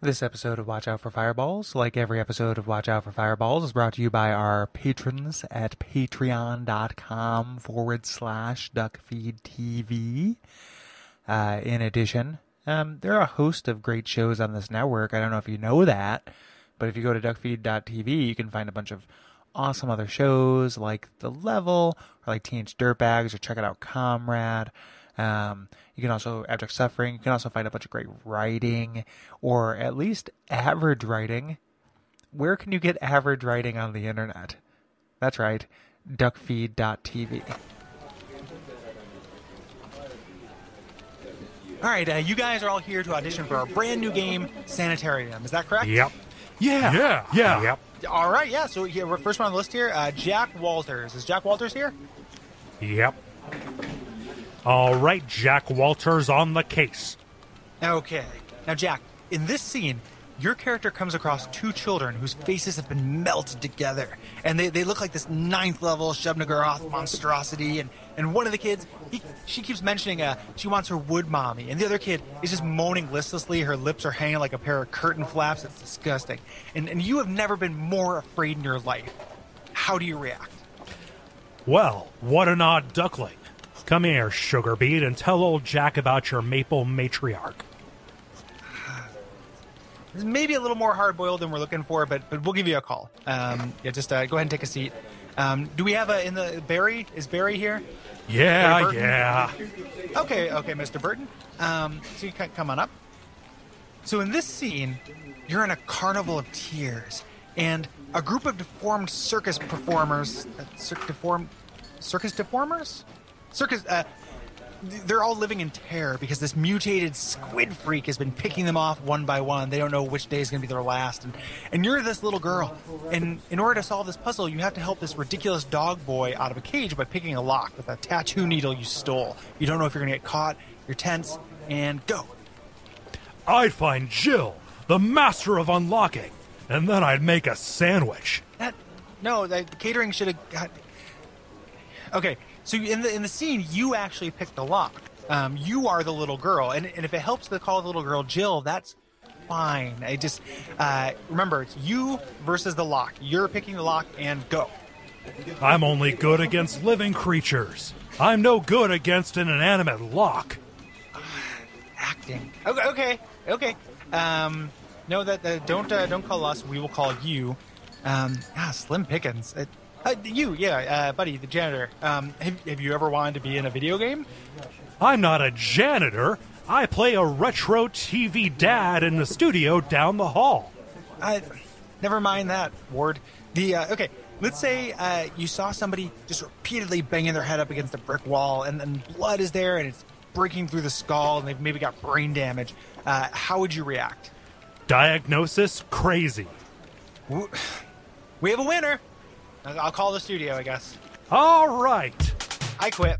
This episode of Watch Out for Fireballs, like every episode of Watch Out for Fireballs, is brought to you by our patrons at patreon.com forward slash duckfeedtv. Uh, in addition, um, there are a host of great shows on this network. I don't know if you know that, but if you go to duckfeed.tv, you can find a bunch of awesome other shows like The Level or like Teenage Dirtbags or check it out Comrade. Um, you can also abject suffering. You can also find a bunch of great writing, or at least average writing. Where can you get average writing on the internet? That's right, duckfeed.tv. All right, uh, you guys are all here to audition for our brand new game, Sanitarium. Is that correct? Yep. Yeah. Yeah. Yeah. Yep. All right, yeah. So here, we're first one on the list here, uh, Jack Walters. Is Jack Walters here? Yep. All right, Jack Walters on the case. Okay. Now, Jack, in this scene, your character comes across two children whose faces have been melted together. And they, they look like this ninth level Shub-Niggurath monstrosity. And, and one of the kids, he, she keeps mentioning uh, she wants her wood mommy. And the other kid is just moaning listlessly. Her lips are hanging like a pair of curtain flaps. It's disgusting. And, and you have never been more afraid in your life. How do you react? Well, what an odd duckling. Come here, Sugar Beet, and tell old Jack about your maple matriarch. This a little more hard boiled than we're looking for, but but we'll give you a call. Um, yeah, just uh, go ahead and take a seat. Um, do we have a in the Barry? Is Barry here? Yeah, Burton? yeah. Okay, okay, Mr. Burton. Um, so you can come on up. So in this scene, you're in a carnival of tears, and a group of deformed circus performers, uh, cir- deformed circus deformers, circus. Uh, they're all living in terror because this mutated squid freak has been picking them off one by one. They don't know which day is going to be their last, and and you're this little girl, and in order to solve this puzzle, you have to help this ridiculous dog boy out of a cage by picking a lock with a tattoo needle you stole. You don't know if you're going to get caught. You're tense, and go. I'd find Jill, the master of unlocking, and then I'd make a sandwich. That no, the catering should have got. Okay, so in the in the scene, you actually pick the lock. Um, you are the little girl, and and if it helps to call the little girl Jill, that's fine. I just uh, remember it's you versus the lock. You're picking the lock, and go. I'm only good against living creatures. I'm no good against an inanimate lock. Acting. Okay, okay, okay. Um, no, that, that don't uh, don't call us. We will call you. Um, ah, Slim Pickens. Uh, uh, you, yeah, uh, buddy, the janitor. Um, have, have you ever wanted to be in a video game? I'm not a janitor. I play a retro TV dad in the studio down the hall. Uh, never mind that, Ward. The uh, okay. Let's say uh, you saw somebody just repeatedly banging their head up against a brick wall, and, and blood is there, and it's breaking through the skull, and they've maybe got brain damage. Uh, how would you react? Diagnosis crazy. We have a winner. I'll call the studio, I guess. All right. I quit.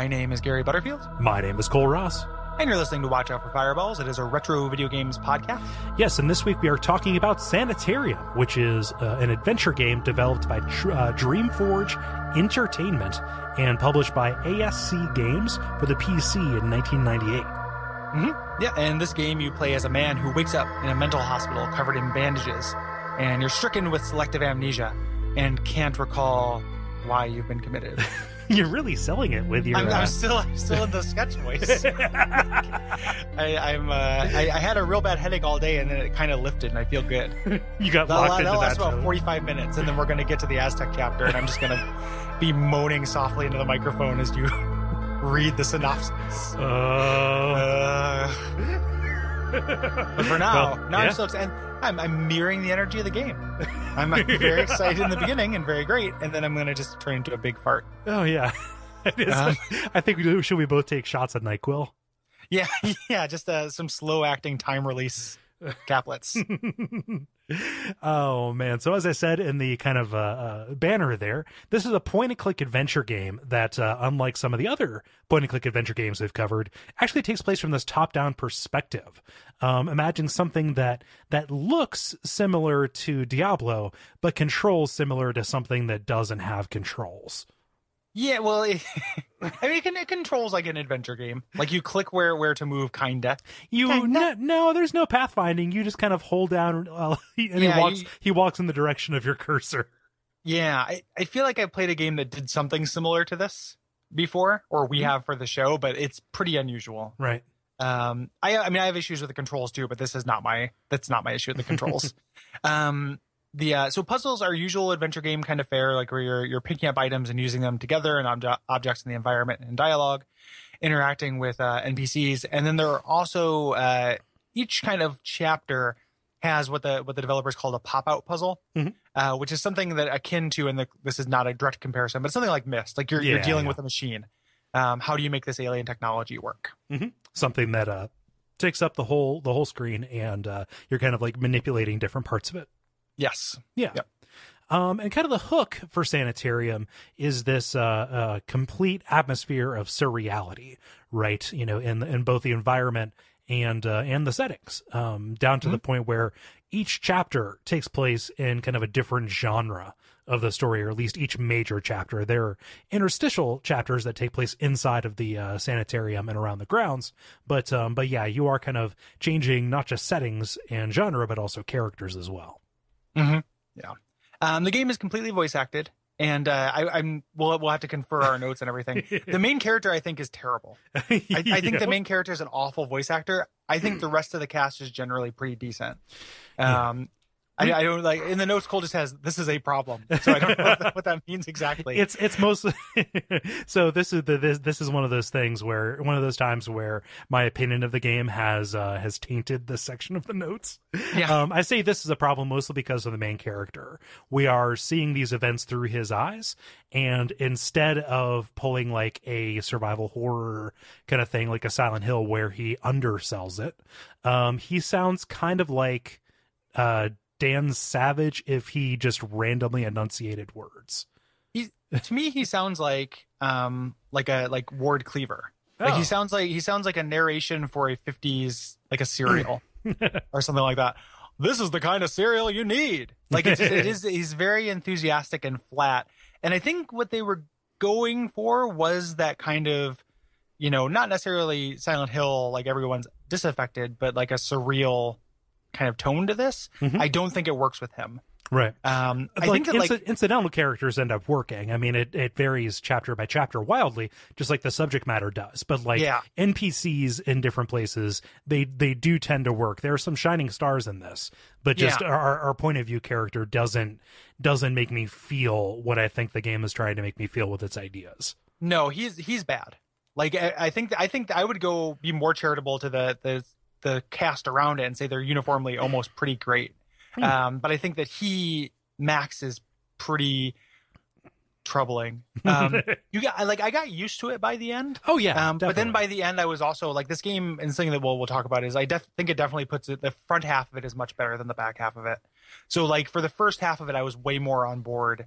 My name is Gary Butterfield, My name is Kole Ross. and you're listening to Watch Out for Fireballs. It is a retro video games podcast. Yes, and this week we are talking about Sanitarium, which is uh, an adventure game developed by Tr- uh, Dreamforge Entertainment and published by ASC Games for the PC in 1998. Mm-hmm. Yeah, and in this game, you play as a man who wakes up in a mental hospital covered in bandages, and you're stricken with selective amnesia and can't recall why you've been committed. You're really selling it with your. I'm, uh, I'm still, I'm still in the sketch voice. I, I'm, uh, I, I had a real bad headache all day, and then it kind of lifted, and I feel good. you got That'll, locked into that'll last about tone. 45 minutes, and then we're going to get to the Aztec chapter, and I'm just going to be moaning softly into the microphone as you read the synopsis. Uh, but for now, Well, now yeah. I'm so excited. I'm, I'm mirroring the energy of the game. I'm very excited in the beginning and very great, and then I'm going to just turn into a big fart. Oh yeah. Uh, I think we. Should we both take shots at Nyquil? Yeah, yeah, just uh, some slow acting time release caplets. oh man! So as I said in the kind of uh, uh, banner there, this is a point-and-click adventure game that, uh, unlike some of the other point-and-click adventure games we've covered, actually takes place from this top-down perspective. Um, imagine something that that looks similar to Diablo, but controls similar to something that doesn't have controls. Yeah, well, it, I mean, it, can, it controls like an adventure game. Like you click where where to move, kinda. You Kinda. no, no, there's no pathfinding. You just kind of hold down, uh, and Yeah, he walks. you- he walks in the direction of your cursor. Yeah, I, I feel like I played a game that did something similar to this before, or we Mhm. have for the show, but it's pretty unusual. Right. Um, I I mean, I have issues with the controls too, but this is not my that's not my issue with the controls. um, the uh, so puzzles are usual adventure game kind of fare, like where you're you're picking up items and using them together and obje- objects in the environment and dialogue, interacting with uh, NPCs, and then there are also uh, each kind of chapter has what the what the developers called a pop out puzzle, Mhm. uh, which is something that akin to, and the, this is not a direct comparison, but something like Myst, like you're you're dealing yeah. with a machine. Um, how do you make this alien technology work? Something that uh takes up the whole the whole screen, and uh, you're kind of like manipulating different parts of it. Yes. Yeah. Yep. Um, and kind of the hook for Sanitarium is this uh, uh, complete atmosphere of surreality, right? You know, in in both the environment and uh, and the settings, um, down to the point where each chapter takes place in kind of a different genre of the story, or at least each major chapter. There are interstitial chapters that take place inside of the uh, sanitarium and around the grounds, but um, but yeah, you are kind of changing not just settings and genre, but also characters as well. Mm-hmm. Yeah. Um, the game is completely voice acted, and uh, I, I'm we'll we'll have to confer our notes and everything. The main character I think is terrible. I, I think the main character is an awful voice actor. I think the rest of the cast is generally pretty decent. Um, I, I don't like in the notes. Kole just has this is a problem, so I don't know what that, what that means exactly. it's it's mostly so this is the this this is one of those things where one of those times where my opinion of the game has uh has tainted this section of the notes Yeah. um i say this is a problem mostly because of the main character we are seeing these events through his eyes and instead of pulling like a survival horror kind of thing like a silent hill where he undersells it um he sounds kind of like uh Dan Savage if he just randomly enunciated words. to me, he sounds like um like a like Ward Cleaver. Like Oh. he sounds like he sounds like a narration for a 50s like a serial or something like that. This is the kind of cereal you need. Like it's, it is he's very enthusiastic and flat. And I think what they were going for was that kind of you know, not necessarily Silent Hill like everyone's disaffected, but like a surreal kind of tone to this. Mhm. I don't think it works with him. Right. Um I like, think that like incidental characters end up working. I mean, it, it varies chapter by chapter wildly, just like the subject matter does. But like Yeah. NPCs in different places, they they do tend to work. There are some shining stars in this, but just Yeah. our, our point of view character doesn't doesn't make me feel what I think the game is trying to make me feel with its ideas. No, he's he's bad. Like I, I think I think I would go be more charitable to the the the cast around it and say they're uniformly almost pretty great. Hmm. Um, but I think that he Max is pretty troubling. Um, you got like I got used to it by the end. oh yeah, Um, but then by the end, I was also like this game, and something that we'll we'll talk about is I def- think it definitely puts it. The front half of it is much better than the back half of it. So like for the first half of it, I was way more on board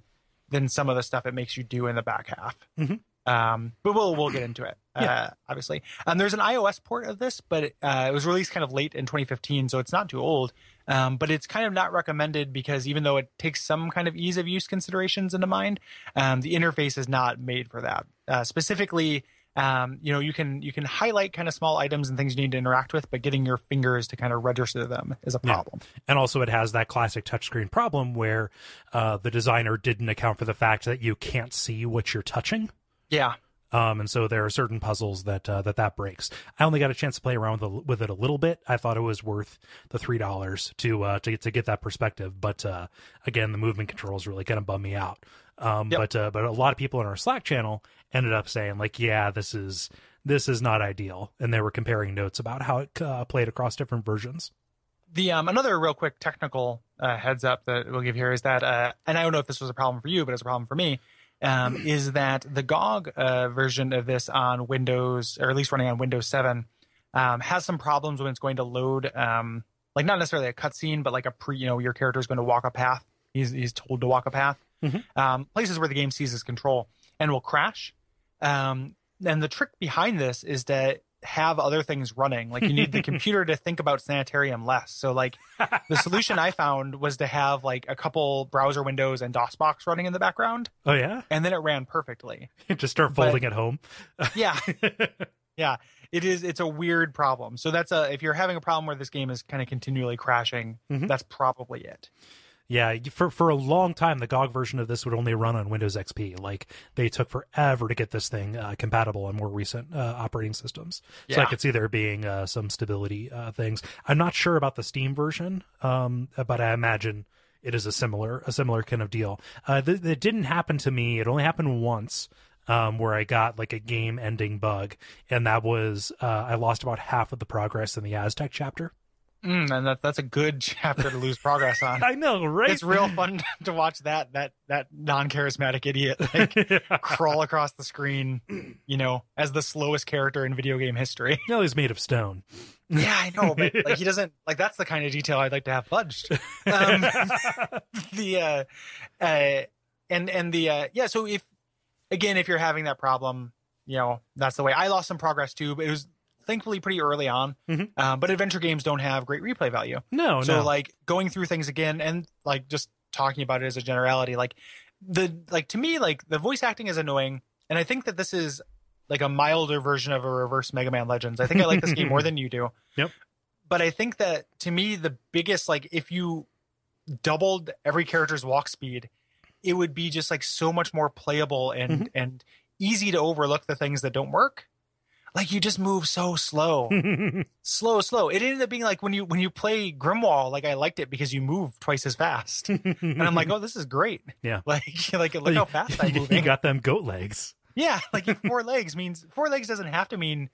than some of the stuff it makes you do in the back half. Mhm. Um, but we'll we'll get into it. Yeah. Uh, obviously, um, there's an iOS port of this, but it, uh, it was released kind of late in 2015, so it's not too old. Um, but it's kind of not recommended because even though it takes some kind of ease of use considerations into mind, um, the interface is not made for that. Uh, specifically, um, you know, you can you can highlight kind of small items and things you need to interact with, but getting your fingers to kind of register them is a Yeah. problem. and also it has that classic touchscreen problem where uh, the designer didn't account for the fact that you can't see what you're touching. Yeah, Um, and so there are certain puzzles that uh, that that breaks. I only got a chance to play around with, with it a little bit. I thought it was worth the three dollars to uh, to to get that perspective. But uh, again, the movement controls really kind of bum me out. Um, Yep. But uh, but a lot of people in our Slack channel ended up saying like, yeah, this is this is not ideal, and they were comparing notes about how it uh, played across different versions. The um, another real quick technical uh, heads up that we'll give here is that, uh, and I don't know if this was a problem for you, but it's a problem for me. Um, is that the GOG uh, version of this on Windows, or at least running on Windows 7, um, has some problems when it's going to load, um, like not necessarily a cutscene, but like a pre, you know, your character is going to walk a path. He's he's told to walk a path. Mhm. Um, places where the game seizes control and will crash. Um, and the trick behind this is to have other things running. Like you need the computer to think about sanitarium less. So like the solution I found was to have like a couple browser windows and DOSBox running in the background, Oh yeah, and then it ran perfectly. just start But- folding at home. Yeah, yeah. It is. It's a weird problem. So that's a. If you're having a problem where this game is kind of continually crashing, Mhm. that's probably it. Yeah, for for a long time, the GOG version of this would only run on Windows XP. Like they took forever to get this thing uh, compatible on more recent uh, operating systems. So I could see there being uh, some stability uh, things. I'm not sure about the Steam version, um, but I imagine it is a similar a similar kind of deal. Uh, th- it didn't happen to me. It only happened once. Um, where I got like a game ending bug, and that was uh, I lost about half of the progress in the Aztec chapter. Mm, and that, that's a good chapter to lose progress on. I know, right? It's real fun to watch that that that non charismatic idiot like crawl across the screen, you know, as the slowest character in video game history. no, he's made of stone. Yeah, I know, but like he doesn't like that's the kind of detail I'd like to have fudged. Um, the uh, uh, and and the uh, yeah. So if again, if you're having that problem, you know that's the way. I lost some progress too, but it was thankfully pretty early on. Mhm. Um, but adventure games don't have great replay value. no, so no. like going through things again and like just talking about it as a generality, like the like to me like the voice acting is annoying, and I think that this is like a milder version of a reverse Mega Man Legends. I think I like this game more than you do. Yep. But I think that to me the biggest like if you doubled every character's walk speed, it would be just like so much more playable and Mm-hmm. and easy to overlook the things that don't work. Like you just move so slow. Slow slow. It ended up being like when you when you play grimwall like i liked it because you move twice as fast. And i'm like oh this is great. Yeah. like like look how fast i'm you, got them goat legs. yeah like four legs means four legs doesn't have to mean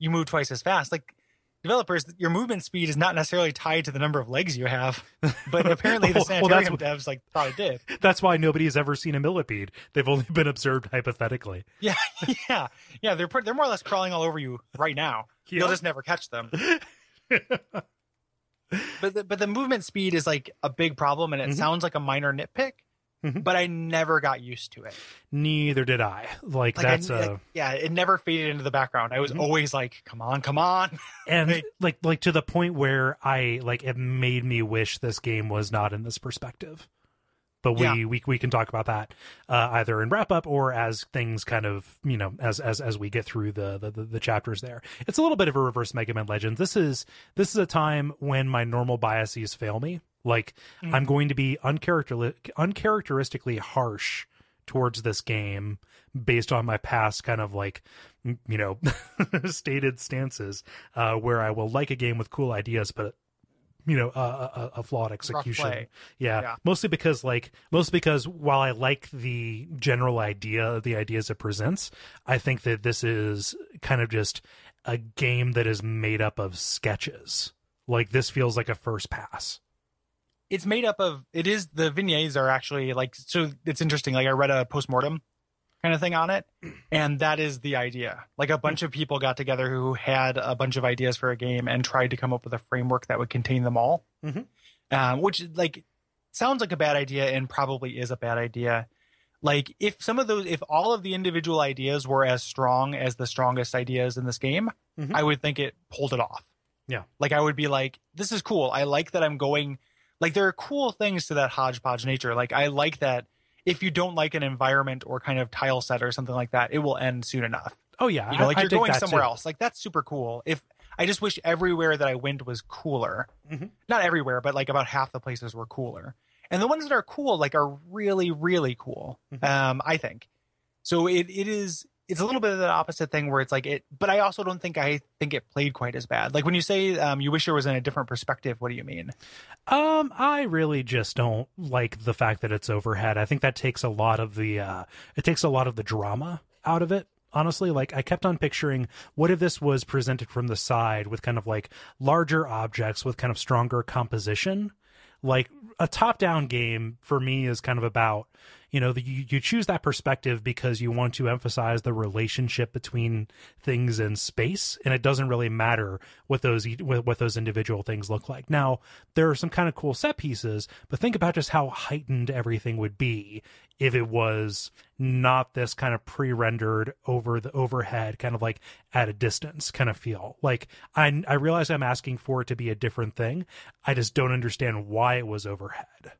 you move twice as fast. Like developers your movement speed is not necessarily tied to the number of legs you have but apparently the Well, well, that's devs like thought it did That's why nobody's ever seen a millipede. They've only been observed hypothetically. yeah yeah yeah they're they're more or less crawling all over you right now Yeah. you'll just never catch them but the, but the movement speed is like a big problem and it Mhm. sounds like a minor nitpick Mhm. but i never got used to it Neither did I. Like, like, that's uh like, yeah it never faded into the background i was Mhm. always like come on come on and like- like like to the point where I like it made me wish this game was not in this perspective. But we, Yeah. we we can talk about that uh, either in wrap up or as things kind of you know as as as we get through the, the the the chapters there. It's a little bit of a reverse Mega Man Legends. This is this is a time when my normal biases fail me. Like Mm. I'm going to be uncharacter- uncharacteristically harsh towards this game based on my past kind of like you know stated stances uh where I will like a game with cool ideas but you know a, a, a flawed execution. yeah, Yeah. mostly because like mostly because while I like the general idea the ideas it presents I think that this is kind of just a game that is made up of sketches. Like this feels like a first pass it's made up of it is the vignettes are actually like so it's interesting like i read a postmortem kind of thing on it and that is the idea like a bunch of people got together who had a bunch of ideas for a game and tried to come up with a framework that would contain them all Mhm. um, which like sounds like a bad idea and probably is a bad idea like if some of those if all of the individual ideas were as strong as the strongest ideas in this game Mhm. i would think it pulled it off Yeah. like i would be like this is cool i like that i'm going like there are cool things to that hodgepodge nature. Like i like that if you don't like an environment or kind of tile set or something like that it will end soon enough. Oh yeah. You know like I you're dig going somewhere too. else. Like that's super cool. If i just wish everywhere that i went was cooler. Mhm. not everywhere but like about half the places were cooler. And the ones that are cool like are really really cool Mhm. um i think. So it, it is it's a little bit of the opposite thing where it's like it, but I also don't think I think it played quite as bad. Like when you say um, you wish there was in a different perspective, what do you mean? Um, I really just don't like the fact that it's overhead. I think that takes a lot of the uh, it takes a lot of the drama out of it honestly like i kept on picturing what if this was presented from the side with kind of like larger objects with kind of stronger composition like a top down game for me is kind of about you know the, you, you choose that perspective because you want to emphasize the relationship between things in space and it doesn't really matter what those what, what those individual things look like. Now there are some kind of cool set pieces but think about just how heightened everything would be if it was not this kind of pre-rendered over the overhead kind of like at a distance kind of feel. Like i i realize i'm asking for it to be a different thing. I just don't understand why it was overhead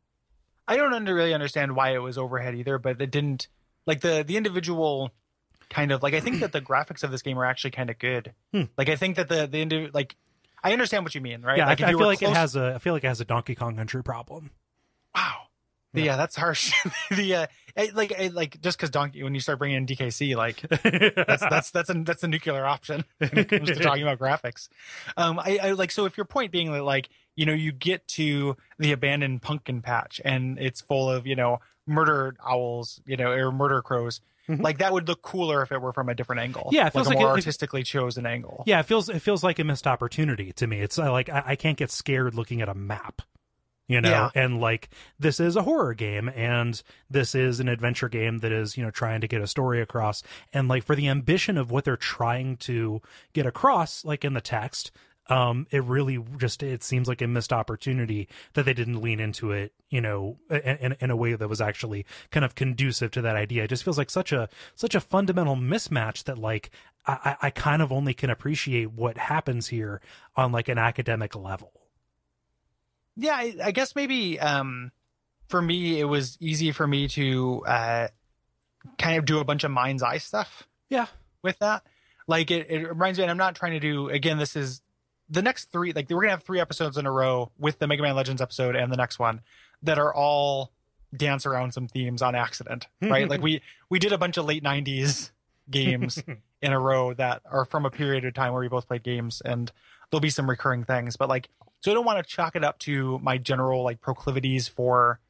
I don't under, really understand why it was overhead either, but it didn't like the the individual kind of like I think that the graphics of this game are actually kind of good. Hmm. Like I think that the the indiv- like I understand what you mean, right? Yeah, like I, I feel like close... it has a I feel like it has a Donkey Kong Country problem. Wow. Yeah, yeah that's harsh. the uh, like like just because Donkey when you start bringing in DKC, like that's that's that's a that's a nuclear option when it comes to talking about graphics. Um, I, I like so if your point being that like you know, you get to the abandoned pumpkin patch and it's full of, you know, murder owls, you know, or murder crows. Mm-hmm. Like that would look cooler if it were from a different angle. Yeah, it feels like, like a more it, artistically chosen angle. Yeah, it feels it feels like a missed opportunity to me. It's like I, I can't get scared looking at a map you know yeah. and like this is a horror game and this is an adventure game that is you know trying to get a story across and like for the ambition of what they're trying to get across like in the text um, it really just it seems like a missed opportunity that they didn't lean into it, you know, in, in a way that was actually kind of conducive to that idea. It just feels like such a such a fundamental mismatch that like I, I kind of only can appreciate what happens here on like an academic level. Yeah, I, I guess maybe um, for me it was easy for me to uh, kind of do a bunch of mind's eye stuff. Yeah, with that like it, it reminds me and i'm not trying to do again this is the next three, like we're gonna have three episodes in a row with the Mega Man Legends episode and the next one that are all dance around some themes on accident, right? like we we did a bunch of late '90s games in a row that are from a period of time where we both played games, and there'll be some recurring things. But like, so I don't want to chalk it up to my general like proclivities for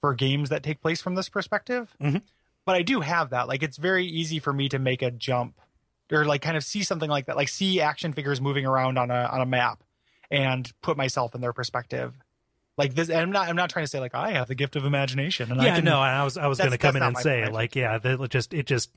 for games that take place from this perspective. Mm-hmm. But I do have that. Like, it's very easy for me to make a jump or like kind of see something like that, like see action figures moving around on a on a map and put myself in their perspective. Like this, and I'm not. I'm not trying to say like I have the gift of imagination. And yeah, I can, no. I was. I was going to come in and say like, yeah, that just it just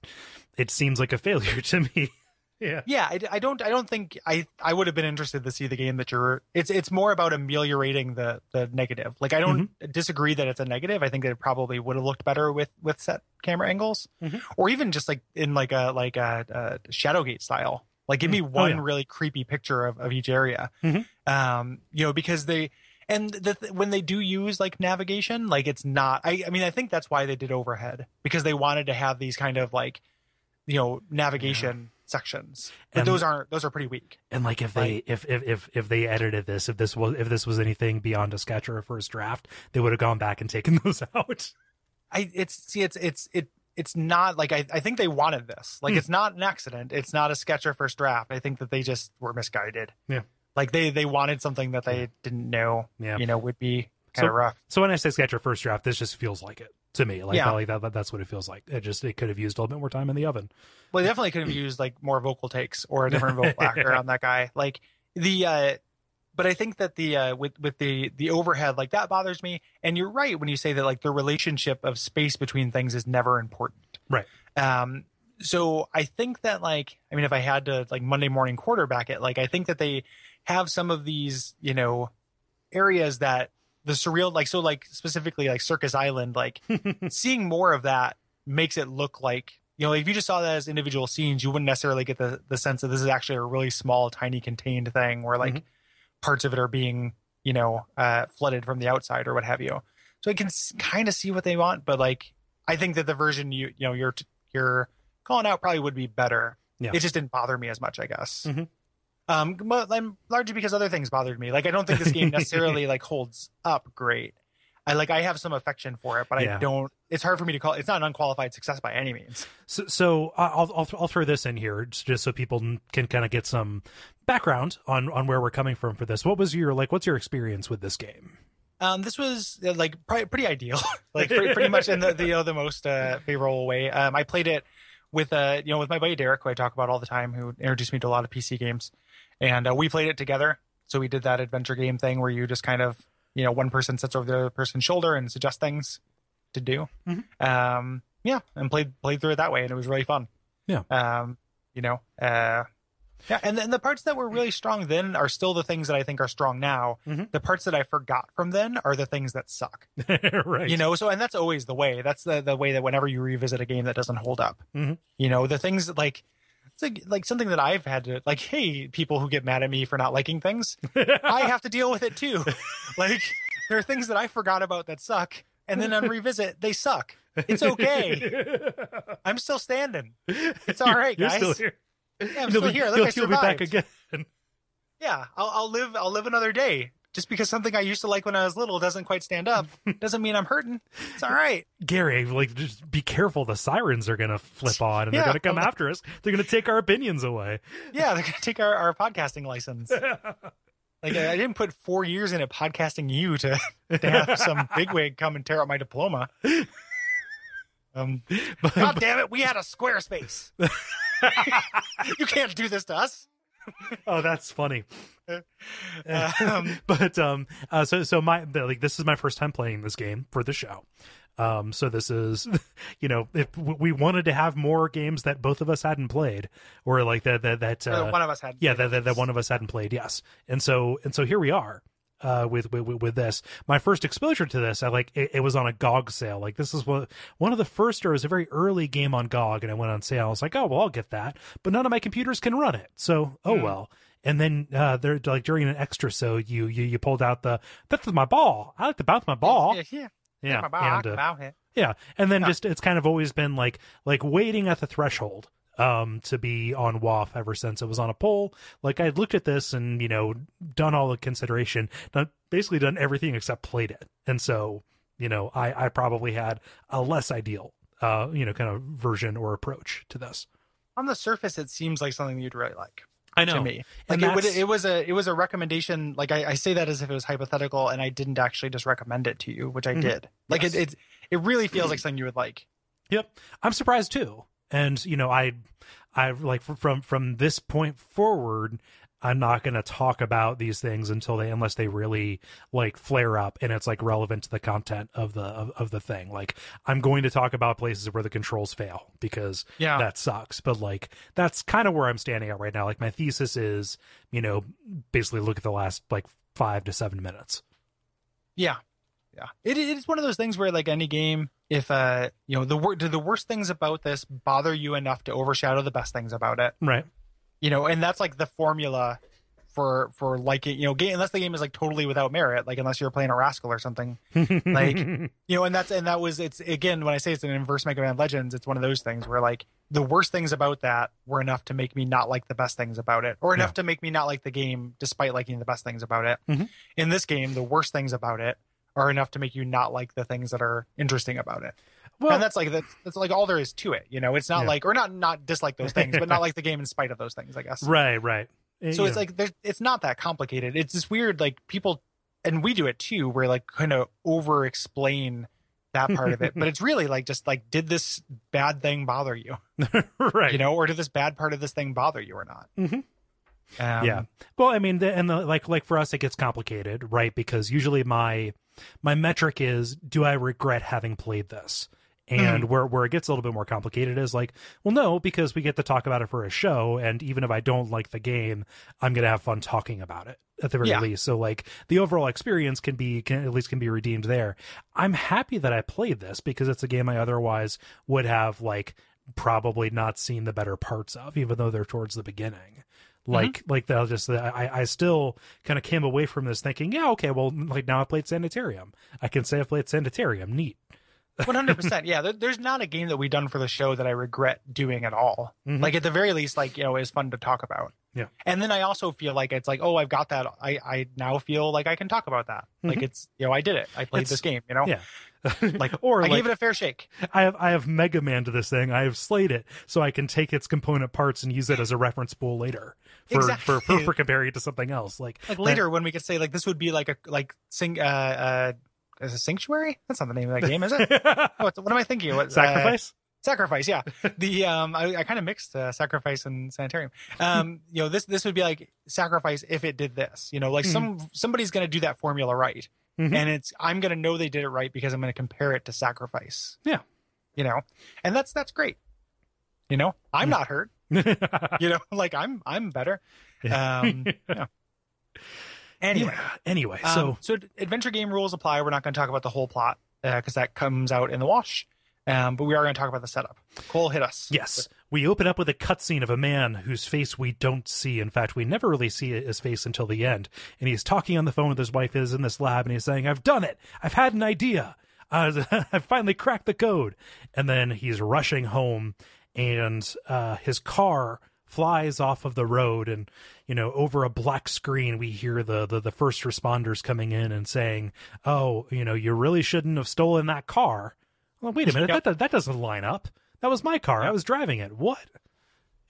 it seems like a failure to me yeah yeah I, I, don't i don't think i i would have been interested to see the game that you're it's it's more about ameliorating the the negative like i don't mm-hmm. disagree that it's a negative i think that it probably would have looked better with with set camera angles mm-hmm. or even just like in like a like a, a shadowgate style like give me mm-hmm. one oh, yeah. really creepy picture of, of each area mm-hmm. um you know because they and the, when they do use like navigation like it's not I, I mean i think that's why they did overhead because they wanted to have these kind of like you know navigation. Sections. But and, those aren't those are pretty weak. And like if they if, if if if they edited this if this was if this was anything beyond a sketch or a first draft they would have gone back and taken those out. I it's see it's it's it it's not like I, I think they wanted this. Like hmm. it's not an accident. It's not a sketch or first draft. I think that they just were misguided. Yeah. Like they they wanted something that they didn't know yeah. you know would be kind so, of rough. so when i say sketch or first draft this just feels like it to me. Like, yeah. like that, that's what it feels like. It just it could have used a little bit more time in the oven. Well, definitely could have used like more vocal takes or a different vocal actor on that guy. Like the, uh, but I think that the uh, with with the the overhead like that bothers me. And you're right when you say that like the relationship of space between things is never important. Right. Um. So I think that like I mean if I had to like Monday morning quarterback it like I think that they have some of these you know areas that the surreal like so like specifically like circus island like seeing more of that makes it look like you know if you just saw that as individual scenes you wouldn't necessarily get the the sense that this is actually a really small tiny contained thing where like mm-hmm. parts of it are being you know uh flooded from the outside or what have you so i can kind of see what they want but like i think that the version you you know you're you're calling out probably would be better yeah. it just didn't bother me as much i guess mm-hmm. Um, but largely because other things bothered me. Like I don't think this game necessarily like holds up great. I like I have some affection for it, but Yeah. I don't. It's hard for me to call. It's not an unqualified success by any means. So, so I'll, I'll I'll throw this in here just so people can kind of get some background on on where we're coming from for this. What was your like? What's your experience with this game? Um, this was uh, like pri- pretty ideal, like pretty, pretty much in the, the you know the most uh, favorable way. Um, I played it with uh you know with my buddy Derek, who I talk about all the time, who introduced me to a lot of PC games, and uh, we played it together. So we did that adventure game thing where you just kind of you know one person sits over the other person's shoulder and suggests things to do. Mhm. Um, yeah, and played played through it that way, and it was really fun. Yeah. Um, you know, uh, yeah, and then the parts that were really strong then are still the things that I think are strong now. Mhm. The parts that I forgot from then are the things that suck. right. You know, so and that's always the way. That's the the way that whenever you revisit a game that doesn't hold up, Mhm. you know, the things that, like it's like like something that I've had to like. Hey, people who get mad at me for not liking things, I have to deal with it too. like there are things that I forgot about that suck, and then on revisit they suck. It's okay. I'm still standing. It's all right, guys. Yeah, I'm You'll still be- here. Look, I you'll be back survived. again. Yeah, I'll, I'll live. I'll live another day. Just because something I used to like when I was little doesn't quite stand up, doesn't mean I'm hurting. It's all right. Gary, like, just be careful. The sirens are gonna flip on, and they're Yeah. gonna come after us. They're gonna take our opinions away. Yeah, they're gonna take our, our podcasting license. Like I, I didn't put four years into podcasting you to, to have some bigwig come and tear up my diploma. Um, But- God damn it, we had a Squarespace. you can't do this to us. oh, that's funny. Um, but um, uh, so so my like this is my first time playing this game for the show. Um, so this is, you know, if we wanted to have more games that both of us hadn't played, or like that that that uh, one of us had. yeah that, that that one of us hadn't played, yes. And so and so here we are. Uh, with, with with this, my first exposure to this, I like it, it was on a GOG sale. Like this is what one of the first, or it was a very early game on GOG, and it went on sale. I was like, oh well, I'll get that, but none of my computers can run it, so oh Hmm. well. And then uh, they're like during an extra, so you you you pulled out the that's my ball. I like to bounce my ball. Yeah, yeah. Yeah, ball, and, uh, yeah, and then just it's kind of always been like like waiting at the threshold um to be on WAF ever since it was on a poll. Like I'd looked at this and you know done all the consideration, done basically done everything except played it, and so you know I I probably had a less ideal uh you know kind of version or approach to this. On the surface, it seems like something you'd really like. I know. to me. Like it, would, it was a it was a recommendation. Like I, I say that as if it was hypothetical, and I didn't actually just recommend it to you, which I Mhm. did. Like Yes. it, it it really feels like something you would like. Yep, I'm surprised too. And you know, I, I like fr- from from this point forward, I'm not going to talk about these things until they, unless they really like flare up and it's like relevant to the content of the of, of the thing. Like I'm going to talk about places where the controls fail because Yeah. that sucks. But like that's kind of where I'm standing at right now. Like my thesis is, you know, basically look at the last like five to seven minutes. Yeah, yeah. It it is one of those things where like any game, if uh you know the wor- do the worst things about this bother you enough to overshadow the best things about it, Right. you know, and that's like the formula for for liking you know game unless the game is like totally without merit, like unless you're playing a rascal or something. Like, you know and that's and that was it's again when i say it's an inverse mega man legends it's one of those things where like the worst things about that were enough to make me not like the best things about it or enough Yeah. to make me not like the game despite liking the best things about it Mhm. in this game the worst things about it are enough to make you not like the things that are interesting about it well, and that's like that's, that's like all there is to it you know it's not Yeah. like or not not dislike those things but not like the game in spite of those things i guess right, right. so it's know. like there's it's not that complicated it's just weird like people and we do it too where like kind of over explain that part of it but it's really like just like did this bad thing bother you right. you know or did this bad part of this thing bother you or not Mm-hmm. um, yeah well i mean the, and the, like like for us it gets complicated right because usually my my metric is do i regret having played this? And mm-hmm. where where it gets a little bit more complicated is like well no because we get to talk about it for a show and even if i don't like the game i'm gonna have fun talking about it at the very Yeah. least. So like the overall experience can be can at least can be redeemed there. I'm happy that i played this because it's a game i otherwise would have like probably not seen the better parts of even though they're towards the beginning Mm-hmm. like like they'll just i i still kind of came away from this thinking yeah okay well like now i played sanitarium. I can say i played sanitarium. Neat One hundred percent. Yeah, there, there's not a game that we've done for the show that I regret doing at all. Mhm. Like at the very least, like you know, it's fun to talk about. Yeah. And then I also feel like it's like, oh, I've got that. I I now feel like I can talk about that. Like Mhm. it's you know, I did it. I played It's- this game. You know, yeah. like or I like gave it a fair shake. I have I have Mega Man to this thing. I have slayed it, so I can take its component parts and use it as a reference pool later for for, for, for comparing it to something else. Like Like later when we could say like this would be like a like sing uh uh is it sanctuary? That's not the name of that game, is it? what, what am I thinking? What, uh, sacrifice. sacrifice yeah the um i, I kind of mixed uh, sacrifice and sanitarium um you know this this would be like sacrifice if it did this you know like some somebody's gonna do that formula right Mhm. and it's i'm gonna know they did it right because i'm gonna compare it to sacrifice Yeah. you know and that's that's great you know i'm not hurt you know like i'm i'm better um yeah. Anyway Yeah. Anyway, um, so so adventure game rules apply. We're not going to talk about the whole plot because that comes out in the wash. Um, but we are going to talk about the setup. Kole, hit us. Yes. We open up with a cutscene of a man whose face we don't see. In fact, we never really see his face until the end. And he's talking on the phone with his wife is in this lab and he's saying, I've done it. I've had an idea. Uh, I've finally cracked the code. And then he's rushing home and uh, his car flies off of the road and you know over a black screen we hear the, the the first responders coming in and saying oh you know you really shouldn't have stolen that car. Well wait a minute Yep. that that doesn't line up. That was my car. I was driving it. What?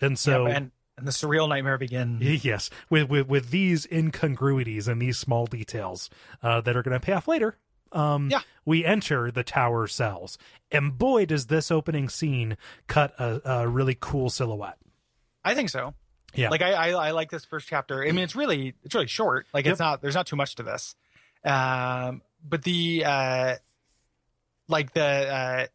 And so Yep, and, and the surreal nightmare begins. yes with, with with these incongruities and these small details uh, that are going to pay off later um Yeah. we enter the tower cells. And boy does this opening scene cut a, a really cool silhouette I think so. yeah Like I, I, I like this first chapter. I mean, it's really, it's really short. Like Yep. it's not, there's not too much to this. Um, but the, uh, like the, uh,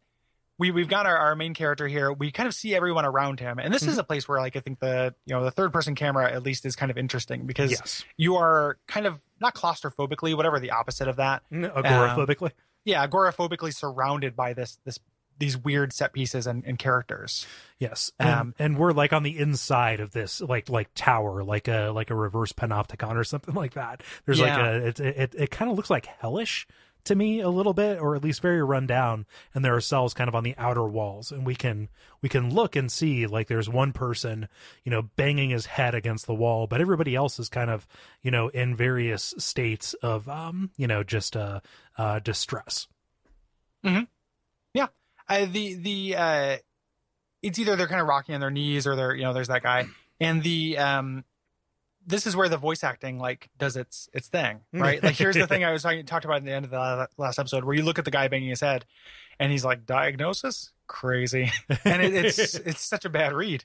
we we've got our, our main character here. We kind of see everyone around him, and this Mm-hmm. is a place where like I think the you know the third person camera at least is kind of interesting because yes you are kind of not claustrophobically, whatever the opposite of that. agoraphobically Yeah, agoraphobically surrounded by this this these weird set pieces and, and characters. Yes, and, Um, and we're like on the inside of this, like like tower, like a like a reverse panopticon or something like that. There's like a it it, it kind of looks like hellish to me a little bit, or at least very run down. And there are cells kind of on the outer walls, and we can we can look and see like there's one person, you know, banging his head against the wall, but everybody else is kind of you know in various states of um you know just uh uh distress. Uh, the the uh, it's either they're kind of rocking on their knees or they're you know there's that guy. And the um this is where the voice acting like does its its thing right? Like here's the thing i was talking talked about at the end of the last episode where you look at the guy banging his head and he's like diagnosis? Crazy. And it, it's it's such a bad read.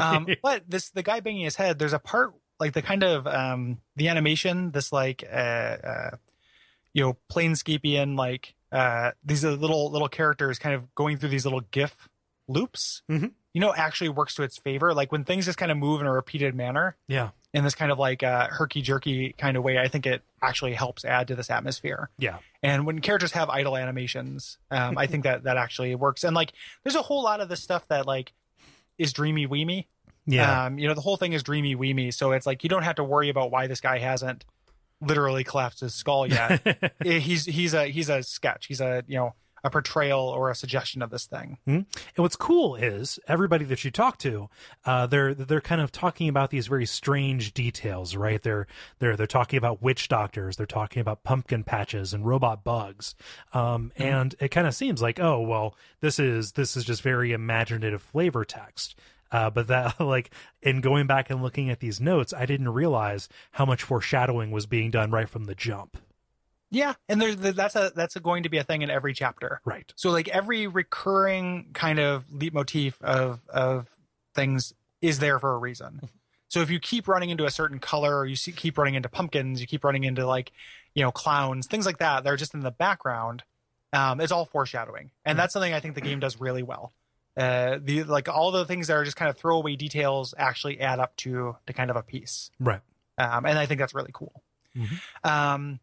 Um but this the guy banging his head there's a part like the kind of um the animation this like uh uh you know planescapian like uh these are little little characters kind of going through these little gif loops Mhm. you know actually works to its favor. Like when things just kind of move in a repeated manner yeah, in this kind of like uh herky jerky kind of way i think it actually helps add to this atmosphere. Yeah, and when characters have idle animations um i think that that actually works. And like there's a whole lot of this stuff that like is dreamy weemy yeah. um, you know, the whole thing is dreamy weemy, so it's like you don't have to worry about why this guy hasn't literally collapsed his skull yet. Eh, he's he's a he's a sketch. He's a you know a portrayal or a suggestion of this thing. And what's cool is everybody that you talk to, uh, they're they're kind of talking about these very strange details, right? They're they're they're talking about witch doctors, they're talking about pumpkin patches and robot bugs, um, and it kind of seems like oh well, this is this is just very imaginative flavor text. Uh, but that like in going back and looking at these notes, I didn't realize how much foreshadowing was being done right from the jump. Yeah, and there's that's a that's a, going to be a thing in every chapter. Right. So like every recurring kind of leitmotif of of things is there for a reason. So if you keep running into a certain color, or you see, keep running into pumpkins, you keep running into like you know clowns, things like that. They're just in the background. Um, it's all foreshadowing, and that's something I think the game does really well. Uh, the like all the things that are just kind of throwaway details actually add up to to kind of a piece Right. um, and I think that's really cool. Mhm. Um,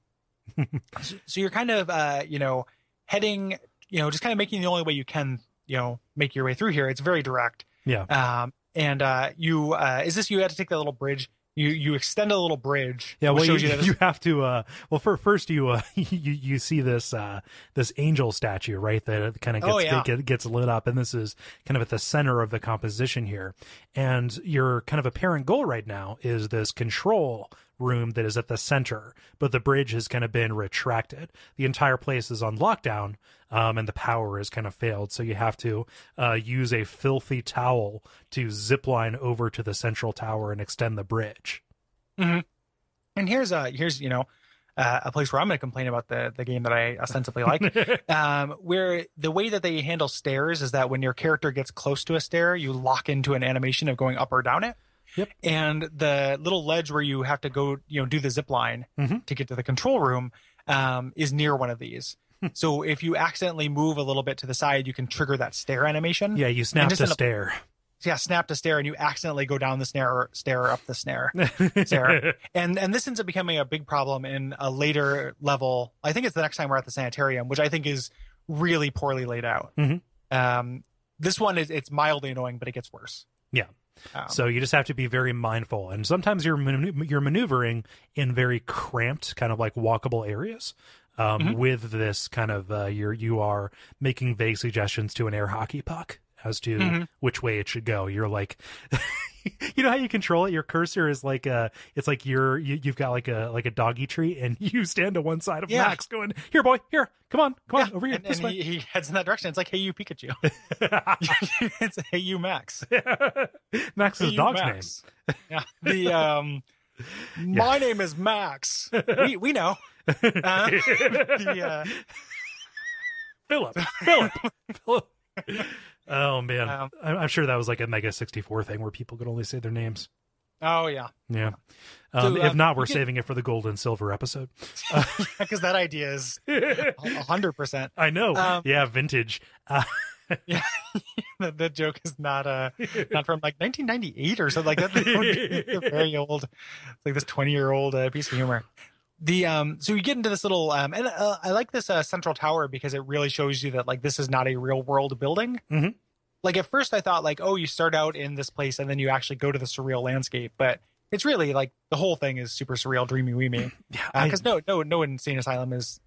so, so you're kind of uh, you know heading, you know, just kind of making the only way you can, you know, make your way through here. It's very direct. Yeah. Um, and uh, you uh, is this you had to take that little bridge? You you extend a little bridge. Yeah, well, you, you, you have to. Uh, well, for, first you uh, you you see this uh, this angel statue, right? That kind of gets Oh, yeah. get, gets lit up, and this is kind of at the center of the composition here. And your kind of apparent goal right now is this control room that is at the center, but the bridge has kind of been retracted. The entire place is on lockdown, um, and the power has kind of failed. So you have to uh, use a filthy towel to zip line over to the central tower and extend the bridge. and here's a here's you know uh, a place where I'm going to complain about the the game that I ostensibly like. um, where the way that they handle stairs is that when your character gets close to a stair, you lock into an animation of going up or down it. Yep. And the little ledge where you have to go, you know, do the zip line Mhm. to get to the control room um, is near one of these. so if you accidentally move a little bit to the side, you can trigger that stair animation. Yeah, you snap to up- yeah, snap to stair, and you accidentally go down the snare, stair or up the snare. Sarah. and and this ends up becoming a big problem in a later level. I think it's the next time we're at the sanitarium, which I think is really poorly laid out. Mhm. Um, this one is it's mildly annoying, but it gets worse. Yeah. Um, So you just have to be very mindful, and sometimes you're man- you're maneuvering in very cramped, kind of like walkable areas. Um, Mhm. With this kind of, uh, you're you are making vague suggestions to an air hockey puck as to Mhm. which way it should go. You're like, you know how you control it. Your cursor is like a, it's like you're you, you've got like a like a doggy treat, and you stand to one side of Yeah. Max, going, "Here, boy, here, come on, come on, over here, and, this and way." he, he heads in that direction. It's like, hey, you Pikachu. it's hey, you Max. Max's Hey, you dog's Max. Yeah. The um, my name is Max. We we know. Uh, the, uh, Philip, Philip, Philip. Oh man, Um, I'm, sure that was like a Mega 64 thing where people could only say their names. oh yeah. Yeah. So, Um, if um, not, we're saving it for the gold and silver episode. because that idea is a hundred percent. I know. Um, yeah, vintage. Uh, Yeah, the, the joke is not uh not from like 1998 or something like that. Very old, it's like this 20 year old uh, piece of humor. The um, so you get into this little um, and uh, I like this uh, central tower because it really shows you that like this is not a real world building. Mhm. Like at first I thought like oh you start out in this place and then you actually go to the surreal landscape, but it's really like the whole thing is super surreal, dreamy weemy. yeah, Because no no no insane asylum is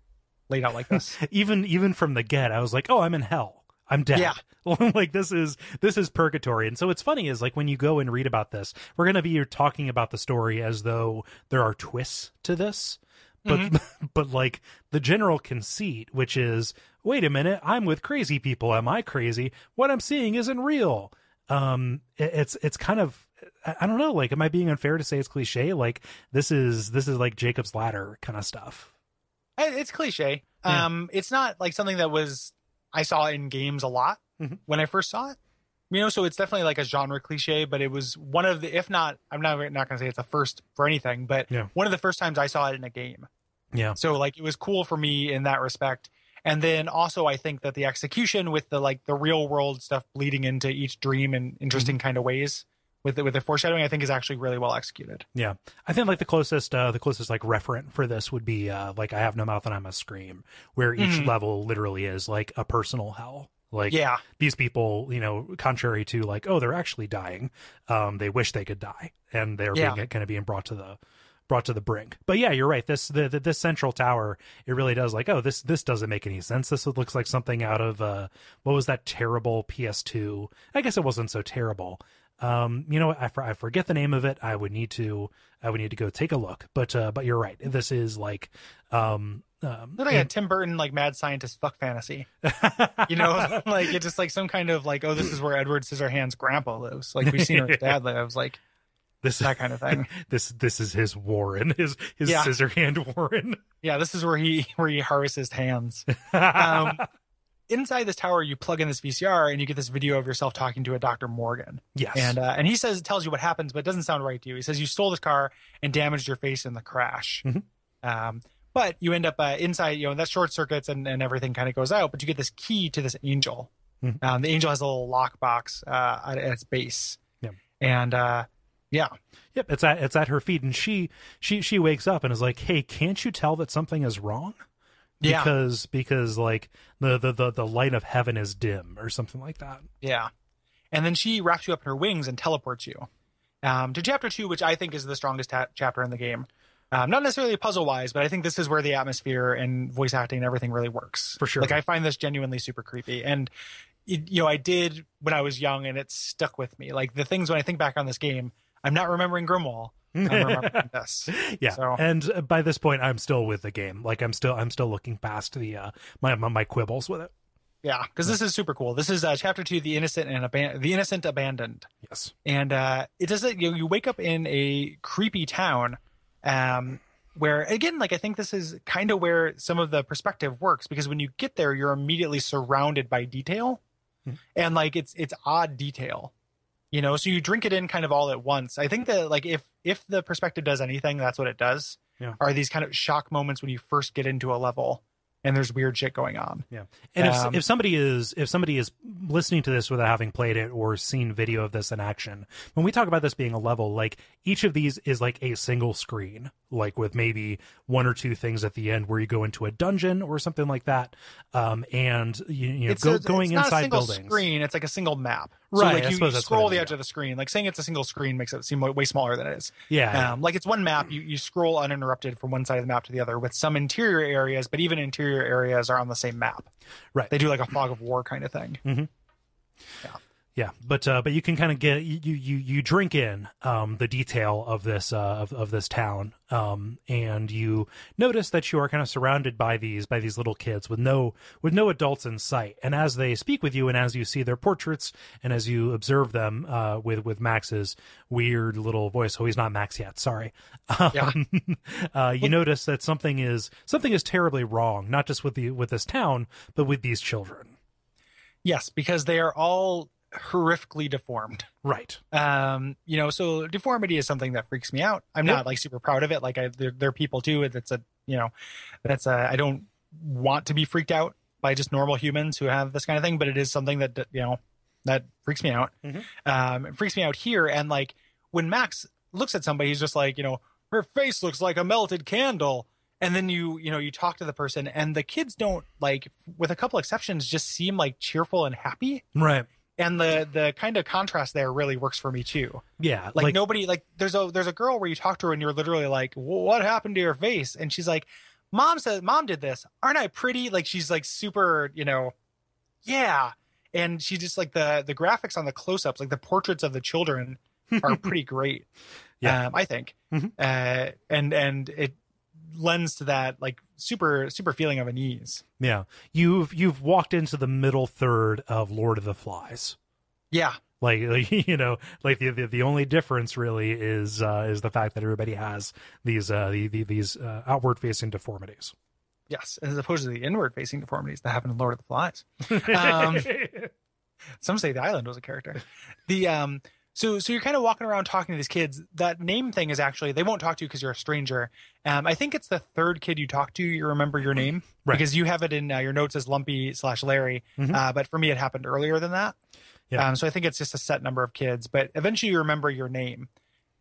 laid out like this. even even from the get, I was like, oh, I'm in hell. I'm dead. Yeah. like this is this is purgatory. And so what's funny is like when you go and read about this, we're gonna be talking about the story as though there are twists to this. But Mm-hmm. but like the general conceit, which is, wait a minute, I'm with crazy people. Am I crazy? What I'm seeing isn't real. Um, it- it's it's kind of I I don't know. Like, am I being unfair to say it's cliche? Like this is this is like Jacob's ladder kind of stuff. It's cliche. Yeah. Um, it's not like something that was I saw it in games a lot Mhm. when I first saw it. You know, so it's definitely like a genre cliche, but it was one of the, if not, I'm not not going to say it's a first for anything, but Yeah. one of the first times I saw it in a game. Yeah. So like it was cool for me in that respect. And then also I think that the execution with the like the real world stuff bleeding into each dream in interesting Mm-hmm. kind of ways with the, with the foreshadowing, I think is actually really well executed. Yeah, I think like the closest, uh, the closest like referent for this would be uh, like I have no mouth and I must scream, where each Mhm. level literally is like a personal hell. Like Yeah. these people, you know, contrary to like, oh, they're actually dying. Um, they wish they could die, and they're Yeah. being kind of being brought to the brought to the brink. But yeah, you're right. This the, the this central tower, it really does like, oh, this this doesn't make any sense. This looks like something out of uh, what was that terrible PS2? I guess it wasn't so terrible. Um, you know. I, I forget the name of it. I would need to I would need to go take a look. But uh, but you're right. This is like um um like a Tim Burton like mad scientist fuck fantasy. You know, like it's just like some kind of like, oh, this is where Edward Scissorhands' grandpa lives. Like we've seen where his dad lives, like this that kind of thing. this this is his Warren, his his Yeah. scissor hand Warren. Yeah, this is where he where he harvests his hands. Um, inside this tower, you plug in this VCR and you get this video of yourself talking to a Dr. Morgan, yes. and uh, and he says it tells you what happens, but it doesn't sound right to you. He says you stole this car and damaged your face in the crash. Mhm. Um, but you end up uh, inside, you know, that short circuits and, and everything kind of goes out, but you get this key to this angel. Mhm. Um, the angel has a little lockbox uh, at, at its base. Yeah. And uh, yeah, Yep, it's at it's at her feet, and she she she wakes up and is like, "Hey, can't you tell that something is wrong?" Yeah. Because because like the the the, the light of heaven is dim or something like that. Yeah. And then she wraps you up in her wings and teleports you. um, to chapter two, which I think is the strongest ta- chapter in the game. Um, not necessarily puzzle wise, but I think this is where the atmosphere and voice acting and everything really works. For sure. Like I find this genuinely super creepy, and it, you know I did when I was young, and it stuck with me. Like the things when I think back on this game, I'm not remembering Grimwall. This. Yeah, So- and uh, by this point, I'm still with the game. Like I'm still I'm still looking past the uh, my, my my quibbles with it. Yeah, because this is super cool. This is uh, chapter two, the innocent and aban- the innocent abandoned. Yes. and uh, it does it. You, you wake up in a creepy town, um, where again, like I think this is kind of where some of the perspective works because when you get there, you're immediately surrounded by detail, Hmm. and like it's it's odd detail, you know. So you drink it in kind of all at once. I think that like if if the perspective does anything, that's what it does. Yeah. Are these kind of shock moments when you first get into a level and there's weird shit going on? Yeah, and if Um, if somebody is if somebody is listening to this without having played it or seen video of this in action, when we talk about this being a level, like each of these is like a single screen, like with maybe one or two things at the end where you go into a dungeon or something like that, um, and you, you know it's go, a- going it's not inside a single buildings. screen it's like a single map. Right, so like you, you scroll the edge yeah. of the screen. Like saying it's a single screen makes it seem way smaller than it is. Yeah, um, like it's one map you, you scroll uninterrupted from one side of the map to the other with some interior areas but even interior areas are on the same map. Right. they do like a fog of war kind of thing. Yeah, but uh, but you can kind of get you you you drink in um, the detail of this uh, of of this town, um, and you notice that you are kind of surrounded by these by these little kids with no with no adults in sight. And as they speak with you, and as you see their portraits, and as you observe them uh, with with Max's weird little voice, oh, he's not Max yet. Sorry. Yeah. Um, uh, you notice that something is something is terribly wrong, not just with the with this town, but with these children. yes because they are all horrifically deformed Right. um you know so deformity is something that freaks me out i'm Yep. not like super proud of it like i they're, they're people too that's a you know that's a i don't want to be freaked out by just normal humans who have this kind of thing but it is something that you know that freaks me out Mhm. um it freaks me out here and like when max looks at somebody he's just like you know her face looks like a melted candle and then you you know you talk to the person and the kids don't like with a couple exceptions just seem like cheerful and happy Right. And the the kind of contrast there really works for me too Yeah. like, nobody like there's a there's a girl where you talk to her and you're literally like what happened to your face and she's like mom said mom did this aren't i pretty like she's like super you know yeah and she just like the the graphics on the close-ups like the portraits of the children are pretty great Yeah. um, i think Mhm. uh and and it lends to that like super super feeling of an ease. Yeah, you've you've walked into the middle third of Lord of the Flies. yeah Like, like you know, like the, the the only difference really is uh, is the fact that everybody has these uh, the, the, these uh, outward facing deformities. yes as opposed to the inward facing deformities that happen in lord of the flies Um, some say the island was a character the um so so you're kind of walking around talking to these kids that name thing is actually they won't talk to you because you're a stranger um i think it's the third kid you talk to you remember your name Right. because you have it in uh, your notes as lumpy slash larry Mhm. uh, but for me it happened earlier than that Yeah. um so i think it's just a set number of kids but eventually you remember your name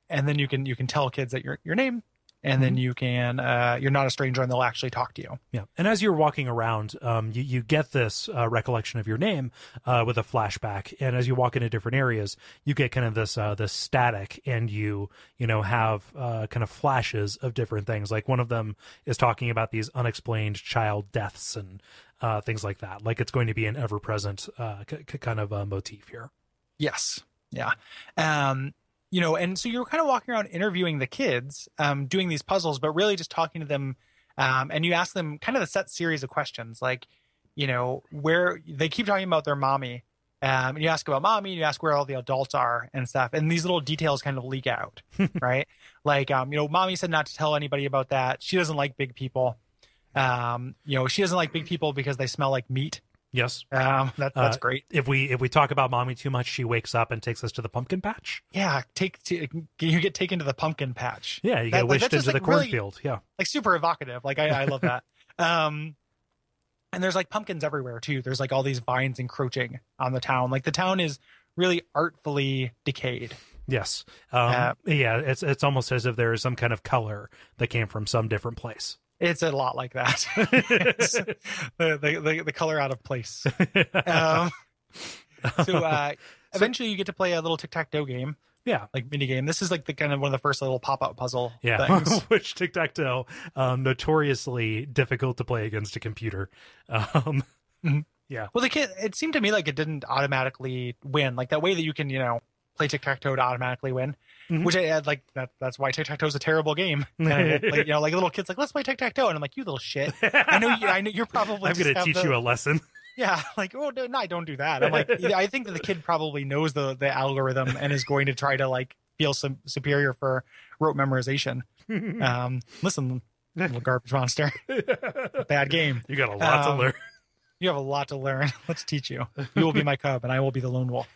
and then you can you can tell kids that your your name and then you can uh you're not a stranger and they'll actually talk to you Yeah, and as you're walking around, um, you you get this uh, recollection of your name uh, with a flashback, and as you walk into different areas, you get kind of this uh, this static, and you you know have uh, kind of flashes of different things. Like one of them is talking about these unexplained child deaths and uh, things like that. Like it's going to be an ever present uh, c- c- kind of motif here. Yes. Yeah. Um, you know, and so you're kind of walking around interviewing the kids, um, doing these puzzles, but really just talking to them. Um, and you ask them kind of the set series of questions, like, you know, where they keep talking about their mommy. Um, and you ask about mommy, and you ask where all the adults are and stuff. And these little details kind of leak out, right? Like, um, you know, mommy said not to tell anybody about that. She doesn't like big people. Um, you know, she doesn't like big people because they smell like meat. Yes. Um, that, that's Uh, great. If we if we talk about mommy too much, she wakes up and takes us to the pumpkin patch. Yeah, take to, you get taken to the pumpkin patch. Yeah, you That- get like, wished into the like, really- cornfield. Yeah. Like super evocative. Like I, I love that. um, and there's like pumpkins everywhere too. There's like all these vines encroaching on the town. Like the town is really artfully decayed. Yes. Um, Uh, yeah, it's it's almost as if there is some kind of color that came from some different place. It's a lot like that. The, the, the color out of place. Um, so uh, eventually you get to play a little tic tac toe game. Yeah. like mini game. This is like the kind of one of the first little pop up puzzle Yeah, things. which tic tac toe, um, notoriously difficult to play against a computer. Um, Mhm. Yeah, well, the kid, it seemed to me like it didn't automatically win, like that way that you can, you know, play tic tac toe to automatically win. Mhm. Which I had like that. That's why tic tac toe is a terrible game. Like, you know, like little kids like let's play tic tac toe, and I'm like, you little shit. I know you. I know you're probably. I'm going to teach the- you a lesson. Yeah, like oh no, no, don't do that. I'm like, I think that the kid probably knows the the algorithm and is going to try to like feel some superior for rote memorization. Um, listen, little garbage monster, bad game. you got a lot Um, to learn. You have a lot to learn. Let's teach you. You will be my cub, and I will be the lone wolf.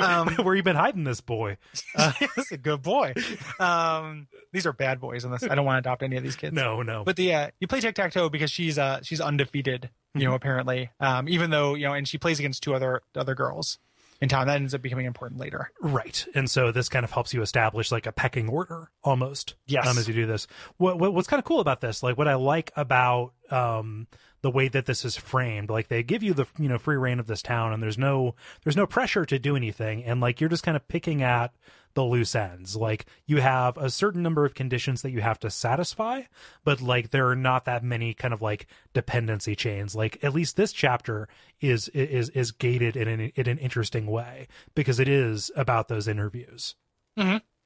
Um, Where you been hiding this boy? this is a good boy. Um, these are bad boys in this. I don't want to adopt any of these kids. No, no. But the uh, you play tic tac toe because she's uh she's undefeated, you Mm-hmm. know, apparently. Um, even though you know, and she plays against two other other girls in town. That ends up becoming important later. Right. And so this kind of helps you establish like a pecking order almost. Yes. Um, as you do this. What, what what's kind of cool about this, like what I like about um the way that this is framed, like they give you the you know free reign of this town and there's no there's no pressure to do anything and like you're just kind of picking at the loose ends. Like you have a certain number of conditions that you have to satisfy, but like there are not that many kind of like dependency chains. Like at least this chapter is is is gated in an in an interesting way because it is about those interviews.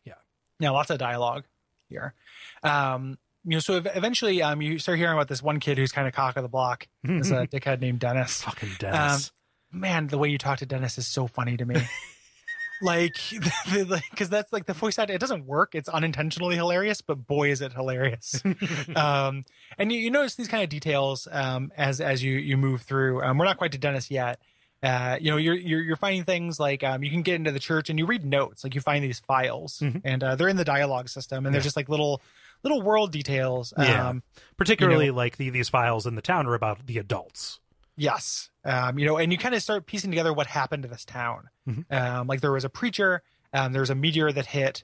Yeah, Now, lots of dialogue here. Um, you know, so eventually, um, you start hearing about this one kid who's kind of cock of the block. This uh, dickhead named Dennis. Fucking Dennis. Man, the way you talk to Dennis is so funny to me. like, because that's like the voice acting. It doesn't work. It's unintentionally hilarious, but boy, is it hilarious. um, and you, you notice these kind of details um, as as you you move through. Um, we're not quite to Dennis yet. Uh, you know, you're, you're you're finding things like um, you can get into the church and you read notes. Like you find these files, Mhm. and uh, they're in the dialogue system, and they're just like little little world details. Yeah. Um, Particularly like the, these files in the town are about the adults. Yes. Um, you know, and you kind of start piecing together what happened to this town. Mhm. Um, like there was a preacher, um, there was a meteor that hit,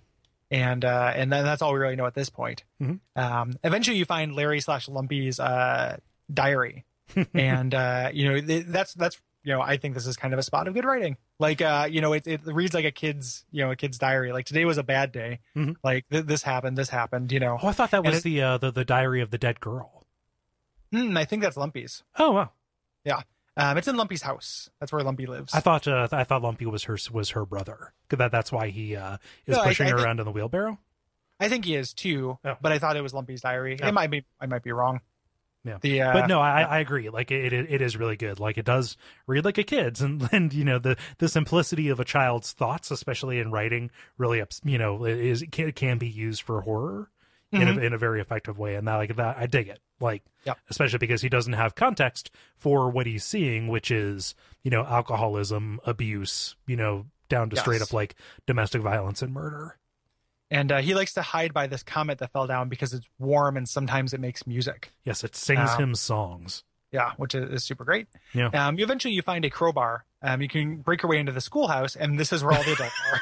and uh, and then that's all we really know at this point. Mhm. Um, eventually, you find Larry slash Lumpy's uh, diary, and uh, you know th- that's that's you know I think this is kind of a spot of good writing. Like uh, you know, it, it reads like a kid's you know a kid's diary. Like today was a bad day. Mhm. Like th- this happened, this happened. You know, Oh, I thought that was it- the, uh, the the diary of the dead girl. Hmm, I think that's Lumpy's. Oh wow! Yeah. Um, it's in Lumpy's house. That's where Lumpy lives. I thought uh, I thought Lumpy was her was her brother. That that's why he uh, is No, I- pushing I her think- around in the wheelbarrow. I think he is too, Oh. but I thought it was Lumpy's diary. Oh. It might be. I might be wrong. Yeah. The uh, but no, I, I agree. Like it, it, it is really good. Like it does read like a kid's, and and you know the the simplicity of a child's thoughts, especially in writing, really ups, you know is can, can be used for horror in a, in a very effective way. And that like that, I dig it. Like Yep. especially because he doesn't have context for what he's seeing, which is you know alcoholism, abuse, you know down to straight up like domestic violence and murder. And uh, he likes to hide by this comet that fell down because it's warm and sometimes it makes music. Yes, it sings Um, him songs. Yeah, which is, is super great. Yeah. Um, you eventually you find a crowbar. Um, you can break your way into the schoolhouse, and this is where all the adults are.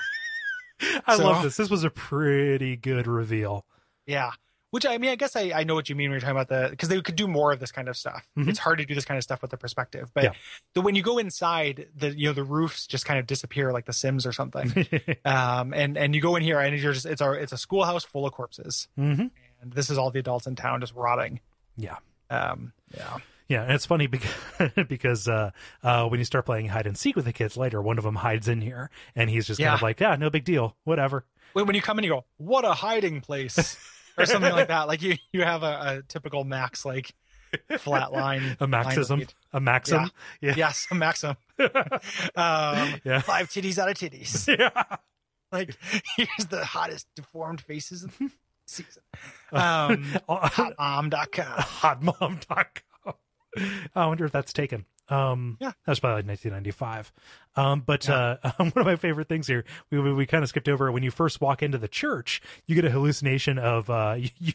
I so- love this. This was a pretty good reveal. Yeah. Which I mean, I guess I, I know what you mean when you're talking about the because they could do more of this kind of stuff. Mhm. It's hard to do this kind of stuff with the perspective, but Yeah. the, when you go inside, the you know the roofs just kind of disappear like the Sims or something. um, and and you go in here and you're just it's a it's a schoolhouse full of corpses, hmm and this is all the adults in town just rotting. Yeah. Um, yeah, Yeah, and it's funny because because uh, uh, when you start playing hide and seek with the kids later, one of them hides in here, and he's just kind of like, "Yeah, no big deal, whatever." when, when you come in, you go, "What a hiding place," or something like that. Like you you have a, a typical Max like flat line, A maxism, read. a maxim. Yeah, Yes, a Maxim. um, Yeah. Five titties out of titties. yeah. like here's the hottest deformed faces of the season. Um, hotmom.com. Hotmom.com. I wonder if that's taken. Um, Yeah. that was probably 1995. Um, but uh, one of my favorite things here, we we, we kind of skipped over when you first walk into the church, you get a hallucination of uh, you,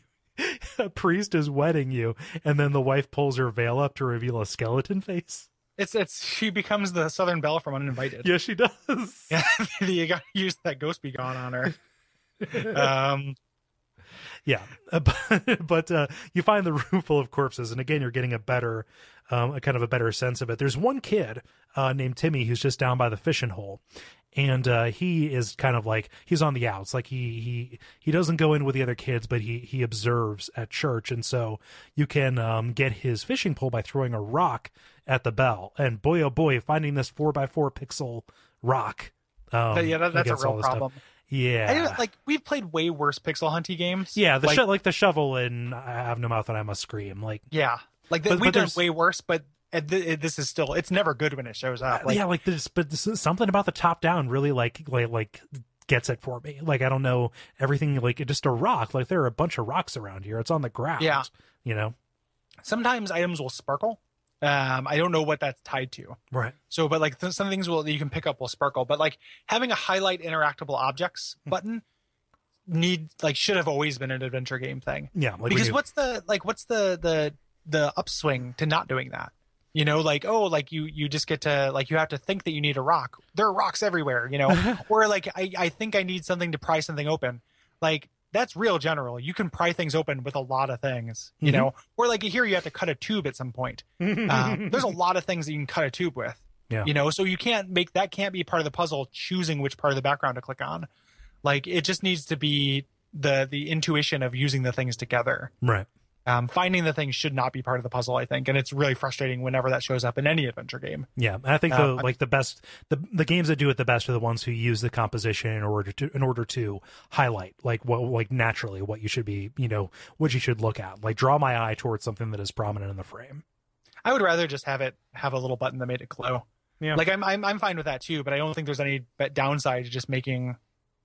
a priest is wedding you, and then the wife pulls her veil up to reveal a skeleton face. It's it's she becomes the Southern Belle from Uninvited. Yes, she does. Yeah, you got to use that ghost be gone on her. Um, Yeah, but, but uh, you find the room full of corpses, and again, you're getting a better, um, a kind of a better sense of it. There's one kid uh, named Timmy who's just down by the fishing hole, and uh, he is kind of like he's on the outs. Like he he he doesn't go in with the other kids, but he he observes at church, and so you can um, get his fishing pole by throwing a rock at the bell. And boy, oh boy, finding this four by four pixel rock. Um, yeah, that, that's a real this stuff. problem. Yeah, I like we've played way worse pixel hunty games. yeah, the like, sho- like the shovel and I have no mouth and I must scream. Like yeah, like But- we've but done way worse, but it, it, this is still it's never good when it shows up. Like, yeah, like this, but this is something about the top down really like like like gets it for me. Like I don't know everything. Like just a rock. Like there are a bunch of rocks around here. It's on the ground. Yeah. you know. sometimes items will sparkle. Um, I don't know what that's tied to. Right. So, but like th- some things will you can pick up will sparkle, but like having a highlight interactable objects Hmm. button need like should have always been an adventure game thing. Yeah. Like because what's the like what's the the the upswing to not doing that? You know, like oh, like you you just get to like you have to think that you need a rock. There are rocks everywhere. You know, or like I I think I need something to pry something open. Like that's real general. You can pry things open with a lot of things. You Mhm. know, or like here you have to cut a tube at some point. Um, there's a lot of things that you can cut a tube with. Yeah. You know, so you can't make that can't be part of the puzzle. Choosing which part of the background to click on, like it just needs to be the the intuition of using the things together. right. Um, finding the thing should not be part of the puzzle, I think, and it's really frustrating whenever that shows up in any adventure game. Yeah, and I think the Um, like the best the the games that do it the best are the ones who use the composition in order to in order to highlight like what like naturally what you should be you know what you should look at like draw my eye towards something that is prominent in the frame. I would rather just have it have a little button that made it glow. Yeah. Like I'm I'm I'm fine with that too, but I don't think there's any ba- downside to just making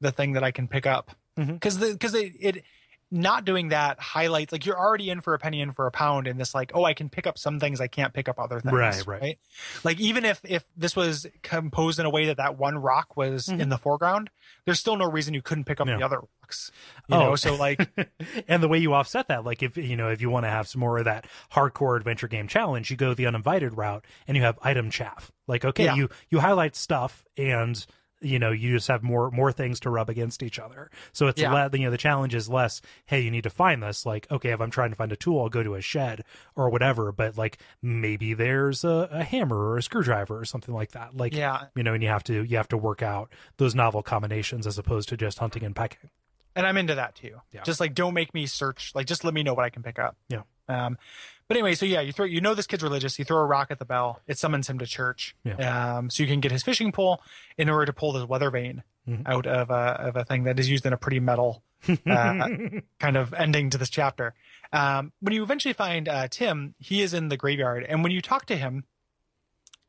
the thing that I can pick up because the because it it not doing that highlights like you're already in for a penny in for a pound in this like oh I can pick up some things I can't pick up other things Right, right. like even if if this was composed in a way that that one rock was Mhm. in the foreground there's still no reason you couldn't pick up Yeah. the other rocks you Oh. know so like and the way you offset that, like if you know if you want to have some more of that hardcore adventure game challenge, you go the uninvited route and you have item chaff. Like okay, Yeah. you you highlight stuff and you know you just have more more things to rub against each other. So it's Yeah. le- you know the challenge is less. Hey, you need to find this. Like okay, if I'm trying to find a tool, I'll go to a shed or whatever. But like maybe there's a, a hammer or a screwdriver or something like that. Like yeah you know, and you have to you have to work out those novel combinations as opposed to just hunting and pecking. and I'm into that too. Yeah. Just like don't make me search. Like just let me know what I can pick up. Yeah. Um, but anyway, so yeah, you throw you know this kid's religious. You throw a rock at the bell. It summons him to church. Yeah. Um, so you can get his fishing pole in order to pull this weather vane Mhm. out of a of a thing that is used in a pretty metal uh, kind of ending to this chapter. Um, when you eventually find uh, Tim, he is in the graveyard, and when you talk to him,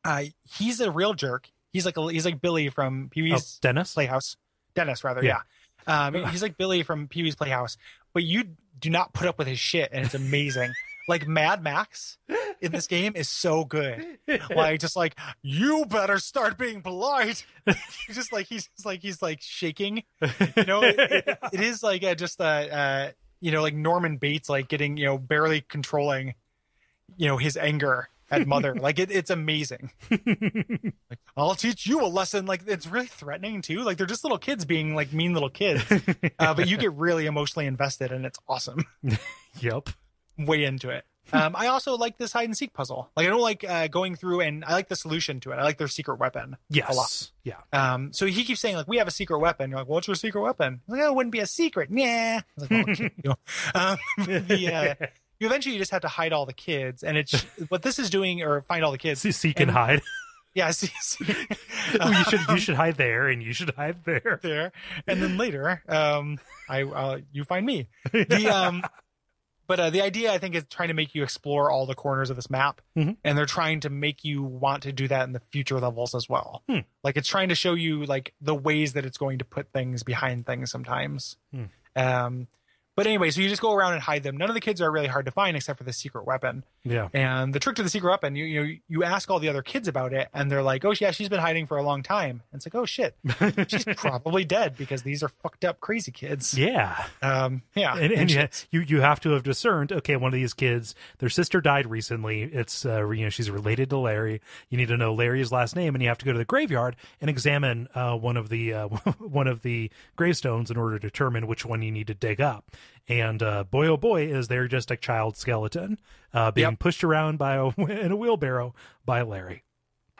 uh, he's a real jerk. He's like a, he's like Billy from Pee oh, Dennis. Playhouse. Dennis, rather, Yeah. yeah. Um, he's like Billy from Pee Wee's Playhouse, but you do not put up with his shit, and it's amazing. like Mad Max in this game is so good. Like just like you better start being polite. Just like he's just like he's like shaking. You know, it, it- it is like uh just uh, uh, you know, like Norman Bates, like getting you know barely controlling, you know, his anger at Mother. like it, it's amazing. Like, I'll teach you a lesson. Like it's really threatening too. Like they're just little kids being like mean little kids, uh, but you get really emotionally invested, and it's awesome. yep. Way into it. Um, I also like this hide and seek puzzle. Like I don't like uh, going through, and I like the solution to it. I like their secret weapon. Yes. A lot. Yeah. Um, so he keeps saying like, "We have a secret weapon." You're like, "What's your secret weapon?" I'm like, "Oh, it wouldn't be a secret." Yeah. I like, "Oh, okay." You know? um, the, uh, you eventually you just have to hide all the kids, and it's what this is doing, or find all the kids. See, seek and And- hide. Yeah, see, see. Ooh, you should you should hide there, and you should hide there. there, and then later, um, I uh, you find me. The um, but uh, the idea I think is trying to make you explore all the corners of this map, Mhm. and they're trying to make you want to do that in the future levels as well. Hmm. Like it's trying to show you like the ways that it's going to put things behind things sometimes. Hmm. Um, but anyway, so you just go around and hide them. None of the kids are really hard to find except for the secret weapon. Yeah. And the trick to the secret weapon, you you know, you ask all the other kids about it, and they're like, "Oh yeah, she's been hiding for a long time." And it's like, "Oh shit, she's probably dead because these are fucked up crazy kids." Yeah. Um, yeah, And, and you, you you have to have discerned. Okay, one of these kids, their sister died recently. It's uh, you know she's related to Larry. You need to know Larry's last name, and you have to go to the graveyard and examine uh, one of the uh, one of the gravestones in order to determine which one you need to dig up. And uh, boy, oh boy, is there just a child skeleton uh, being Yep. pushed around by a, in a wheelbarrow by Larry.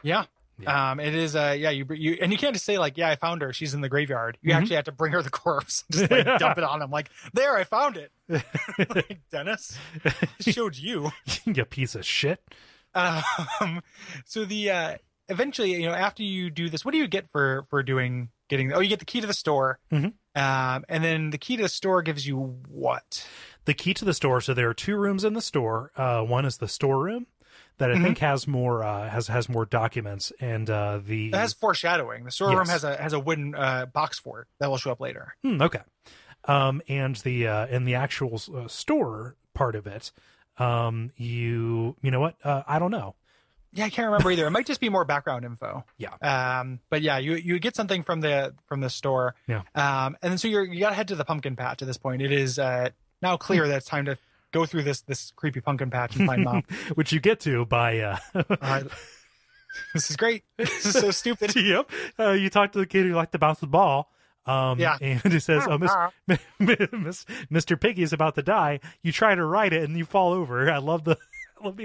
yeah. Yeah. Um, it is uh yeah you you and you can't just say like yeah I found her she's in the graveyard. You Mhm. actually have to bring her the corpse, just like dump it on him like there I found it. like, Dennis showed you. you piece of shit. Um, so the uh eventually you know after you do this, what do you get for for doing getting? Oh, you get the key to the store. Mhm. Um, and then the key to the store gives you what? The key to the store. So there are two rooms in the store. Uh, one is the storeroom that I Mhm. think has more uh, has has more documents, and uh, the It has foreshadowing. The storeroom Yes. has a has a wooden uh, box for it that will show up later. Hmm, okay. Um, and the uh, and the actual uh, store part of it, um, you you know what? Uh, I don't know. Yeah, I can't remember either. It might just be more background info. Yeah. Um, but yeah, you you get something from the from the store. Yeah. Um, and then so you're you gotta head to the pumpkin patch at this point. It is uh now clear that it's time to go through this this creepy pumpkin patch and find mom. Which you get to by uh, Uh, this is great. This is so stupid. yep. Uh, you talk to the kid who liked to bounce the ball. Um, Yeah. and he says, "Oh, Miss, Miss, Mr. Piggy is about to die." You try to ride it and you fall over. I love the,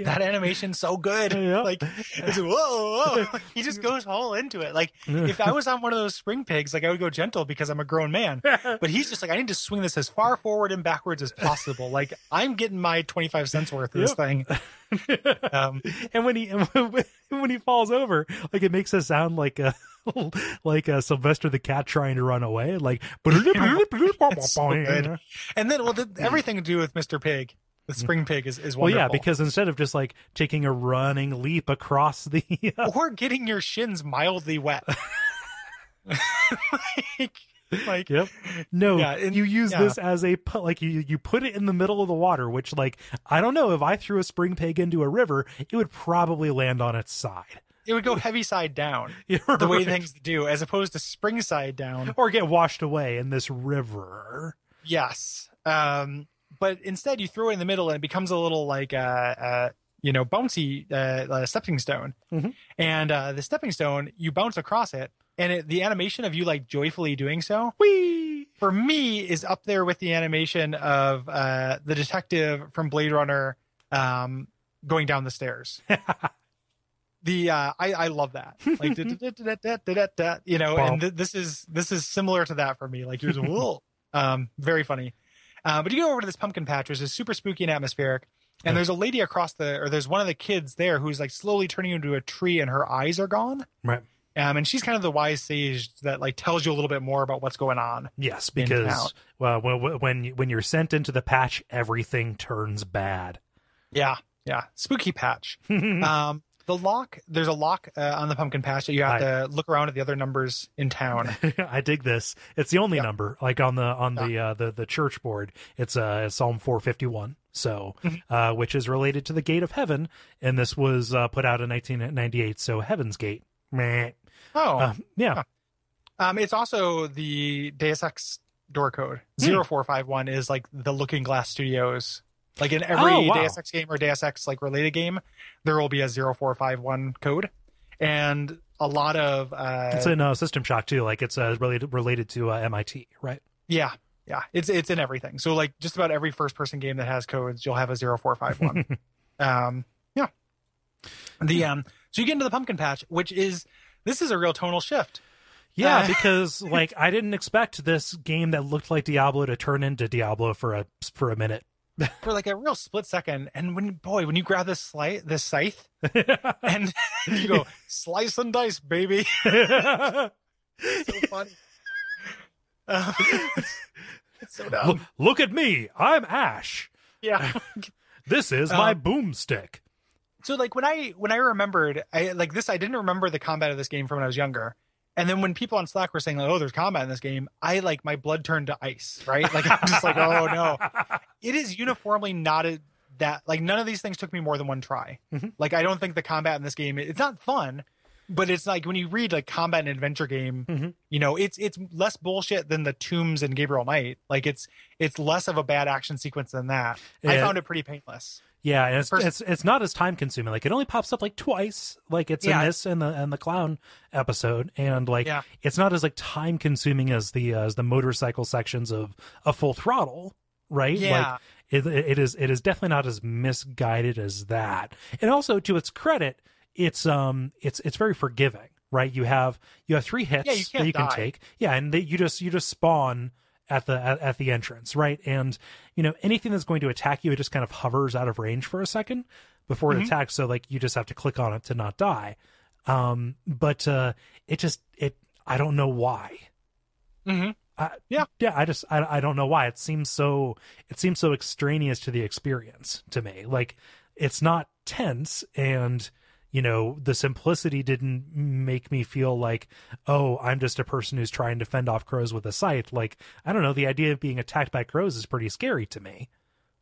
That animation's so good. Yeah. Like it's whoa, whoa. He just goes all into it. Like if I was on one of those spring pigs, like I would go gentle because I'm a grown man. But he's just like, I need to swing this as far forward and backwards as possible. Like I'm getting my 25 cents worth of this Yep. thing. Um, and when he when he falls over, like it makes it sound like a like a Sylvester the cat trying to run away. Like so and then, well, the, everything to do with Mr. Pig, the spring pig is, is wonderful. Well, yeah, because instead of just like taking a running leap across the, or getting your shins mildly wet. like, like yep, no, Yeah, and- you use yeah. this as a like you you put it in the middle of the water, which like I don't know if I threw a spring pig into a river, it would probably land on its side. it would go heavy side down, the way things do, as opposed to spring side down. or get washed away in this river. Yes. Um, but instead, you throw it in the middle, and it becomes a little like uh, uh, you know, bouncy uh, uh, stepping stone. Mhm. And uh, the stepping stone, you bounce across it, and it, the animation of you like joyfully doing so Whee! for me is up there with the animation of uh, the detective from Blade Runner um, going down the stairs. the uh, I I love that like da- da- da- you know, and th- this is this is similar to that for me. Like you're just, um very funny. Uh, but you go over to this pumpkin patch, which is super spooky and atmospheric. And Yeah. there's a lady across the, or there's one of the kids there who's like slowly turning into a tree, and her eyes are gone. Right. Um, and she's kind of the wise sage that like tells you a little bit more about what's going on. Yes, because well, when when you- when you're sent into the patch, everything turns bad. Yeah, yeah, spooky patch. um, the lock, there's a lock uh, on the pumpkin patch that you have to look around at the other numbers in town. I dig this. It's the only Yeah. number, like on the on the uh, the the church board. It's uh Psalm 451. So, Mhm. uh, which is related to the gate of heaven, and this was uh, put out in 1998. So, Heaven's Gate. Meh. Oh, Uh, yeah. um, it's also the Deus Ex door code. Hmm. 0451 is like the Looking Glass Studios. Like in every Oh, wow. Deus Ex game or Deus Ex like related game, there will be a 0451 code. And a lot of uh It's in uh, System Shock too. Like it's uh, related related to uh, MIT, right? yeah, yeah, it's it's in everything. So like just about every first person game that has codes, you'll have a 0451. um yeah. The um so you get into the pumpkin patch, which is this is a real tonal shift. Yeah, Uh, because like I didn't expect this game that looked like Diablo to turn into Diablo for a for a minute. for like a real split second. And when boy, when you grab this slice, this scythe, and you go slice and dice, baby, so funny. Uh, it's so dumb. look, look at me, I'm Ash. Yeah. This is my Um, boomstick. So like when I when I remembered, I like this. I didn't remember the combat of this game from when I was younger. And then when people on Slack were saying like, "Oh, there's combat in this game," I like my blood turned to ice. Right? Like I'm just like, "Oh no." It is uniformly not a, that like none of these things took me more than one try. Mhm. Like I don't think the combat in this game it's not fun, but it's like when you read like combat and adventure game, Mhm. you know, it's it's less bullshit than the Tombs and Gabriel Knight. Like it's it's less of a bad action sequence than that. I found it pretty painless. Yeah, and it's, First- it's it's not as time consuming. Like it only pops up like twice. Like it's Yeah. in this and the and the clown episode, and like Yeah. it's not as like time consuming as the uh, as the motorcycle sections of a full throttle, right? Yeah. Like it, it is it is definitely not as misguided as that. And also to its credit, it's um it's it's very forgiving, right? You have you have three hits Yeah, you that you can take, yeah, and they, you just you just spawn at the at, at the entrance, right? And you know anything that's going to attack you, it just kind of hovers out of range for a second before it Mhm. attacks. So like you just have to click on it to not die. Um, but uh, it just it I don't know why. Mm-hmm. I, Yeah. yeah. I just I, I don't know why it seems so it seems so extraneous to the experience to me. Like it's not tense, and you know the simplicity didn't make me feel like oh I'm just a person who's trying to fend off crows with a scythe. Like I don't know the idea of being attacked by crows is pretty scary to me.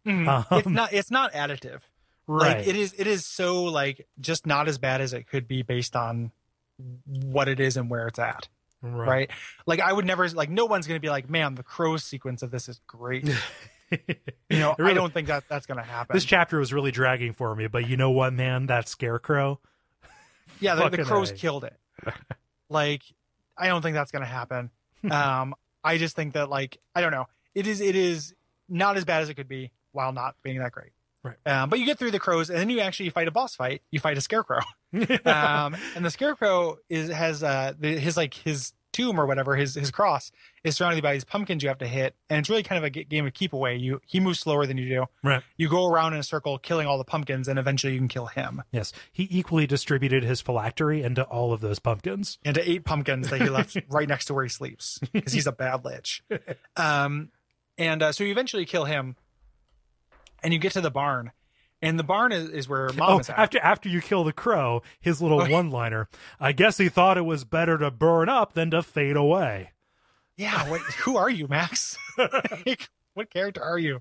Mhm. it's Um, not it's not additive. Right. Like it is it is so like just not as bad as it could be based on what it is and where it's at. Right. Like I would never like no one's gonna be like, man, the crow sequence of this is great. You know, really- I don't think that that's gonna happen. This chapter was really dragging for me, but you know what, man? That scarecrow. yeah, the, the crows killed it. like, I don't think that's gonna happen. Um, I just think that like I don't know. It is it is not as bad as it could be while not being that great. Right. Um, but you get through the crows and then you actually fight a boss fight. You fight a scarecrow. um, and the scarecrow is has uh the, his like his tomb or whatever his his cross is surrounded by these pumpkins you have to hit and it's really kind of a g- game of keep away you he moves slower than you do right. you go around in a circle killing all the pumpkins and eventually you can kill him Yes. He equally distributed his phylactery into all of those pumpkins. into eight pumpkins that he left right next to where he sleeps because he's a bad lich um and uh, so you eventually kill him and you get to the barn and the barn is, is where mom Oh, is at after after you kill the crow, his little one-liner. I guess he thought it was better to burn up than to fade away. yeah what, who are you max what character are you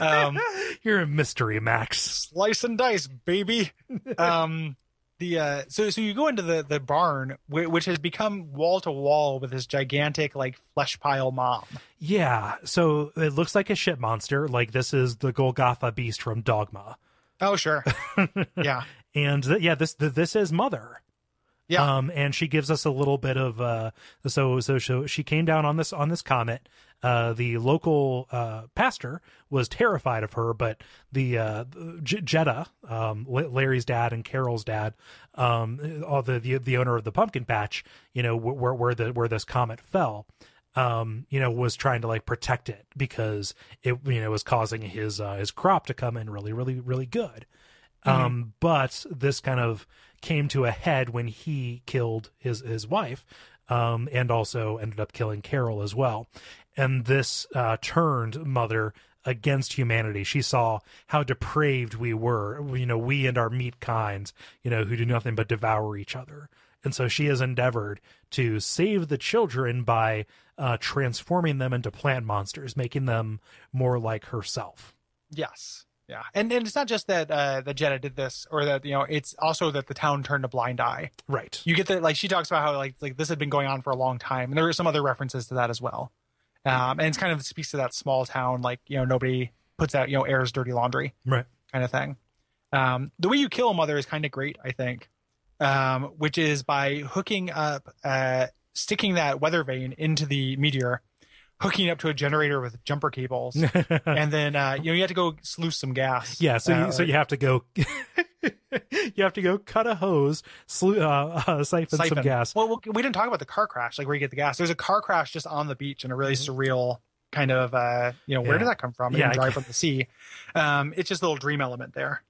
um You're a mystery, Max. slice and dice, baby. um, the uh, so so you go into the the barn, which has become wall to wall with this gigantic like flesh pile mom. Yeah. So it looks like a shit monster. Like this is the Golgothan beast from Dogma. Oh sure, yeah, And th- yeah, this th- this is Mother. yeah, Um, and she gives us a little bit of uh, so so so she came down on this on this comet. Uh, the local uh, pastor was terrified of her, but the uh, J- Jetta, um, La- Larry's dad and Carol's dad, um, all the, the the owner of the pumpkin patch, you know, where where the where this comet fell, um, you know, was trying to like protect it because it you know was causing his uh, his crop to come in really really really good. Um, but this kind of came to a head when he killed his his wife, um, and also ended up killing Carol as well. And this uh, turned Mother against humanity. She saw how depraved we were, you know, we and our meat kinds, you know, who do nothing but devour each other. And so she has endeavored to save the children by uh, transforming them into plant monsters, making them more like herself. yes, yeah. And and it's not just that uh, that Jetta did this, or that you know, it's also that the town turned a blind eye. Right. You get that, like she talks about how like like this had been going on for a long time, and there are some other references to that as well. Um, and it's kind of speaks to that small town, like you know, nobody puts out you know airs dirty laundry. Right. kind of thing. Um, the way you kill a mother is kind of great, I think, um, which is by hooking up, uh, sticking that weather vane into the meteor, hooking it up to a generator with jumper cables, and then uh, you know you have to go sluice some gas. Yeah, so Uh, you, so you have to go, you have to go cut a hose, slu- uh, uh, siphon, some gas. Well, we didn't talk about the car crash, like where you get the gas. There's a car crash just on the beach in a really surreal kind of, uh, you know, where Mm-hmm. Yeah. did that come from? Yeah, Yeah, drive from the sea. Um, it's just a little dream element there.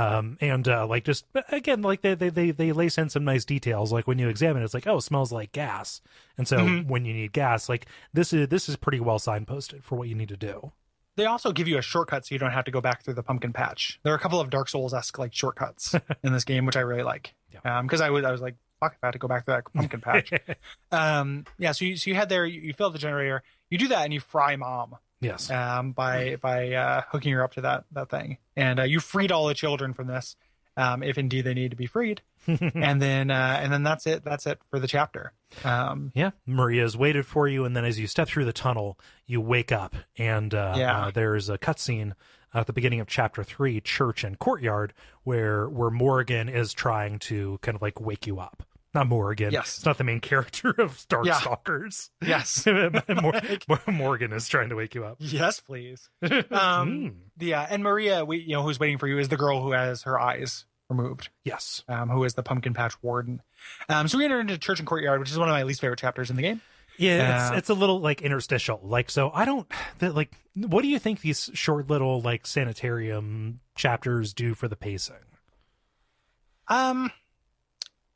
Um, and uh, like just again, like they, they they they lace in some nice details. Like when you examine, it, it's like oh, it smells like gas. And so Mhm. when you need gas, like this is this is pretty well signposted for what you need to do. They also give you a shortcut so you don't have to go back through the pumpkin patch. There are a couple of Dark Souls esque like shortcuts in this game, which I really like. Yeah. Um, because I was I was like, fuck, if I had to go back through that pumpkin patch. um, yeah. So you so you head there, you, you fill the generator, you do that, and you fry mom. Yes. Um, by by uh, hooking her up to that that thing, and uh, you freed all the children from this. Um, if indeed they need to be freed, and then uh, and then that's it. That's it for the chapter. Um, Yeah, Maria's waited for you, and then as you step through the tunnel, you wake up, and uh, Yeah. uh, there's a cutscene at the beginning of chapter three, church and courtyard, where where Morgan is trying to kind of like wake you up. Not Morgan. Yes. it's not the main character of Yeah. Darkstalkers. yes. Mor- Morgan is trying to wake you up. Yes, please. Um, Mm. uh, and Maria, we you know who's waiting for you is the girl who has her eyes removed. Yes. Um, who is the pumpkin patch warden? Um, so we enter into church and courtyard, which is one of my least favorite chapters in the game. Yeah, it's Uh, it's a little like interstitial. Like so I don't that like what do you think these short little like sanitarium chapters do for the pacing? Um,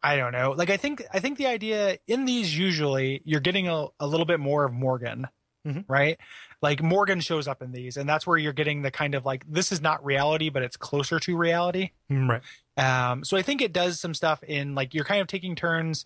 I don't know. Like I think I think the idea in these usually you're getting a, a little bit more of Morgan, Mhm. right? Like Morgan shows up in these, and that's where you're getting the kind of like this is not reality, but it's closer to reality. Mm, Right. Um, so I think it does some stuff in like you're kind of taking turns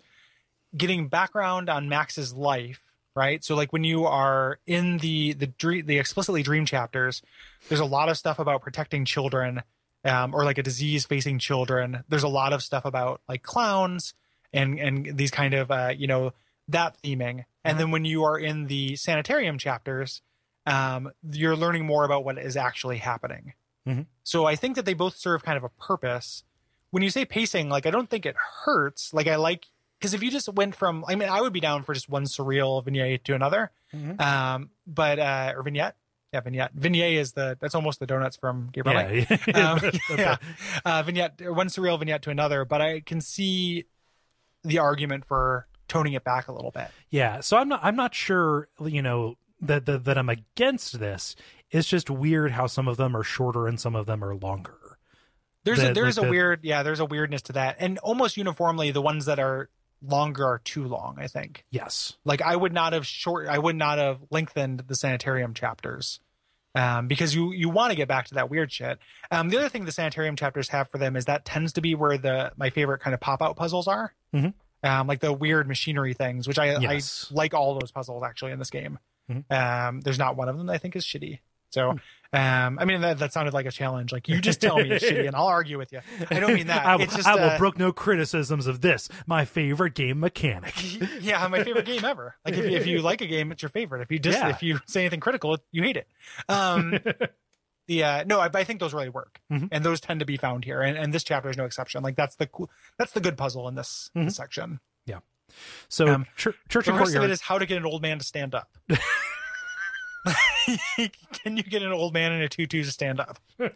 getting background on Max's life, right? So like when you are in the the dream, the explicitly dream chapters, there's a lot of stuff about protecting children, um, or like a disease facing children. There's a lot of stuff about like clowns and and these kind of uh, you know that theming. And then when you are in the sanitarium chapters, um, you're learning more about what is actually happening. Mhm. So I think that they both serve kind of a purpose. When you say pacing, like I don't think it hurts. Like I like because if you just went from, I mean, I would be down for just one surreal vignette to another. Mhm. Um, but uh, or vignette, yeah, vignette. Vignette is the that's almost the donuts from Gabriel. Knight. Yeah. Um, yeah, uh, vignette, one surreal vignette to another. But I can see the argument for toning it back a little bit. Yeah, so I'm not I'm not sure, you know, that that, that I'm against this. It's just weird how some of them are shorter and some of them are longer. There's The- a, there's like a the- weird yeah there's a weirdness to that, and almost uniformly the ones that are longer are too long. I think. Yes. like I would not have short I would not have lengthened the sanitarium chapters. Um, because you you want to get back to that weird shit. Um, the other thing the sanitarium chapters have for them is that tends to be where the my favorite kind of pop out puzzles are. Mhm. Um, like the weird machinery things, which I Yes. I like all those puzzles actually in this game. Mhm. Um, there's not one of them that I think is shitty. So, um, I mean that, that sounded like a challenge. Like you just tell me it's shitty and I'll argue with you. I don't mean that. I, will- it's just I will uh, brook no criticisms of this, my favorite game mechanic. yeah, my favorite game ever. Like if, if you like a game, it's your favorite. If you just Yeah. if you say anything critical, you hate it. Um, the uh, no, I, I think those really work, Mhm. and those tend to be found here, and, and this chapter is no exception. Like that's the cool, that's the good puzzle in this, Mhm. this section. Yeah. So Um, chur- church The rest of it courtyard. is how to get an old man to stand up. Can you get an old man in a tutu to stand up?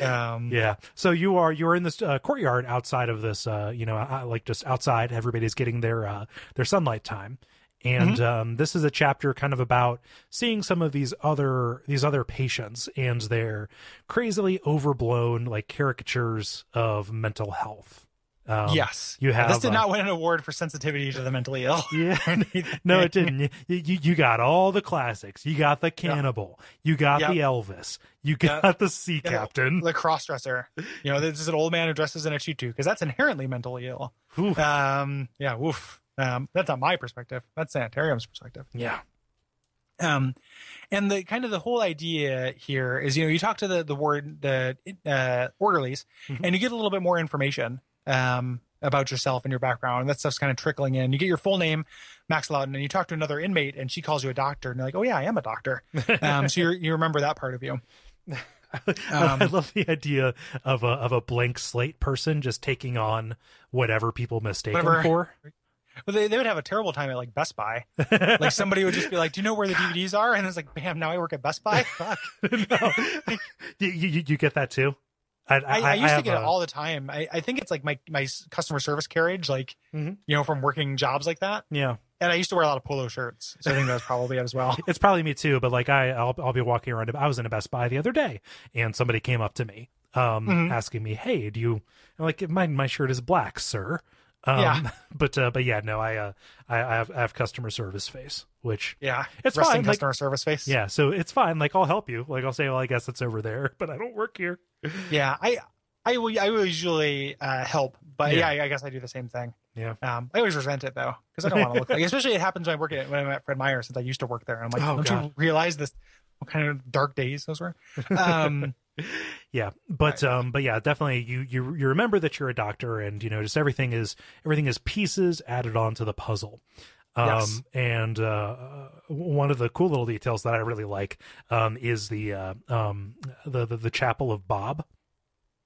Um, Yeah. So you are you are in this uh, courtyard outside of this, uh, you know, uh, like just outside. Everybody's getting their uh, their sunlight time, and Mm-hmm. um, this is a chapter kind of about seeing some of these other these other patients and their crazily overblown like caricatures of mental health. Um, yes, you have, This did uh, not win an award for sensitivity to the mentally ill. Yeah. no, it didn't. You, you you got all the classics. You got the cannibal. You got Yep. the Elvis. You got Yeah. the sea Yeah. captain. the cross dresser. You know, this is an old man who dresses in a tutu because that's inherently mentally ill. Oof. Um, yeah, woof. Um, that's not my perspective. That's sanitarium's perspective. yeah. Um, and the kind of the whole idea here is, you know, you talk to the the word the uh, orderlies, Mhm. and you get a little bit more information um, about yourself and your background. And that stuff's kind of trickling in. You get your full name, Max Laughton, and you talk to another inmate, and she calls you a doctor, and you're like, oh yeah, I am a doctor. Um, so you you remember that part of you. I love the idea of a of a blank slate person just taking on whatever people mistake Whatever. for. But they, they would have a terrible time at like Best Buy. Like somebody would just be like, "Do you know where the DVDs are?" And it's like, "Bam! Now I work at Best Buy." Fuck. no. you, you you get that too. I, I, I, used to get a- it all the time. I, I think it's like my my customer service carriage, like Mhm. you know, from working jobs like that. Yeah, And I used to wear a lot of polo shirts, so I think that's probably it as well. it's probably me too. But like I, I'll I'll be walking around. I was in a Best Buy the other day, and somebody came up to me, um, Mhm. asking me, "Hey, do you?" I'm like, "My my shirt is black, sir." Um, Yeah. But uh, but yeah, no, I uh, I, I have I have customer service face, which Yeah, It's resting fine, like- customer service face. yeah, so it's fine. Like I'll help you. Like I'll say, well, I guess it's over there, but I don't work here. yeah. I I will I will usually uh, help, but Yeah. yeah. I, I guess I do the same thing. Yeah. Um, I always resent it though because I don't want to look like. Especially it happens when I work at when I'm at Fred Meyer since I used to work there. And I'm like, Oh, don't God. you realize this? What kind of dark days those were? Um, Yeah, but Right. um, but yeah, definitely you you you remember that you're a doctor, and you know just everything is everything is pieces added onto the puzzle. Um, Yes. and uh, one of the cool little details that I really like um is the uh, um the, the the chapel of Bob.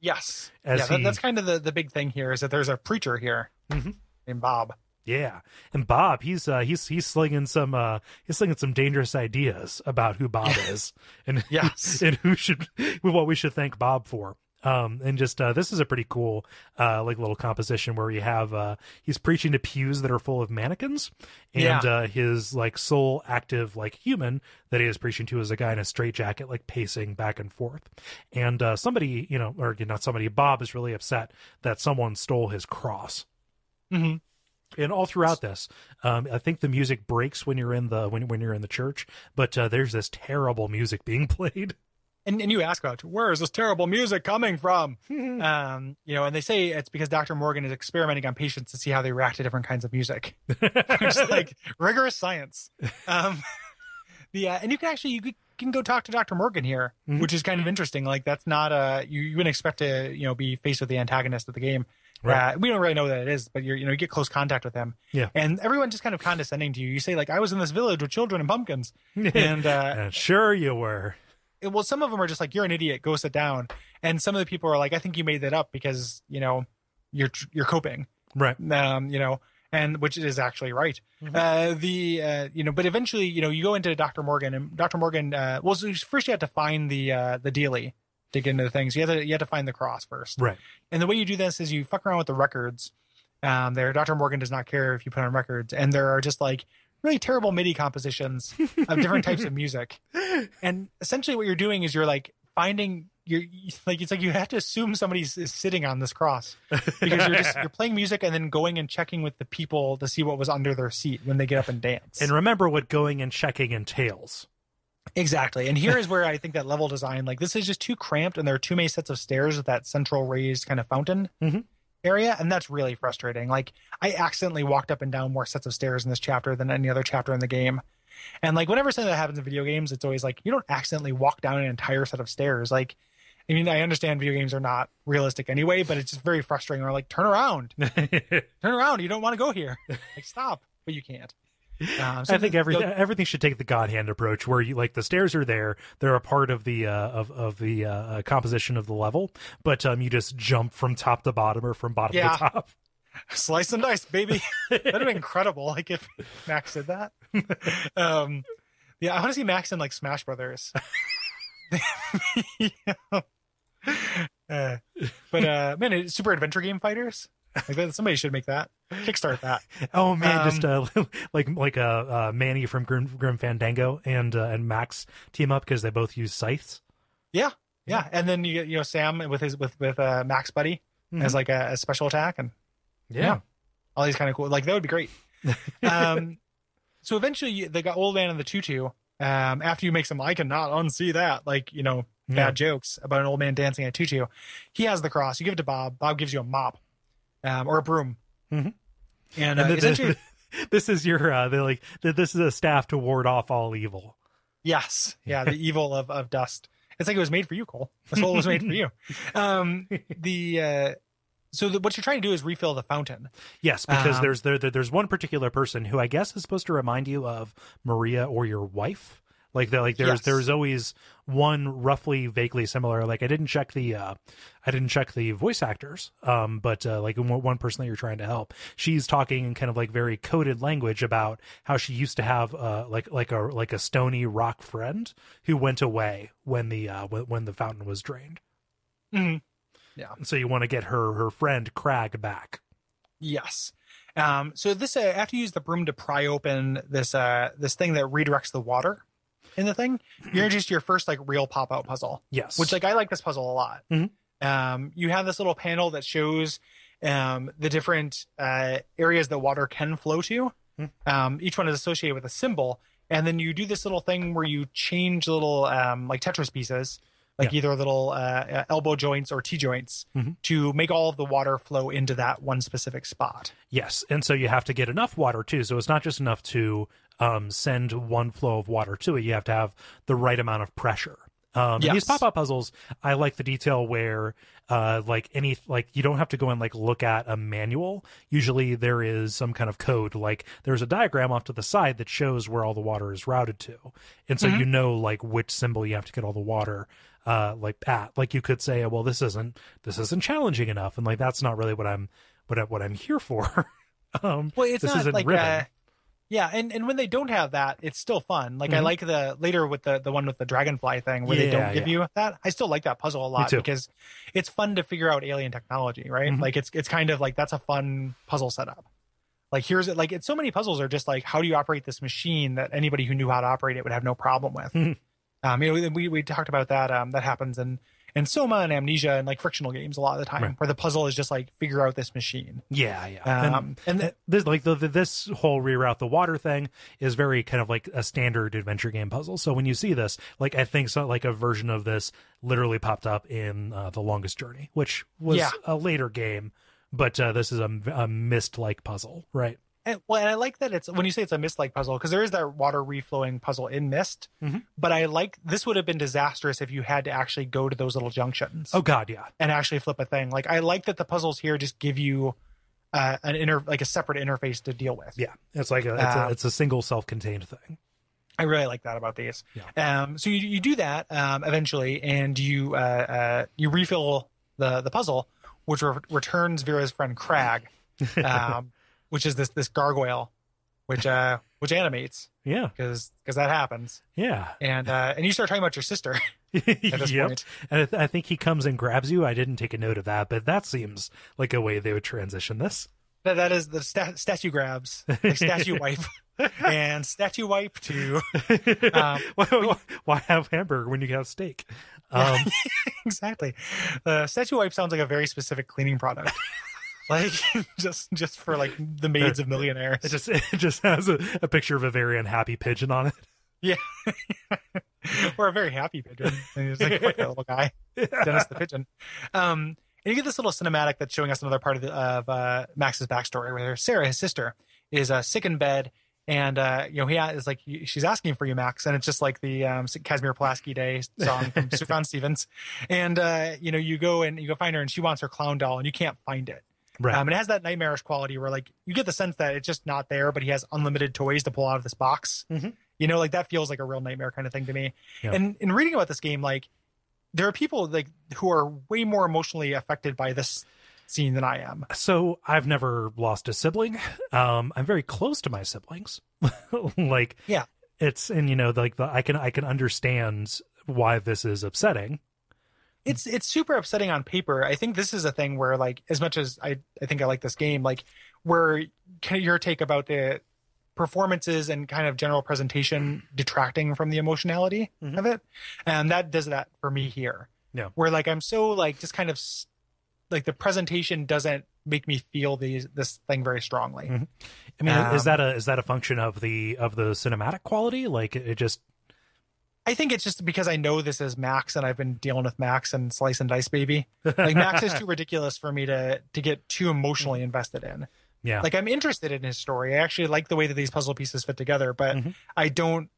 yes, As yeah. That, he- that's kind of the the big thing here is that there's a preacher here Mhm. named Bob. Yeah, and Bob, he's uh, he's he's slinging some uh, he's slinging some dangerous ideas about who Bob is and Yes. and who should what we should thank Bob for. Um, and just uh, this is a pretty cool uh, like little composition where you have uh, he's preaching to pews that are full of mannequins, and Yeah. uh, his like sole active like human that he is preaching to is a guy in a straitjacket like pacing back and forth. And uh, somebody you know or not somebody Bob is really upset that someone stole his cross. hmm And all throughout this, um, I think the music breaks when you're in the when when you're in the church, but uh, there's this terrible music being played. And, and you ask about where is this terrible music coming from? Um, you know, and they say it's because Dr. Morgan is experimenting on patients to see how they react to different kinds of music. It's like rigorous science. Um, the uh, and you can actually you can- go talk to Dr. Morgan here, Mhm. which is kind of interesting. Like that's not uh you, you wouldn't expect to you know be faced with the antagonist of the game. Right. Uh, we don't really know that it is, but you're you know you get close contact with them. Yeah. and everyone just kind of condescending to you. You say like I was in this village with children and pumpkins, and uh, And sure you were. it- well, some of them are just like, "You're an idiot. Go sit down." And some of the people are like, "I think you made that up because you know you're you're coping." Right. Um, you know, and which is actually right. Mhm. Uh, the uh, you know, but eventually, you know, you go into Doctor Morgan, and Doctor Morgan. Uh, well, so first you have to find the uh, the dealie get into the things. You have to you have to find the cross first. Right. And the way you do this is you fuck around with the records. Um, there, Dr. Morgan does not care if you put on records, and there are just like really terrible MIDI compositions of different types of music. And essentially, what you're doing is you're like finding you're like it's like you have to assume somebody's is sitting on this cross because you're just you're playing music and then going and checking with the people to see what was under their seat when they get up and dance. And remember what going and checking entails. Exactly. And here is where I think that level design, like this is just too cramped and there are too many sets of stairs with that central raised kind of fountain Mhm. area. And that's really frustrating. Like I accidentally walked up and down more sets of stairs in this chapter than any other chapter in the game. And like whenever something that happens in video games, it's always like you don't accidentally walk down an entire set of stairs. Like I mean, I understand video games are not realistic anyway, but it's just very frustrating. Or like, turn around, turn around. You don't want to go here. Like, stop, but you can't. Um, so I think the- every the- everything should take the God hand approach, where you like the stairs are there, they're a part of the uh, of of the uh, uh, composition of the level, but um, you just jump from top to bottom or from bottom Yeah. to top. slice and dice, baby. That'd have been incredible. Like if Max did that. Um, yeah, I want to see Max in like Smash Brothers. Uh, but uh, man, it's Super Adventure Game Fighters. Like that, somebody should make that. Kickstart that. Oh man, just Um, uh, like like uh, uh, Manny from Grim, Grim Fandango and uh, and Max team up because they both use scythes. Yeah, yeah. And then you get you know Sam with his with with uh, Max Buddy as like a, a special attack and Yeah. all these kind of cool. Like that would be great. um, so eventually, they got old man and the tutu. Um, after you make some, I cannot unsee that. Like you know, bad Yeah. jokes about an old man dancing at tutu. He has the cross. You give it to Bob. Bob gives you a mop, um, or a broom. Mhm. And, uh, And the- essentially, this is your uh, they're like th- this is a staff to ward off all evil. yes, yeah, the evil of of dust. It's like it was made for you, Kole. This whole was made for you. Um, the uh, so the, what you're trying to do is refill the fountain. Yes, because Um, there's there, there- there's one particular person who I guess is supposed to remind you of Maria or your wife. Like there, like there's Yes. there's always one roughly vaguely similar. Like I didn't check the uh I didn't check the voice actors. Um, but uh, like one person that you're trying to help, she's talking in kind of like very coded language about how she used to have uh like like a like a stony rock friend who went away when the uh when, when the fountain was drained. Mhm. So you want to get her her friend Crag back. Yes. Um, so this uh, after you use the broom to pry open this uh, this thing that redirects the water in the thing, you're introduced to your first like real pop out puzzle. Yes, Which like I like this puzzle a lot. Mhm. Um, you have this little panel that shows um, the different uh, areas that water can flow to. Mhm. Um, each one is associated with a symbol, and then you do this little thing where you change little um, like Tetris pieces, like either little uh, elbow joints or T joints, Mhm. to make all of the water flow into that one specific spot. Yes, and so you have to get enough water too. So it's not just enough to um, send one flow of water to it. You have to have the right amount of pressure. Um, and These pop-up puzzles, I like the detail where, uh, like any, like you don't have to go and like look at a manual. Usually there is some kind of code. Like there's a diagram off to the side that shows where all the water is routed to, and so you know like which symbol you have to get all the water. Uh, like at like you could say, well, this isn't this isn't challenging enough, and like that's not really what I'm what I, what I'm here for. um, Well, it's This not isn't like ribbon. uh, Yeah, and, and when they don't have that, it's still fun. Like I Mhm. like the later with the the one with the dragonfly thing where they don't give yeah. you that. I still like that puzzle a lot because it's fun to figure out alien technology, right? Mhm. Like it's it's kind of like that's a fun puzzle setup. Like here's it like it's so many puzzles are just like how do you operate this machine that anybody who knew how to operate it would have no problem with. Mhm. Um, you know, we we talked about that. Um, that happens in in Soma and Amnesia and like frictional games a lot of the time, Right. where the puzzle is just like figure out this machine. Yeah, yeah. Um, and th- this like the, the this whole reroute the water thing is very kind of like a standard adventure game puzzle. So when you see this, like I think so, like a version of this literally popped up in uh, the Longest Journey, which was Yeah. a later game, but uh, this is a, a Myst like puzzle, right? And, well, and I like that it's when you say it's a Myst like puzzle because there is that water reflowing puzzle in Myst. Mhm. But I like this would have been disastrous if you had to actually go to those little junctions Oh God, yeah, and actually flip a thing. Like I like that the puzzles here just give you uh, an inter like a separate interface to deal with. yeah. It's like a it's, Um, a, it's a single self-contained thing. I really like that about these. Yeah. Um, so you, you do that um, eventually, and you uh, uh, you refill the the puzzle, which re- returns Vera's friend Crag, um, which is this this gargoyle, which uh, which animates Yeah, because because that happens, yeah. and uh, and you start talking about your sister at this yep. point. And I, th- I think he comes and grabs you. I didn't take a note of that, but that seems like a way they would transition this. That, that is the sta- statue grabs, like statue wipe, and statue wipe to Um, why, why have hamburger when you have steak? Um, exactly. Uh, statue wipe sounds like a very specific cleaning product. Like just just for like the maids of millionaires. it just it just has a, a picture of a very unhappy pigeon on it. yeah. or a very happy pigeon. And he's like, fuck that little guy. Dennis the pigeon. Um, and you get this little cinematic that's showing us another part of, the, of uh, Max's backstory, where Sarah, his sister, is uh, sick in bed, and uh, you know he is like she's asking for you, Max, and it's just like the um, Casimir Pulaski Day song from Sufjan Stevens, and uh, you know you go and you go find her, and she wants her clown doll, and you can't find it. Right. Um, it has that nightmarish quality where like you get the sense that it's just not there, but he has unlimited toys to pull out of this box. Mhm. You know, like that feels like a real nightmare kind of thing to me. Yeah. And in reading about this game, like there are people like who are way more emotionally affected by this scene than I am. so I've never lost a sibling. Um, I'm very close to my siblings. like, Yeah. it's and you know like the I can I can understand why this is upsetting. It's it's super upsetting on paper. I think this is a thing where like as much as I I think I like this game, like where your take about the performances and kind of general presentation detracting from the emotionality Mhm. of it, and that does that for me here. Yeah. where like I'm so like just kind of like the presentation doesn't make me feel these this thing very strongly. Mhm. I mean, is Um, that a is that a function of the of the cinematic quality? Like it just I think it's just because I know this is Max and I've been dealing with Max and Slice and Dice Baby. Like Max is too ridiculous for me to to get too emotionally invested in. yeah. Like I'm interested in his story. I actually like the way that these puzzle pieces fit together, but Mhm. I don't.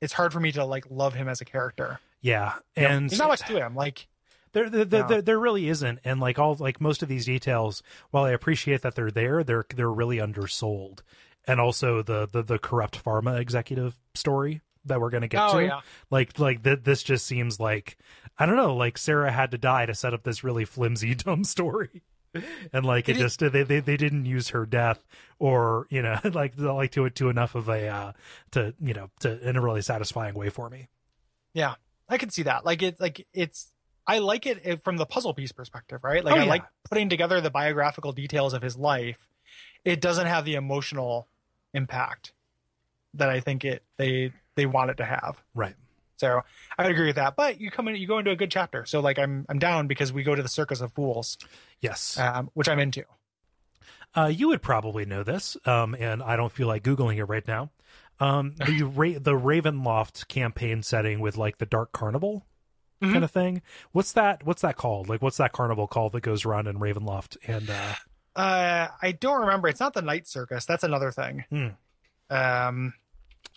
It's hard for me to like love him as a character. yeah, You know, and there's not much to him. Like There, there, there, No. there, there really isn't, and like all, like most of these details, while I appreciate that they're there, they're they're really undersold, and also the the, the corrupt pharma executive story that we're gonna get oh to, yeah, like like th- this just seems like I don't know, like Sarah had to die to set up this really flimsy dumb story, and like it, It is- just they, they they didn't use her death or you know like like to it to enough of a uh to you know to in a really satisfying way for me. yeah. I can see that. Like it's like it's. I like it from the puzzle piece perspective, right? Like Oh, I like putting together the biographical details of his life. It doesn't have the emotional impact that I think it they they want it to have. Right. So I would agree with that. But you come in, you go into a good chapter. So like I'm I'm down because we go to the Circus of Fools, Yes. um, which I'm into. Uh, you would probably know this, um, and I don't feel like googling it right now. Um, the Ra- the Ravenloft campaign setting with like the Dark Carnival Mhm. kind of thing. What's that? What's that called? Like, what's that carnival called that goes around in Ravenloft? And uh, Uh, I don't remember. It's not the Night Circus. That's another thing. Hmm. Um,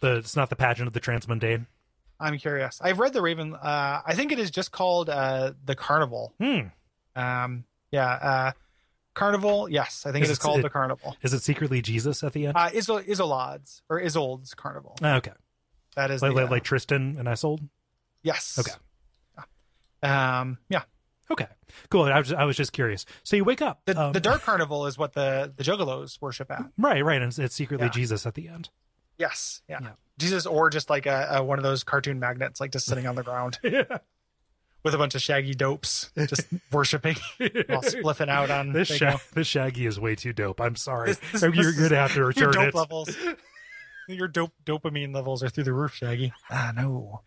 the it's not the pageant of the Transmundane. I'm curious. I've read the Raven. Uh, I think it is just called uh, the Carnival. Hmm. Um, yeah, uh, Carnival. Yes, I think Is it is called it- the Carnival. Is it secretly Jesus at the end? Uh, Isol- Isolad's or Isolde's Carnival. Ah, okay, That is like, the, like, uh, like Tristan and Isolde. yes. Okay. Yeah. Um, yeah. Okay, cool. I was I was just curious. So you wake up. The, um, the Dark Carnival is what the the Juggalos worship at. Right, right, and it's, it's secretly Yeah. Jesus at the end. Yes. Yeah. Yeah. Jesus, or just like a, a one of those cartoon magnets, like just sitting on the ground Yeah. with a bunch of shaggy dopes, just worshiping while spliffing out on. This, sha- this Shaggy is way too dope. I'm sorry. This- this- You're this to have to Your return dope it. levels. Your dope dopamine levels are through the roof, Shaggy. Ah, no.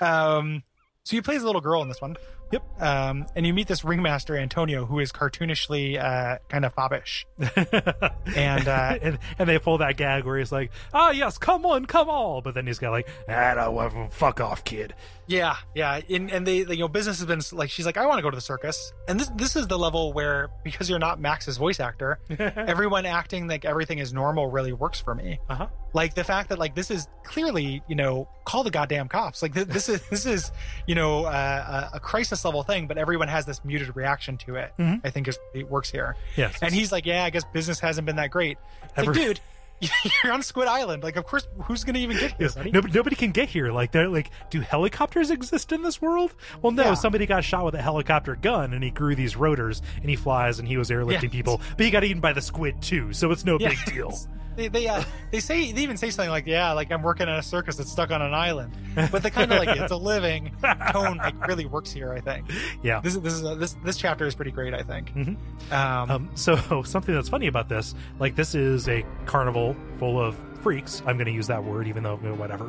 Um, so you play as a little girl in this one. Yep. Um, and you meet this ringmaster Antonio, who is cartoonishly uh, kind of foppish. And, uh, and and they pull that gag where he's like, "Ah, yes, come on, come on," but then he's got like, "Ah, no, fuck off, kid." Yeah, yeah, and and they, they you know business has been like she's like I want to go to the circus, and this this is the level where because you're not Max's voice actor, everyone acting like everything is normal really works for me. Uh huh. Like the fact that like this is clearly you know call the goddamn cops. Like th- this is this is you know uh, a a level thing, but everyone has this muted reaction to it. Mhm. I think is it works here, Yes. and he's like, yeah, I guess business hasn't been that great. It's Every- like, dude. You're on Squid Island. Like, of course, who's going to even get here, buddy? Nobody, nobody can get here. Like, they're like, do helicopters exist in this world? Well, no. Yeah. Somebody got shot with a helicopter gun, and he grew these rotors, and he flies, and he was airlifting Yeah. people. But he got eaten by the squid too, so it's no Yeah. big deal. They they uh, they say they even say something like yeah like I'm working at a circus that's stuck on an island, but the kind of like it's a living tone like really works here. I think Yeah. this is this is this this chapter is pretty great. I think. Mhm. Um, Um, so something that's funny about this, like this is a carnival full of freaks. I'm going to use that word, even though whatever.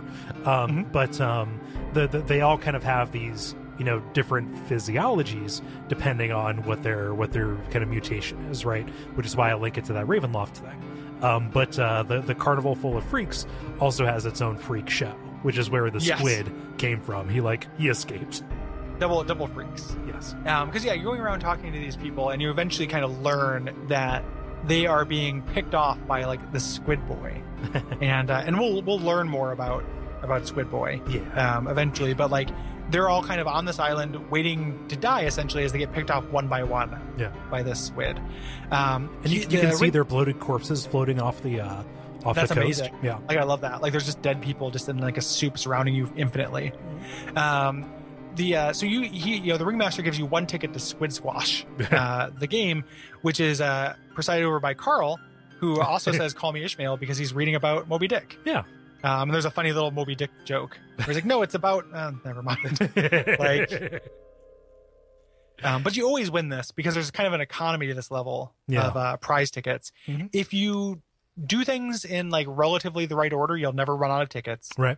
Um, Mhm. But um, the, the they all kind of have these you know different physiologies depending on what their what their kind of mutation is, right? Which is why I link it to that Ravenloft thing. Um, but uh, the the carnival full of freaks also has its own freak show, which is where the Yes. squid came from. He like he escaped. double double freaks. Yes. because yeah, you're going around talking to these people, and you eventually kind of learn that they are being picked off by like the Squid Boy, and uh, and we'll we'll learn more about about Squid Boy Yeah. um, eventually. But like they're all kind of on this island waiting to die essentially as they get picked off one by one Yeah. by this squid. Um, And you, you can the see their bloated corpses floating off the uh, off That's the coast. amazing. Yeah. Like I love that. Like there's just dead people just in like a soup surrounding you infinitely. Um, the uh, so you he you know the ringmaster gives you one ticket to Squid Squash, uh, the game, which is uh, presided over by Carl, who also says "Call me Ishmael" because he's reading about Moby Dick. Yeah. Um, and there's a funny little Moby Dick joke where he's like, "No, it's about uh, never mind." Like- Um, but you always win this because there's kind of an economy to this level Yeah. of uh, prize tickets. Mhm. If you do things in like relatively the right order, you'll never run out of tickets. right.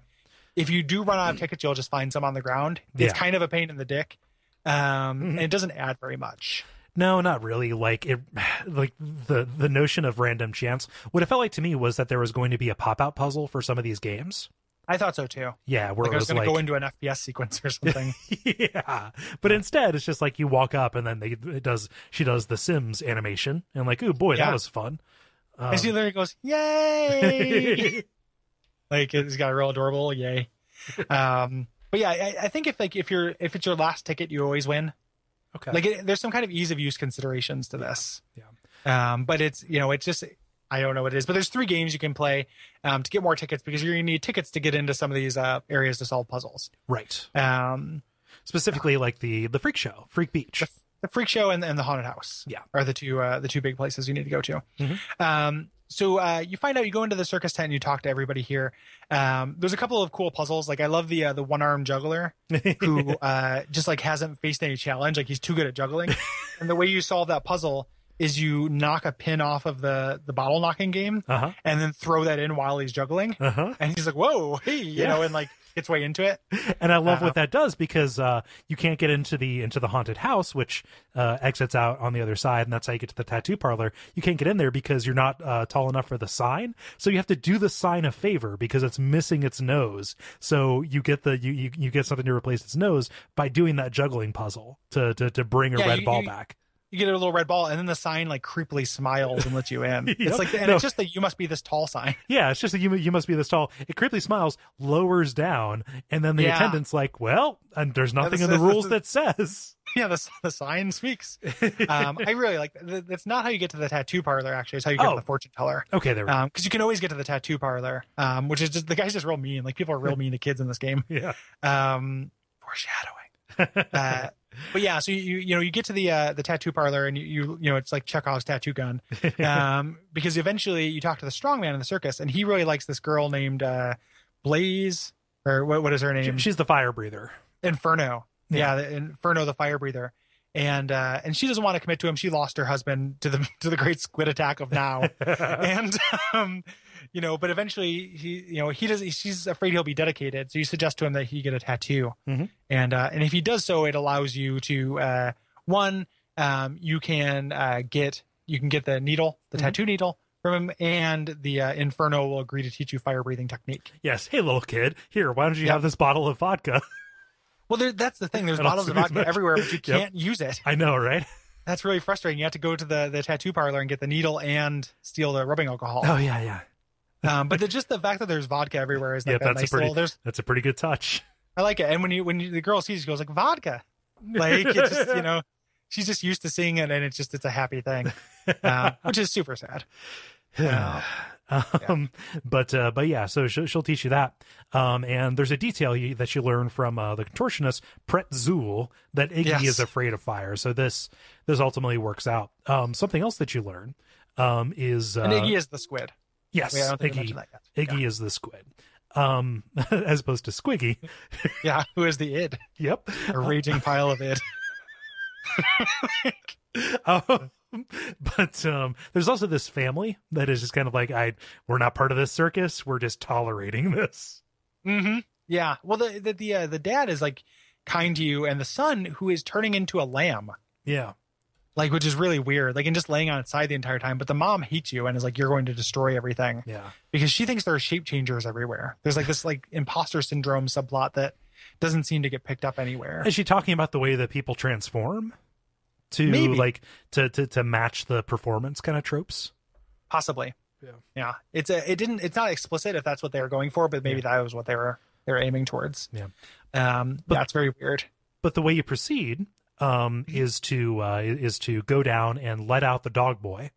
If you do run out of tickets, you'll just find some on the ground. It's Yeah. kind of a pain in the dick, um, Mhm. and it doesn't add very much. No, not really. Like it, like the the notion of random chance. What it felt like to me was that there was going to be a pop out puzzle for some of these games. I thought so too. Yeah, where Like it was was going to go into an FPS sequence or something. yeah, but instead it's just like you walk up and then they it does she does the Sims animation and like, oh boy, Yeah. that was fun. Um, and she literally goes, "Yay!" like it's got real adorable "Yay." Um, but yeah, I, I think if like if you're if it's your last ticket, you always win. Okay, like it, there's some kind of ease of use considerations to this Yeah. um but it's you know it's just i don't know what it is but there's three games you can play um to get more tickets because you're gonna need tickets to get into some of these uh areas to solve puzzles right. um Specifically, like the the freak show, Freak Beach. the, the freak show and, and the haunted house Yeah. are the two uh the two big places you need to go to Mhm. um so uh, you find out you go into the circus tent and you talk to everybody here. Um, there's a couple of cool puzzles. Like I love the uh, the one arm juggler who uh, just like hasn't faced any challenge. Like he's too good at juggling. and the way you solve that puzzle is you knock a pin off of the the bottle knocking game uh huh. and then throw that in while he's juggling. Uh huh. And he's like, "Whoa, hey!" You Yeah. know, and like gets way into it. and I love Uh-huh. what that does because uh, you can't get into the into the haunted house, which uh, exits out on the other side, and that's how you get to the tattoo parlor. You can't get in there because you're not uh, tall enough for the sign, so you have to do the sign a favor because it's missing its nose. So you get the you you, you get something to replace its nose by doing that juggling puzzle to to, to bring a Yeah, red you- ball you- back. You get a little red ball, and then the sign like creepily smiles and lets you in. Yep. It's like, and No. it's just that you must be this tall sign. Yeah, it's just that you you must be this tall. It creepily smiles, lowers down, and then the Yeah. attendant's like, "Well, and there's nothing this in the rules this that says." yeah, the the sign speaks. Um, I really like. th- That's not how you get to the tattoo parlor. Actually, it's how you get Oh. to the fortune teller. Okay, there. we go. because you can always get to the tattoo parlor, um, which is just the guy's just real mean. Like people are real mean to kids in this game. yeah. Um, foreshadowing. uh, but yeah, so you you know you get to the uh, the tattoo parlor and you, you you know it's like Chekhov's tattoo gun, um, because eventually you talk to the strongman in the circus and he really likes this girl named uh, Blaze or what what is her name? She's the fire breather. Inferno. Yeah. Yeah, the Inferno, the fire breather. And uh, and she doesn't want to commit to him. She lost her husband to the to the great squid attack of now, and um, you know, but eventually he, you know, he does. He's afraid he'll be dedicated, so you suggest to him that he get a tattoo, Mhm. and uh, and if he does so, it allows you to uh, one, um, you can uh, get you can get the needle, the Mhm. tattoo needle from him, and the uh, Inferno will agree to teach you fire breathing technique. yes. Hey, little kid. Here, why don't you Yep. have this bottle of vodka? Well, there, that's the thing. There's bottles of vodka much- everywhere, but you Yep. can't use it. I know, right? That's really frustrating. You have to go to the, the tattoo parlor and get the needle and steal the rubbing alcohol. Oh yeah, yeah. Um, but the, just the fact that there's vodka everywhere is like Yeah, a that's a nice pretty- little. That's a pretty good touch. I like it. And when you when you, the girl sees, it, she goes like vodka, like it just you know, she's just used to seeing it, and it's just it's a happy thing, uh, which is super sad. um, but uh, but yeah, so she'll, she'll teach you that. Um, and there's a detail you, that you learn from uh, the contortionist Pretzul that Iggy Yes. is afraid of fire. So this this ultimately works out. Um, something else that you learn um, is uh, And Iggy is the squid. Yes, Wait, I don't think Iggy mentioned that yet. Iggy is the squid. Um, as opposed to Squiggy. Yeah, who is the id? Yep. A raging pile of id. um, but um, there's also this family that is just kind of like I we're not part of this circus. We're just tolerating this. Mm-hmm. Yeah. Well, the the the, uh, the dad is like kind to you, and the son who is turning into a lamb. Yeah. Like which is really weird like and just laying on its side the entire time but the mom hates you and is like you're going to destroy everything Yeah. because she thinks there are shape changers everywhere there's like this like imposter syndrome subplot that doesn't seem to get picked up anywhere Is she talking about the way that people transform to Maybe. like to, to to match the performance kind of tropes? possibly Yeah. yeah it's a it didn't it's not explicit if that's what they were going for but maybe that was what they were they were aiming towards Yeah. um But- that's very weird But the way you proceed um, is to uh, is to go down and let out the dog boy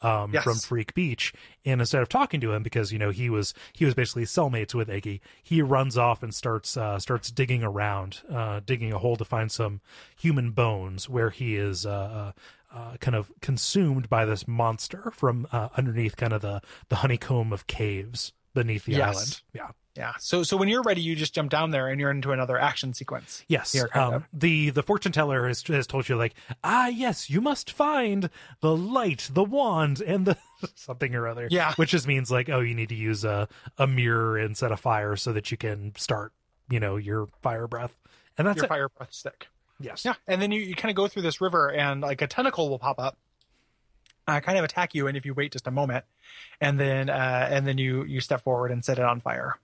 um, Yes. from Freak Beach, and instead of talking to him because you know he was he was basically cellmates with Iggy, he runs off and starts uh, starts digging around, uh, digging a hole to find some human bones where he is. Uh, uh, uh, kind of consumed by this monster from uh, underneath kind of the the honeycomb of caves beneath the Yes. island. Yeah. Yeah so so when you're ready you just jump down there and you're into another action sequence Yes. Here, um, of. the the fortune teller has, has told you like, ah, yes, you must find the light, the wand, and the something or other. Yeah. Which just means like, oh, you need to use a a mirror and set a fire so that you can start, you know, your fire breath, and that's your it. fire breath stick Yes. Yeah, and then you, you kind of go through this river, and like a tentacle will pop up, uh, kind of attack you. And if you wait just a moment, and then uh, and then you you step forward and set it on fire,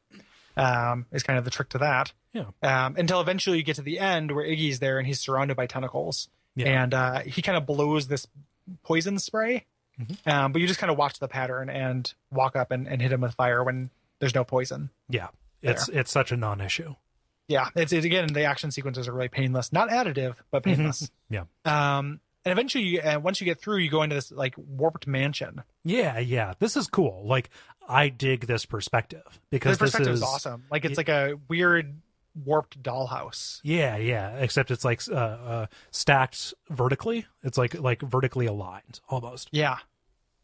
um, is kind of the trick to that. Yeah. Um, until eventually you get to the end where Iggy's there and he's surrounded by tentacles, Yeah. and uh, he kind of blows this poison spray. Mm-hmm. Um, but you just kind of watch the pattern and walk up and, and hit him with fire when there's no poison. Yeah. It's it's such a non-issue. Yeah, it's, it's again the action sequences are really painless, not additive, but painless. Yeah. Um, and eventually, you, uh, once you get through, you go into this like warped mansion. Yeah. Yeah. This is cool. Like, I dig this perspective because This perspective is is awesome. Like it's like a weird warped dollhouse. Yeah, yeah. Except it's like uh, uh, stacked vertically. It's like like vertically aligned almost. Yeah,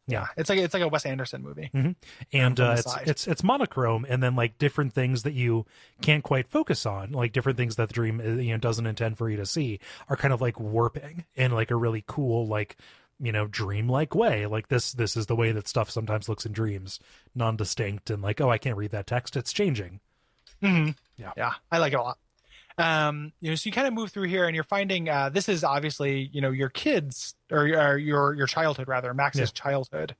Yeah. It's like it's like a Wes Anderson movie. and from the uh, it's it's it's monochrome, and then like different things that you can't quite focus on, like different things that the dream uh, you know doesn't intend for you to see, are kind of like warping in like a really cool like you know dream-like way. Like this this is the way that stuff sometimes looks in dreams, non-distinct and like oh I can't read that text, it's changing. hmm Yeah. yeah, I like it a lot. Um, you know, so you kind of move through here, and you're finding uh, this is obviously you know your kids or, or your your childhood rather Max's childhood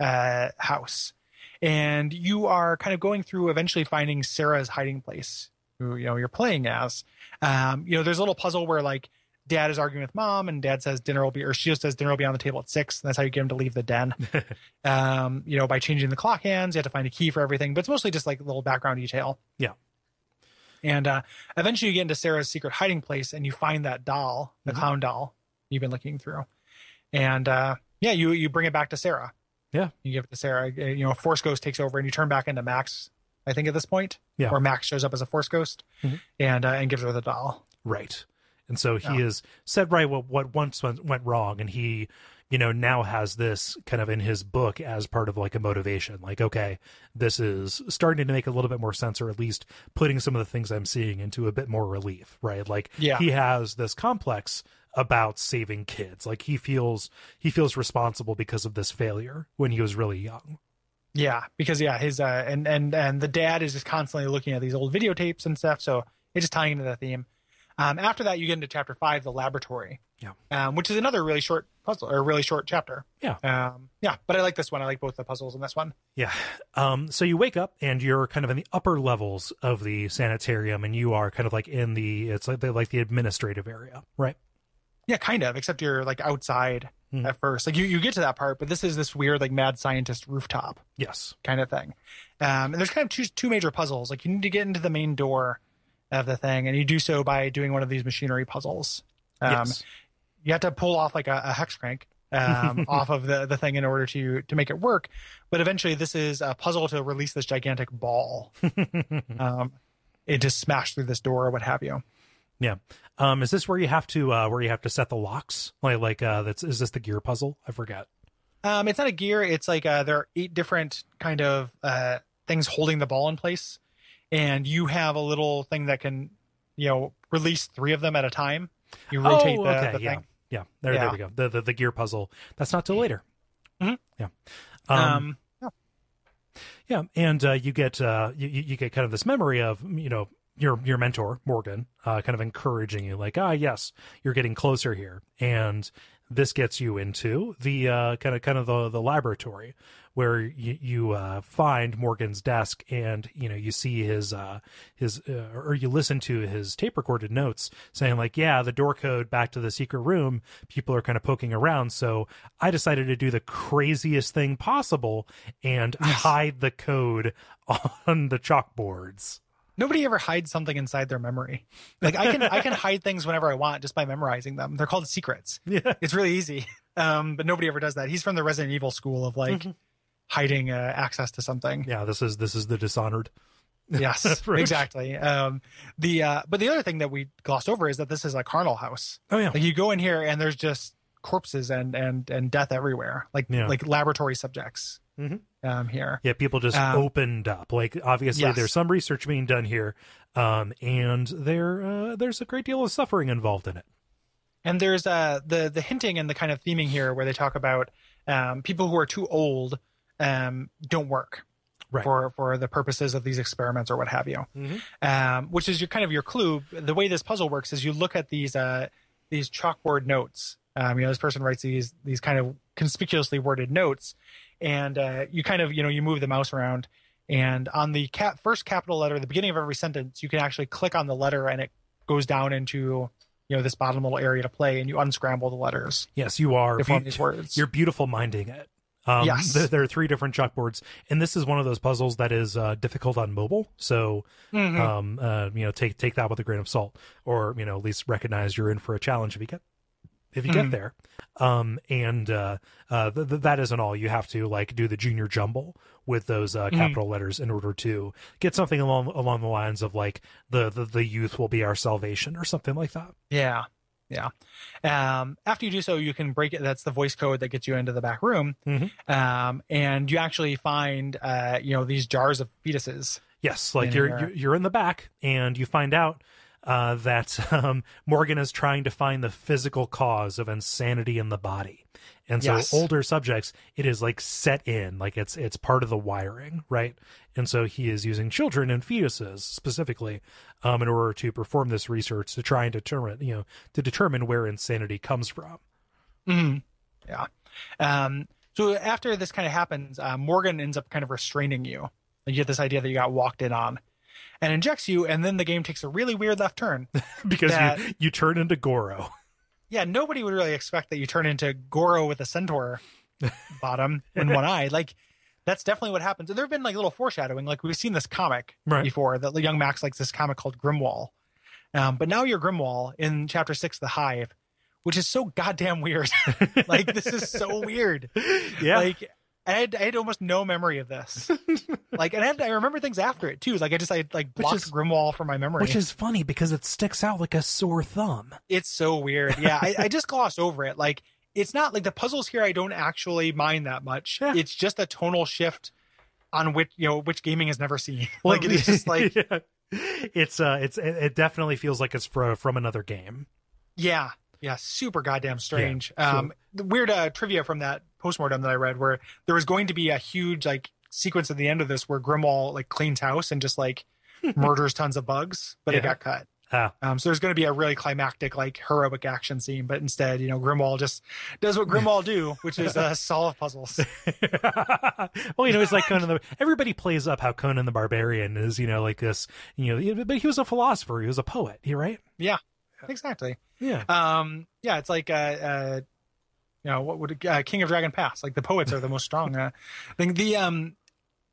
uh, house, and you are kind of going through eventually finding Sarah's hiding place, who you know you're playing as. Um, you know, there's a little puzzle where like dad is arguing with mom, and dad says dinner will be, or she just says dinner will be on the table at six. And that's how you get him to leave the den. um, you know, by changing the clock hands, you have to find a key for everything, but it's mostly just like a little background detail. Yeah. And uh, eventually you get into Sarah's secret hiding place and you find that doll, the Mhm. clown doll you've been looking through. And uh, yeah, you you bring it back to Sarah. Yeah. You give it to Sarah. Uh, You know, Force Ghost takes over and you turn back into Max, I think at this point. Yeah. Where Max shows up as a Force Ghost Mhm. and uh, and gives her the doll. Right. and so he Yeah. has said right what what once went, went wrong, and he you know now has this kind of in his book as part of like a motivation like okay this is starting to make a little bit more sense or at least putting some of the things i'm seeing into a bit more relief right like Yeah. he has this complex about saving kids like he feels he feels responsible because of this failure when he was really young Yeah, because yeah, his uh, and and and the dad is just constantly looking at these old videotapes and stuff. So it's just tying into the theme. Um, after that, you get into chapter five, the laboratory. Yeah. Um, which is another really short puzzle or really short chapter. Yeah. Um, yeah, but I like this one. I like both the puzzles in this one. Yeah. Um, so you wake up and you're kind of in the upper levels of the sanitarium, and you are kind of like in the it's like the, like the administrative area, right? Yeah, kind of. Except you're like outside Hmm. at first. Like you, you get to that part, but this is this weird like mad scientist rooftop Yes. kind of thing. Um, and there's kind of two two major puzzles. Like you need to get into the main door of the thing, and you do so by doing one of these machinery puzzles. Um, yes. you have to pull off like a, a hex crank um, off of the, the thing in order to to make it work. But eventually, this is a puzzle to release this gigantic ball. um, it just smashed through this door or what have you. Yeah. Um, is this where you have to uh, where you have to set the locks? Like like uh, that's is this the gear puzzle? I forget. Um, it's not a gear. It's like uh, there are eight different kind of uh, things holding the ball in place, and you have a little thing that can, you know, release three of them at a time. You rotate oh, okay. the yeah. thing. Yeah. There, there we go. The, the the gear puzzle. That's not till later. Mhm. Yeah. Um, Um, yeah. yeah, and uh, you get uh, you, you you get kind of this memory of you know your your mentor Morgan, uh, kind of encouraging you, like ah yes, you're getting closer here, and this gets you into the uh, kind of kind of the the laboratory where you you uh, find Morgan's desk, and you know you see his uh, his uh, or you listen to his tape recorded notes saying like yeah the door code back to the secret room people are kind of poking around so i decided to do the craziest thing possible and hide the code on the chalkboards Nobody ever hides something inside their memory. Like I can I can hide things whenever I want just by memorizing them. They're called secrets. yeah It's really easy. Um, but nobody ever does that. He's from the Resident Evil school of like hiding uh, access to something. yeah this is this is the dishonored Yes, exactly. Um, the uh, but the other thing that we glossed over is that this is a charnel house. oh yeah Like you go in here and there's just corpses and and and death everywhere, like Yeah. like laboratory subjects. Mhm. Um, here. yeah people just Um, opened up like obviously yes. there's some research being done here um and there uh, there's a great deal of suffering involved in it And there's uh the the hinting and the kind of theming here where they talk about um, people who are too old um, don't work Right. for for the purposes of these experiments or what have you. Mhm. Um, which is your kind of your clue. The way this puzzle works is you look at these uh, these chalkboard notes. Um, you know, this person writes these these kind of conspicuously worded notes, and uh, you kind of you know you move the mouse around, and on the cap, first capital letter, the beginning of every sentence, you can actually click on the letter, and it goes down into you know this bottom little area to play, and you unscramble the letters yes you are to form be- these words. you're beautiful minding it. Um, Yes. there, there are three different chalkboards, and this is one of those puzzles that is uh, difficult on mobile. So, Mhm. um, uh, you know, take take that with a grain of salt, or you know, at least recognize you're in for a challenge if you get if you Mhm. get there. Um, and uh, uh, th- th- that isn't all. You have to like do the junior jumble with those uh, Mhm. capital letters in order to get something along along the lines of like the the, the youth will be our salvation or something like that. Yeah. Yeah. Um, after you do so, you can break it. That's the voice code that gets you into the back room. Mhm. Um, and you actually find, uh, you know, these jars of fetuses. Yes, like you're you're in the back, and you find out uh, that um, Morgan is trying to find the physical cause of insanity in the body, and so Yes. older subjects, it is like set in, like it's it's part of the wiring, right? And so he is using children and fetuses specifically um, in order to perform this research to try and determine, you know, to determine where insanity comes from. Mhm. Yeah. Um, so after this kind of happens, uh, Morgan ends up kind of restraining you. and You get this idea that you got walked in on and injects you. And then the game takes a really weird left turn. because That- you you turn into Goro. Yeah, nobody would really expect that you turn into Goro with a centaur bottom and one eye. Like that's definitely what happens. And there have been like little foreshadowing. Like we've seen this comic Right. before that young Max likes this comic called Grimwall. Um, but now you're Grimwall in chapter six, The Hive, which is so goddamn weird. like this is so weird. Yeah, Like I had, I had almost no memory of this. like, and I, had, I remember things after it too. Like, I just I like blocked is- Grimwall from my memory. Which is funny because it sticks out like a sore thumb. it's so weird. Yeah, I, I just glossed over it. Like, it's not like the puzzles here. I don't actually mind that much. Yeah. It's just a tonal shift on which you know which gaming has never seen. like, it is just like Yeah. it's uh it's it it definitely feels like it's fro- from another game. Yeah, yeah, super goddamn strange. Yeah, sure. um, the weird uh, trivia from that postmortem that I read, where there was going to be a huge like sequence at the end of this where Grimwall like cleans house and just like murders tons of bugs, but it got cut. Ah. Um, so there's going to be a really climactic, like heroic action scene, but instead, you know, Grimwall just does what Grimwall do, which is uh, solve puzzles. well, you know, it's like Conan the everybody plays up how Conan the Barbarian is, you know, like this, you know, but he was a philosopher, he was a poet, he right? Yeah, exactly. Yeah. Um, yeah, it's like uh, uh, you know, what would uh, King of Dragon Pass? Like the poets are the most strong. Uh, thing. The um,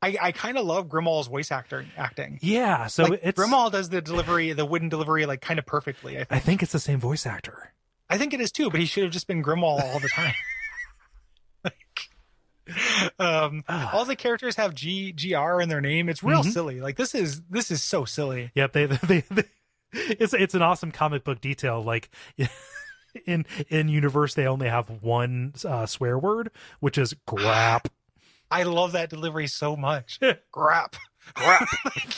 I I kind of love Grimwall's voice actor acting. Yeah, so like, it's does the delivery, the wooden delivery, like kind of perfectly. I think. I think it's the same voice actor. I think it is too, but he should have just been Grimwall all the time. like, um, Ah. all the characters have G GR in their name. It's real Mhm. silly. Like this is this is so silly. Yep, they, they, they it's it's an awesome comic book detail. Like in in universe, they only have one uh, swear word, which is grap. I love that delivery so much. Grap. Grap.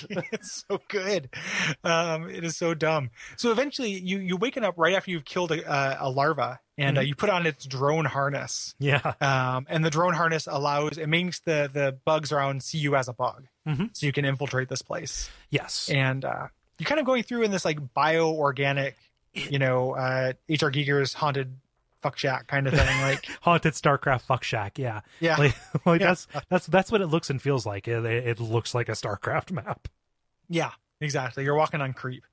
it's so good. Um, it is so dumb. So eventually you, you waken up right after you've killed a, uh, a larva and uh, you put on its drone harness. yeah, Um, and the drone harness allows, it makes the, the bugs around see you as a bug. Mhm. So you can infiltrate this place. yes, And, uh, you're kind of going through in this like bio-organic, you know, uh, HR Giger's haunted fuck shack kind of thing. Like, haunted Starcraft fuck shack. Yeah, yeah. like, like Yeah. that's that's that's what it looks and feels like. It, it looks like a Starcraft map. Yeah, exactly. You're walking on creep.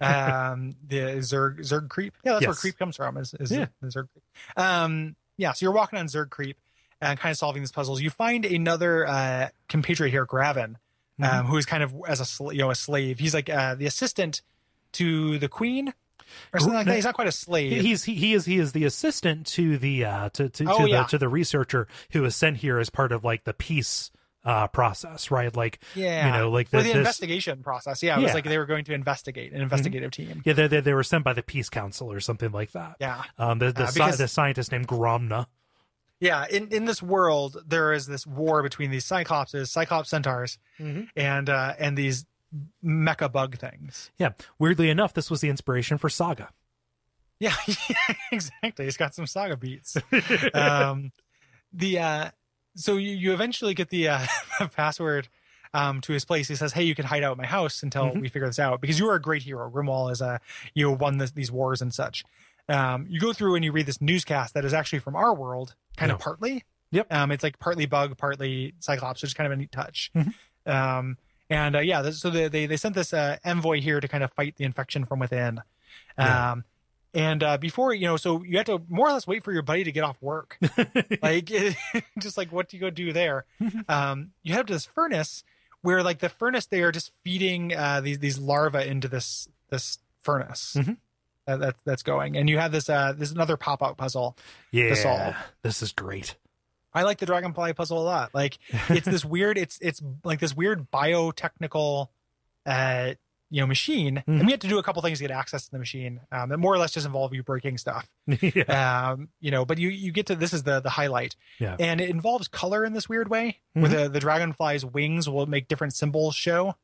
um, the Zerg Zerg creep. Yeah, that's where creep comes from. Is, is Yeah. the Zerg creep. Um, yeah. So you're walking on Zerg creep and kind of solving these puzzles. You find another uh, compatriot here, Graven, Mm-hmm. um, who is kind of as a sl- you know a slave. He's like uh, the assistant to the queen or something like that. He's not quite a slave. He- He's he, he is he is the assistant to the uh to to, Oh, to the to the researcher who is sent here as part of like the peace uh process, right? Like yeah, you know, like the, the this- investigation process. Yeah, it was like they were going to investigate an investigative team. Yeah, they, they they were sent by the Peace Council or something like that. Yeah. Um, the the, Uh, because- the scientist named Gromna. Yeah, in, in this world, there is this war between these cyclopses, cyclops centaurs, Mhm. and uh, and these mecha bug things. Yeah. Weirdly enough, this was the inspiration for Saga. Yeah, exactly. It's got some saga beats. um, the uh, so you, you eventually get the uh, password um, to his place. He says, "Hey, you can hide out at my house until Mhm. we figure this out because you are a great hero. Grimwall is a you know, won this, these wars and such." Um, you go through and you read this newscast that is actually from our world, kind of partly. Yep. Um, it's like partly bug, partly cyclops, which is kind of a neat touch. Mhm. Um, and uh, yeah, this, so they, they they sent this uh, envoy here to kind of fight the infection from within. Yeah. Um, and uh, before you know, so you have to more or less wait for your buddy to get off work. like, just like what do you go do there? um, you have this furnace where, like, the furnace they are just feeding uh, these these larvae into this this furnace. Mhm. That, that's that's going, and you have this uh this another pop out puzzle. yeah. solve. This is great. I like the dragonfly puzzle a lot. Like it's this weird, it's it's like this weird biotechnical, uh, you know, machine. Mhm. And we had to do a couple things to get access to the machine. Um, that more or less just involve you breaking stuff. yeah. Um, you know, but you you get to this is the the highlight, Yeah. and it involves color in this weird way, where the the dragonfly's wings will make different symbols show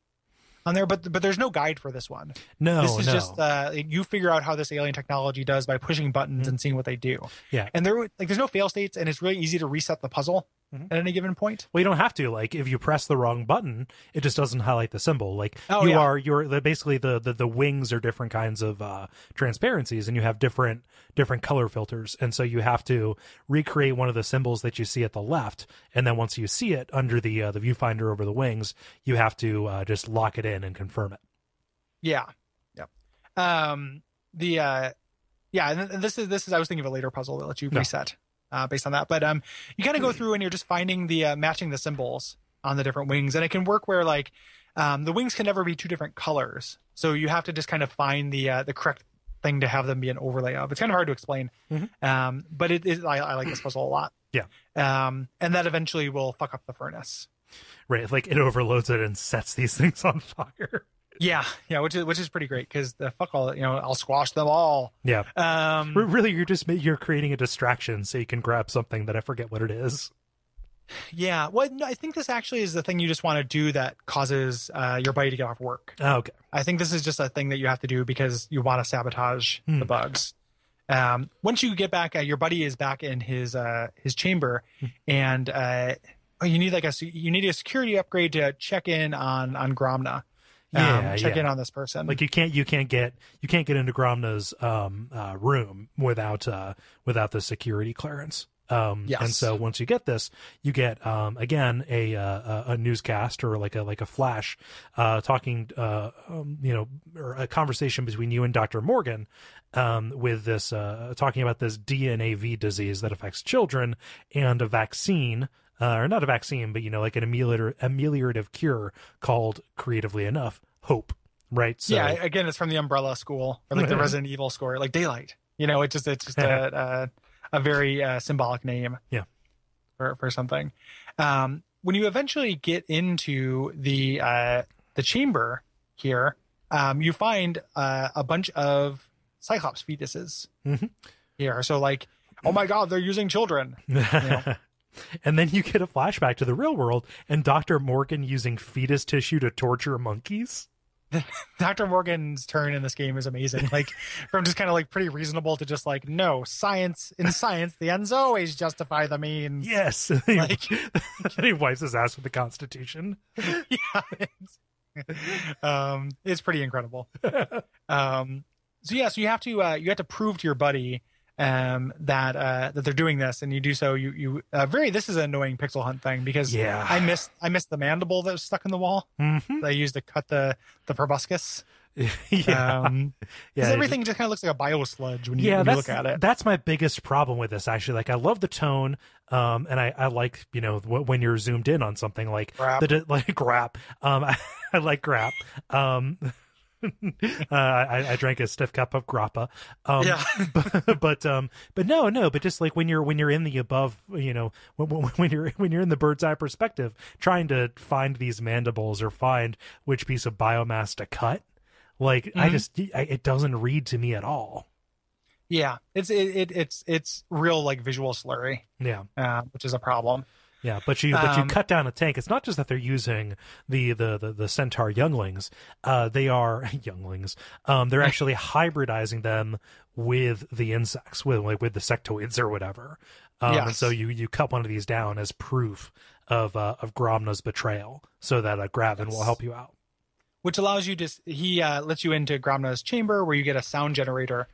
on there. But but there's no guide for this one. No, this is no. just uh, you figure out how this alien technology does by pushing buttons Mhm. and seeing what they do. Yeah. and there like there's no fail states, and it's really easy to reset the puzzle Mhm. at any given point. Well, you don't have to. Like, if you press the wrong button, it just doesn't highlight the symbol. Like, Oh, you yeah. are you're the, basically the, the the wings are different kinds of uh, transparencies, and you have different different color filters, and so you have to recreate one of the symbols that you see at the left, and then once you see it under the uh, the viewfinder over the wings, you have to uh, just lock it in and confirm it. Yeah. Yep. Um the uh yeah, and this is this is I was thinking of a later puzzle that lets you No. reset uh based on that. But um you kind of go Hmm. through and you're just finding the uh, matching the symbols on the different wings and it can work where like um the wings can never be two different colors. So you have to just kind of find the uh the correct thing to have them be an overlay of. It's kind of hard to explain. Mhm. Um but it is I, I like this puzzle a lot. Yeah. Um, and that eventually will fuck up the furnace. Right. Like it overloads it and sets these things on fire. Yeah, yeah, which is which is pretty great because the fuck all you know, I'll squash them all. Yeah. Um, R- Really, you're just you're creating a distraction so you can grab something that I forget what it is. yeah. Well, no, I think this actually is the thing you just want to do that causes uh, your buddy to get off work. Oh, okay. I think this is just a thing that you have to do because you want to sabotage Hmm. the bugs. Um, once you get back, uh, your buddy is back in his uh, his chamber, Hmm. and uh, oh, you need like a you need a security upgrade to check in on on Gromna. Yeah, um, check yeah. in on this person. Like you can't you can't get you can't get into Gromna's um uh, room without uh without the security clearance. Um, Yes. and so once you get this, you get um again a uh, a newscast or like a like a flash, uh talking uh um, you know or a conversation between you and Dr. Morgan, um with this uh talking about this DNAV disease that affects children and a vaccine uh, or not a vaccine, but you know, like an ameliorative, ameliorative cure called, creatively enough, hope. Right? So, yeah, again, it's from the Umbrella School or like the Resident Evil score, like Daylight. You know, it's just it's just a a, a very uh, symbolic name. Yeah. For for something. Um, when you eventually get into the uh, the chamber here, um, you find uh, a bunch of Cyclops fetuses Mhm. here. So like, oh my god, they're using children. and then you get a flashback to the real world and Dr. Morgan using fetus tissue to torture monkeys. Dr. Morgan's turn in this game is amazing. Like from just kind of like pretty reasonable to just like, no, science in science, the ends always justify the means. Yes. Like- he wipes his ass with the Constitution. yeah, it's, um, it's pretty incredible. Um, so yeah, so you have to uh, you have to prove to your buddy um, that uh, that they're doing this, and you do so. You you uh, very this is an annoying pixel hunt thing because Yeah. I missed I missed the mandible that was stuck in the wall. Mhm. that I used to cut the the proboscis. yeah. Um, yeah. everything just kind of looks like a bio sludge when you, yeah, when you look at it. that's my biggest problem with this. Actually, like I love the tone, um, and I, I like you know w- when you're zoomed in on something like Grap. the like grap. Um, I, I like grap. Um, uh, I, I drank a stiff cup of grappa. Um, Yeah. but, but um, but no, no, but just like when you're when you're in the above, you know, when, when when you're when you're in the bird's eye perspective, trying to find these mandibles or find which piece of biomass to cut. Like I Mhm. just, I, it doesn't read to me at all. yeah, it's it, it it's it's real like visual slurry, Yeah. uh, which is a problem. Yeah, but you but you Um, cut down a tank. It's not just that they're using the the the, the centaur younglings. Uh, they are younglings. Um, they're actually hybridizing them with the insects, with like with the sectoids or whatever. Um, and so you you cut one of these down as proof of uh, of Gromna's betrayal, so that uh, Gravin will help you out. which allows you to he uh, lets you into Gromna's chamber where you get a sound generator,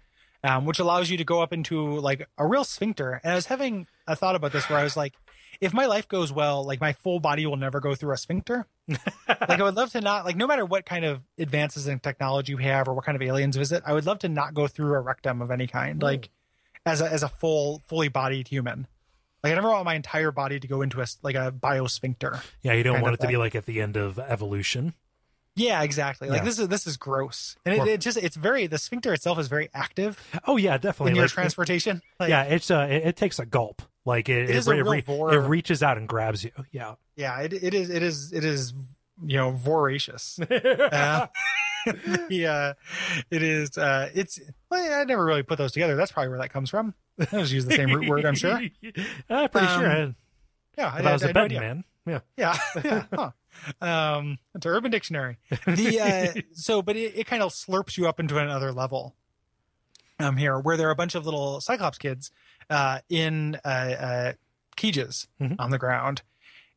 um, which allows you to go up into like a real sphincter. And I was having a thought about this where I was like, if my life goes well, like my full body will never go through a sphincter. like I would love to not like no matter what kind of advances in technology we have or what kind of aliens visit, I would love to not go through a rectum of any kind, like as a as a full fully bodied human. Like I never want my entire body to go into a like a biosphincter. Yeah, you don't want it to be like at the end of evolution. Yeah, exactly. Like Yeah. this is this is gross, and it, it just it's very the sphincter itself is very active Oh yeah, definitely. in your Like, transportation. Like, yeah, it's uh, it, it takes a gulp. Like it, It real vor- it reaches out and grabs you. Yeah. yeah. It, it is it is it is you know voracious. Uh, yeah, it is. Uh, it's. Well, I never really put those together. That's probably where that comes from. I just use the same root word. I'm sure. I'm pretty Um, sure. I, Yeah, I, I was a had no man. Yeah. Yeah, yeah. Huh. Um, it's an Urban Dictionary. The uh, so, but it, it kind of slurps you up into another level. Um, here where there are a bunch of little Cyclops kids, uh, in uh, uh cages Mhm. on the ground,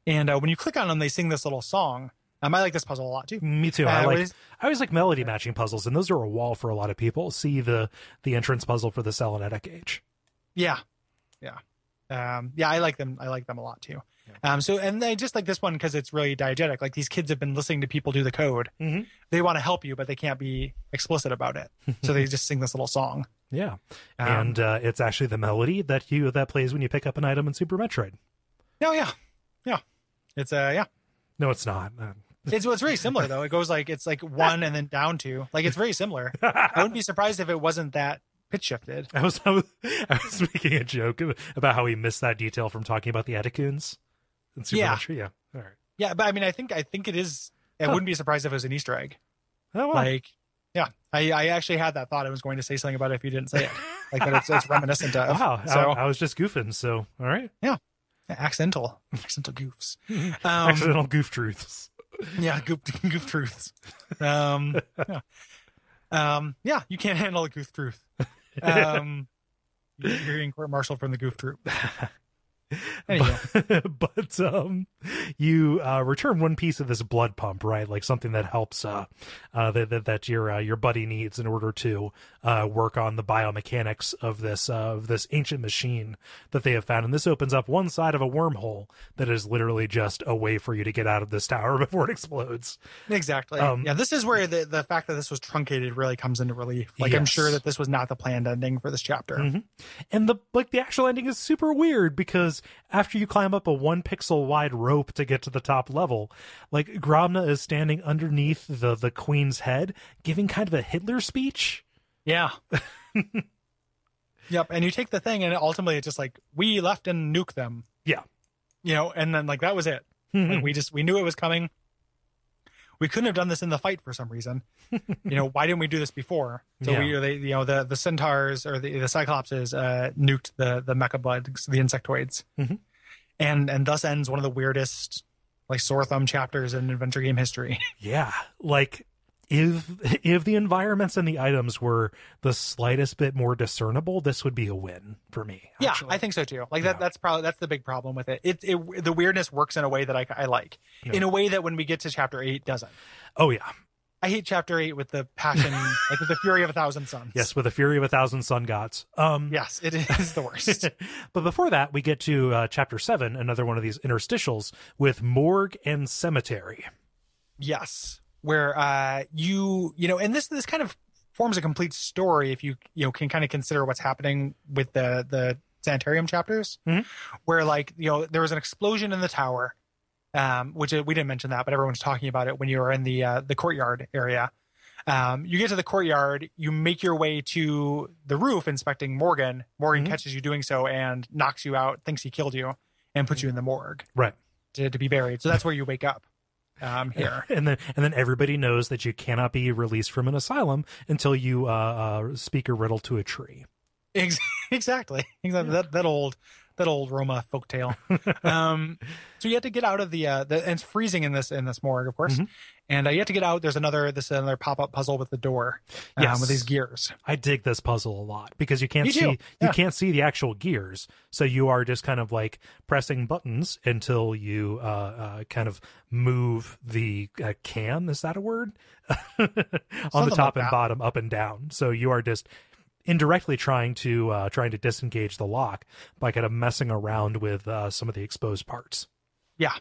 and uh, when you click on them, they sing this little song. Um, I like this puzzle a lot too. Me too. I Uh, like what is- I always like melody matching puzzles, and those are a wall for a lot of people. See the the entrance puzzle for the Selenitic Age. Yeah, yeah, um, yeah. I like them. I like them a lot too. Um, so and I just like this one because it's really diegetic. Like these kids have been listening to people do the code. Mhm. They want to help you, but they can't be explicit about it. So they just sing this little song. Yeah, Um, and uh, it's actually the melody that you that plays when you pick up an item in Super Metroid. No, yeah, yeah. It's uh, yeah. No, it's not. Uh, It's it's very similar though. It goes like it's like one and then down two. Like it's very similar. I wouldn't be surprised if it wasn't that pitch shifted. I was, I was I was making a joke about how we missed that detail from talking about the Etecoons. in Yeah. Supernatural. yeah. All right. Yeah, but I mean, I think I think it is. I Huh. wouldn't be surprised if it was an Easter egg. Oh, well. Like, yeah, I, I actually had that thought. I was going to say something about it if you didn't say it. Like that, it's, it's reminiscent of. wow. So I, I was just goofing. So, all right. Yeah, accidental, accidental goofs. Um, Accidental goof truths. yeah, goof, goof truths. Um, yeah. um, yeah, you can't handle a goof truth. Um, you're hearing court martial from the goof troop. But, but um you uh return one piece of this blood pump right like something that helps uh uh that that, that your uh, your buddy needs in order to uh work on the biomechanics of this uh of this ancient machine that they have found and this opens up one side of a wormhole that is literally just a way for you to get out of this tower before it explodes exactly. Um, yeah, this is where the the fact that this was truncated really comes into relief. Like, I'm sure that this was not the planned ending for this chapter. Mhm. and the like the actual ending is super weird because after you climb up a one pixel wide rope to get to the top level like gromna is standing underneath the the queen's head giving kind of a hitler speech Yeah. yep. And you take the thing, and ultimately it's just like we left and nuke them. Yeah. You know, and then like that was it. Like we just we knew it was coming. We couldn't have done this in the fight for some reason. you know, why didn't we do this before? So we, Yeah. they, you know, the the centaurs or the the cyclopses uh, nuked the the mecha bugs, the insectoids, Mhm. and and thus ends one of the weirdest like sore thumb chapters in adventure game history. yeah like if if the environments and the items were the slightest bit more discernible this would be a win for me Yeah. I think so too. Like Yeah. That's probably that's the big problem with it. It, it the weirdness works in a way that I, I like, Yeah. in a way that when we get to chapter eight doesn't. oh yeah I hate chapter eight with the passion, like with the fury of a thousand suns. yes with the fury of a thousand sun gods um yes, it is the worst. but before that, we get to uh, chapter seven, another one of these interstitials with morgue and cemetery. yes, where uh you you know, and this this kind of forms a complete story if you you know can kind of consider what's happening with the the sanitarium chapters, Mhm. where like you know there was an explosion in the tower. um, which uh, we didn't mention that, but everyone's talking about it when you were in the uh, the courtyard area. Um, you get to the courtyard, you make your way to the roof, inspecting Morgan. Morgan Mhm. catches you doing so and knocks you out, thinks he killed you, and puts you in the morgue Right. to, to be buried. So that's where you wake up um, here. And then and then everybody knows that you cannot be released from an asylum until you uh, uh, speak a riddle to a tree. Ex- exactly, exactly. That that old that old Roma folktale. um, so you have to get out of the uh, the and it's freezing in this in this morgue, of course. Mhm. And uh, you have to get out. There's another this is another pop up puzzle with the door, um, Yes. with these gears. I dig this puzzle a lot because you can't Me see too. you can't see the actual gears, so you are just kind of like pressing buttons until you uh, uh, kind of move the uh, can. Is that a word? On the top like and bottom, up and down. So you are just indirectly trying to uh, trying to disengage the lock by kind of messing around with uh, some of the exposed parts. Yeah,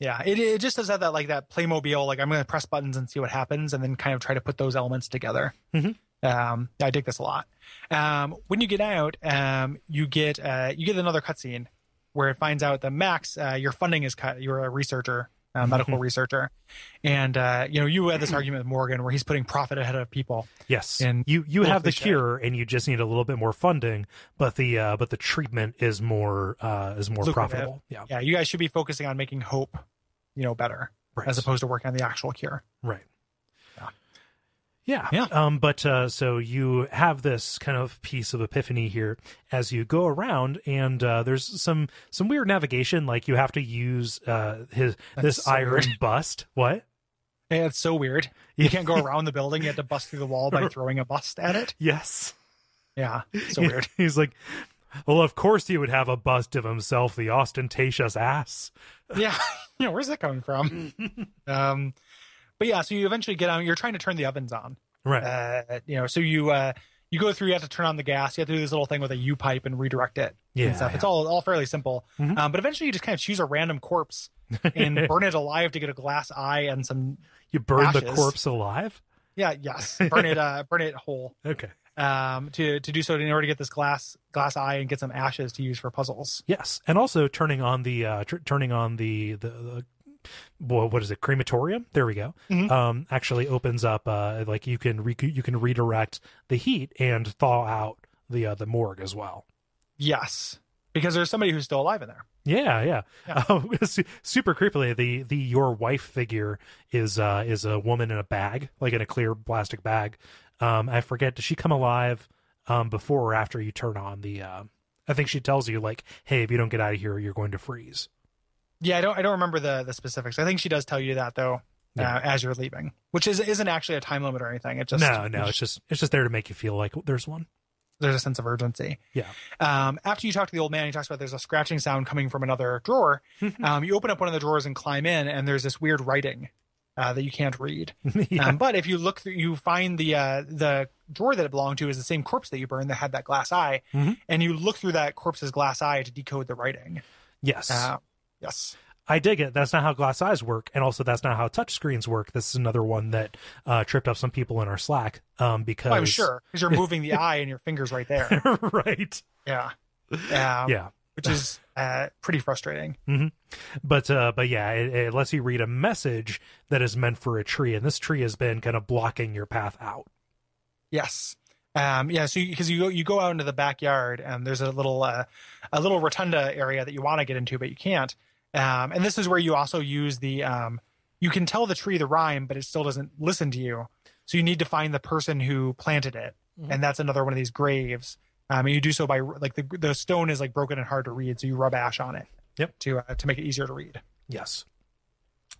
it, it just does have that like that Playmobil. Like I'm going to press buttons and see what happens, and then kind of try to put those elements together. Mhm. Um, I dig this a lot. Um, when you get out, um, you get uh, you get another cutscene where it finds out that Max, uh, your funding is cut. You're a researcher, a medical researcher, and uh, you know you had this argument with Morgan where he's putting profit ahead of people. Yes, And you you have the cure, and you just need a little bit more funding, but the uh, but the treatment is more uh, is more Lucrative. profitable. Yeah, Yeah, you guys should be focusing on making hope, you know, better right. as opposed to working on the actual cure. right. Yeah. Yeah. Yeah. Um, but uh, so you have this kind of piece of epiphany here as you go around, and uh, there's some some weird navigation. Like you have to use uh, his That's this so iron weird. bust. What? Yeah, it's so weird. You can't go around the building. You have to bust through the wall by throwing a bust at it. Yes. Yeah, so weird. He's like, well, of course he would have a bust of himself, the ostentatious ass. yeah, you know, where's that coming from? um, but yeah, so you eventually get on. You're trying to turn the ovens on. Right. Uh, you know, so you uh, you go through. You have to turn on the gas. You have to do this little thing with a U pipe and redirect it. Yeah, and stuff. yeah. It's all all fairly simple. Mhm. Um, but eventually, you just kind of choose a random corpse and burn it alive to get a glass eye and some. you burn the corpse alive? Yeah, yes, burn it. Uh, burn it whole. Okay. Um, to to do so in order to get this glass glass eye and get some ashes to use for puzzles. Yes, and also turning on the uh, tr- turning on the, the the what is it? Crematorium? There we go. Mhm. um actually opens up uh like you can re- you can redirect the heat and thaw out the uh, the morgue as well. Yes, because there's somebody who's still alive in there. yeah yeah, Yeah. Um, super creepily the the your wife figure is uh is a woman in a bag like in a clear plastic bag. Um i forget does she come alive um before or after you turn on the uh i think she tells you like hey if you don't get out of here you're going to freeze Yeah, I don't I don't remember the the specifics. I think she does tell you that though. Yeah. Uh, as you're leaving, which is isn't actually a time limit or anything. It just no no it's just it's just there to make you feel like there's one there's a sense of urgency. Yeah. Um, after you talk to the old man, he talks about there's a scratching sound coming from another drawer. um, you open up one of the drawers and climb in, and there's this weird writing uh, that you can't read. yeah. Um, but if you look through, you find the uh, the drawer that it belonged to is the same corpse that you burned that had that glass eye, Mhm. and you look through that corpse's glass eye to decode the writing. yes Uh, yes. I dig it. That's not how glass eyes work, and also that's not how touch screens work. This is another one that uh, tripped up some people in our Slack um, because Oh, I'm sure because you're moving the eye and your fingers right there. right? Yeah. Um, Yeah, Which is uh, pretty frustrating. but uh, but yeah, it, it lets you read a message that is meant for a tree, and this tree has been kind of blocking your path out. Yes. Um, yeah. So because you, go you go out into the backyard and there's a little uh, a little rotunda area that you want to get into but you can't. Um, and this is where you also use the um, you can tell the tree the rhyme but it still doesn't listen to you. So you need to find the person who planted it, Mhm. and that's another one of these graves. Um, and you do so by like the the stone is like broken and hard to read, so you rub ash on it. Yep. To uh, to make it easier to read. Yes.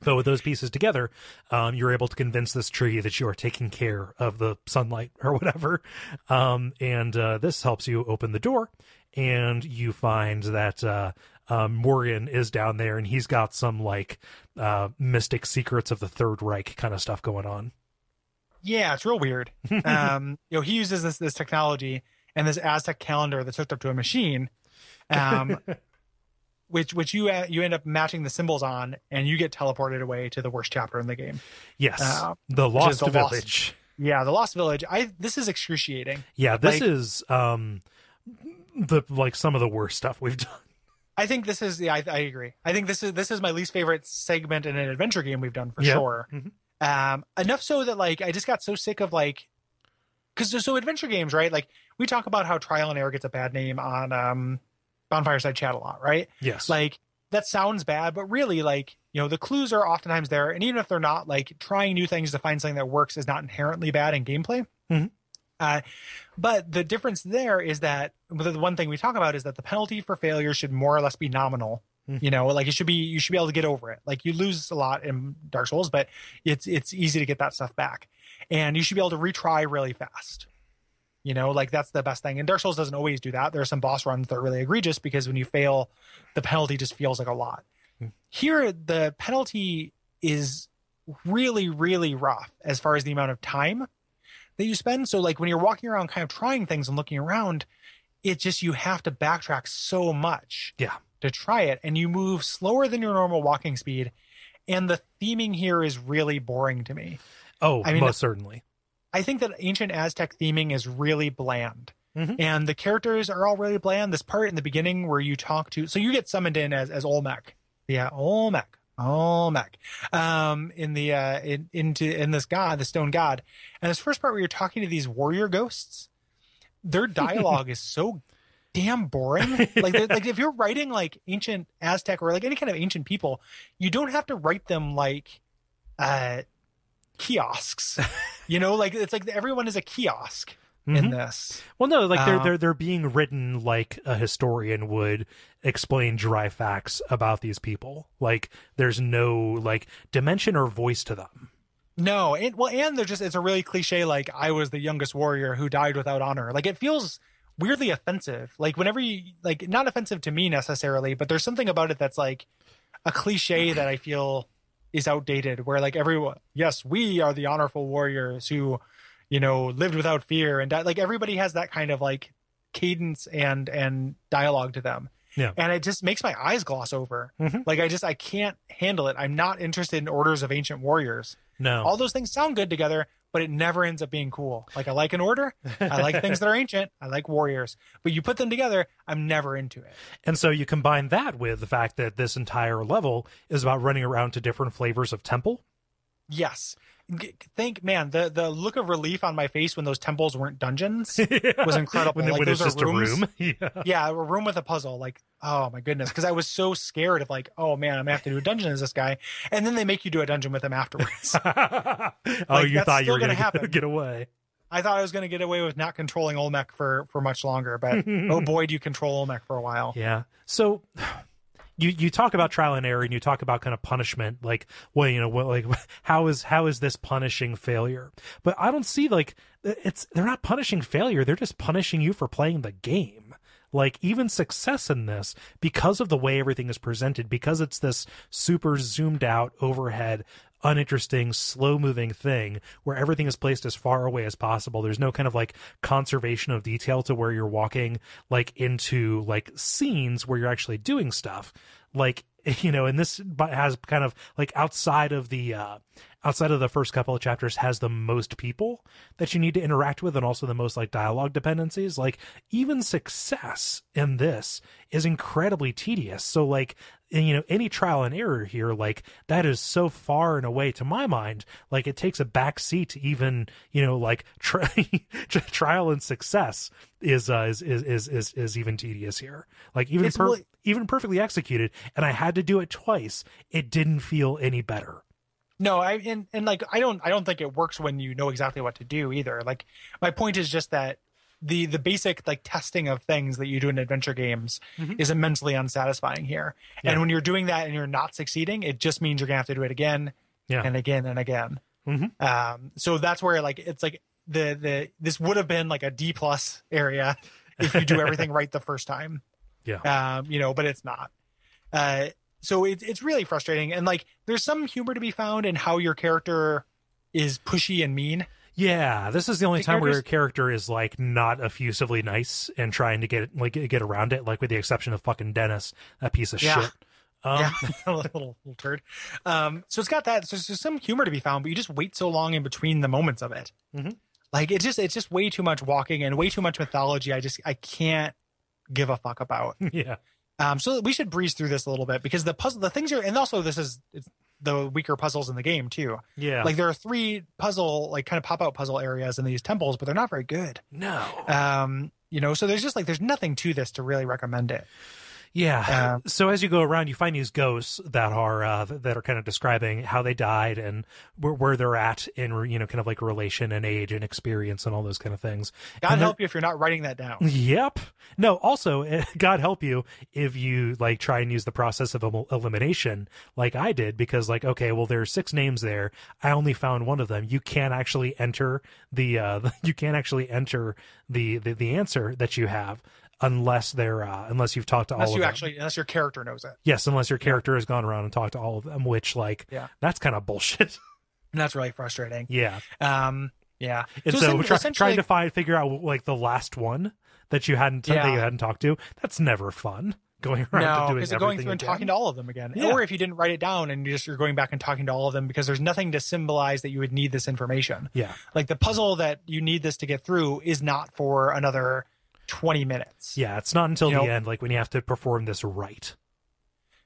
So with those pieces together, um, you're able to convince this tree that you are taking care of the sunlight or whatever. Um, and uh, this helps you open the door, and you find that uh, um, Morgan is down there, and he's got some like uh, mystic secrets of the Third Reich kind of stuff going on. Yeah, it's real weird. um, you know, he uses this this technology and this Aztec calendar that's hooked up to a machine, um, which which you uh, you end up matching the symbols on, and you get teleported away to the worst chapter in the game. Yes, Uh, the Lost the Lost- Village. Yeah, the Lost Village. I this is excruciating. Yeah, this Like- is um, the like some of the worst stuff we've done. I think this is. Yeah, I, I agree. I think this is this is my least favorite segment in an adventure game we've done for Yeah. sure. Mhm. Um, enough so that like I just got so sick of like, because so adventure games, right? Like we talk about how Trial and Error gets a bad name on um, Bonfireside Chat a lot, right? Yes, Like that sounds bad, but really, like you know, the clues are oftentimes there, and even if they're not, like trying new things to find something that works is not inherently bad in gameplay. Mhm. Uh, but the difference there is that the one thing we talk about is that the penalty for failure should more or less be nominal. Mhm. You know, like it should be you should be able to get over it. Like you lose a lot in Dark Souls, but it's it's easy to get that stuff back, and you should be able to retry really fast. You know, like that's the best thing. And Dark Souls doesn't always do that. There are some boss runs that are really egregious because when you fail, the penalty just feels like a lot. Hmm. Here, the penalty is really, really rough as far as the amount of time that you spend. So, like when you're walking around, kind of trying things and looking around, it just you have to backtrack so much Yeah. to try it, and you move slower than your normal walking speed. And the theming here is really boring to me. oh, I mean, most certainly. I think that ancient Aztec theming is really bland. Mhm. And the characters are all really bland. This part in the beginning where you talk to so you get summoned in as as Olmec. Yeah, Olmec. Olmec. Um in the uh in into in this god, the stone god. And this first part where you're talking to these warrior ghosts, their dialogue is so damn boring. Like like if you're writing like ancient Aztec or like any kind of ancient people, you don't have to write them like uh kiosks. You know, like it's like everyone is a kiosk in Mhm. this. Well, no, like they're Um, they're they're being written like a historian would explain dry facts about these people. Like there's no like dimension or voice to them. No, and well, and they're just it's a really cliche like I was the youngest warrior who died without honor. Like it feels weirdly offensive. Like whenever you like not offensive to me necessarily, but there's something about it that's like a cliche that I feel is outdated where like everyone yes, we are the honorful warriors who, you know, lived without fear and died. like everybody has that kind of like cadence and and dialogue to them. Yeah. And it just makes my eyes gloss over. Mhm. Like I just I can't handle it. I'm not interested in orders of ancient warriors No, all those things sound good together but it never ends up being cool. Like I like an order, I like things that are ancient, I like warriors, but you put them together, I'm never into it. And so you combine that with the fact that this entire level is about running around to different flavors of temple. Yes. Think, man, the the look of relief on my face when those temples weren't dungeons was incredible. when, like when those it's just are a rooms. room. Yeah. Yeah, a room with a puzzle. Like, oh my goodness, because I was so scared of like, oh man, I'm gonna have to do a dungeon as this guy, and then they make you do a dungeon with him afterwards. oh, Like, you thought you were gonna gonna get, get away. I thought I was gonna get away with not controlling Olmec for for much longer, but oh boy, do you control Olmec for a while. Yeah. So you you talk about trial and error and you talk about kind of punishment like well you know what like how is how is this punishing failure? But i don't see like it's they're not punishing failure. They're just punishing you for playing the game. Like even success in this because of the way everything is presented because it's this super zoomed out overhead uninteresting slow moving thing where everything is placed as far away as possible. There's no kind of like conservation of detail to where you're walking like into like scenes where you're actually doing stuff. Like you know and this has kind of like outside of the uh outside of the first couple of chapters has the most people that you need to interact with and also the most like dialogue dependencies. Like even success in this is incredibly tedious. So like and, you know any trial and error here like that is so far and away to my mind like it takes a back seat to even you know like tri- trial and success is uh is is is is, is even tedious here like even per- really- even perfectly executed and i had to do it twice it didn't feel any better No, I and, and like I don't I don't think it works when you know exactly what to do either. Like my point is just that the the basic like testing of things that you do in adventure games Mhm. is immensely unsatisfying here. Yeah. And when you're doing that and you're not succeeding, it just means you're gonna have to do it again Yeah. and again and again. Mhm. Um, so that's where like it's like the the this would have been like a D plus area if you do everything right the first time. Yeah. Um, you know, but it's not. Uh, so it's it's really frustrating, and like there's some humor to be found in how your character is pushy and mean. Yeah, this is the only The time where your characters- character is like not effusively nice and trying to get like get around it, like with the exception of fucking Dennis, that piece of Yeah. shit. Um, yeah, a little little turd. Um, so it's got that. So there's some humor to be found, but you just wait so long in between the moments of it. Mhm. Like it's just it's just way too much walking and way too much mythology. I just I can't give a fuck about. yeah, Um, so we should breeze through this a little bit because the puzzle, the things are, and also this is it's the weaker puzzles in the game too. yeah. Like there are three puzzle, like kind of pop out puzzle areas in these temples, but they're not very good. no, Um, you know, so there's just like there's nothing to this to really recommend it. Yeah. um, so as you go around, you find these ghosts that are uh, that are kind of describing how they died and where, where they're at in you know kind of like relation and age and experience and all those kind of things. God And help you if you're not writing that down. Yep. No, also, eh, God help you if you like try and use the process of elimination like I did because like okay, well there are six names there. I only found one of them. You can't actually enter the uh you can't actually enter the the, the answer that you have unless they're uh unless you've talked to Unless all you of them. actually, unless your character knows it. Yes, unless your character has gone around and talked to all of them, which like Yeah. that's kind of bullshit. And that's really frustrating. yeah. Um, yeah. And so, try, essentially- trying to find figure out like the last one that you hadn't that Yeah. you hadn't talked to, that's never fun. Going around no, to doing because you're going through and again. talking to all of them again. Yeah. Or if you didn't write it down and you just you're going back and talking to all of them because there's nothing to symbolize that you would need this information. Yeah. Like the puzzle that you need this to get through is not for another 20 minutes. Yeah, it's not until You the know- end, like when you have to perform this right.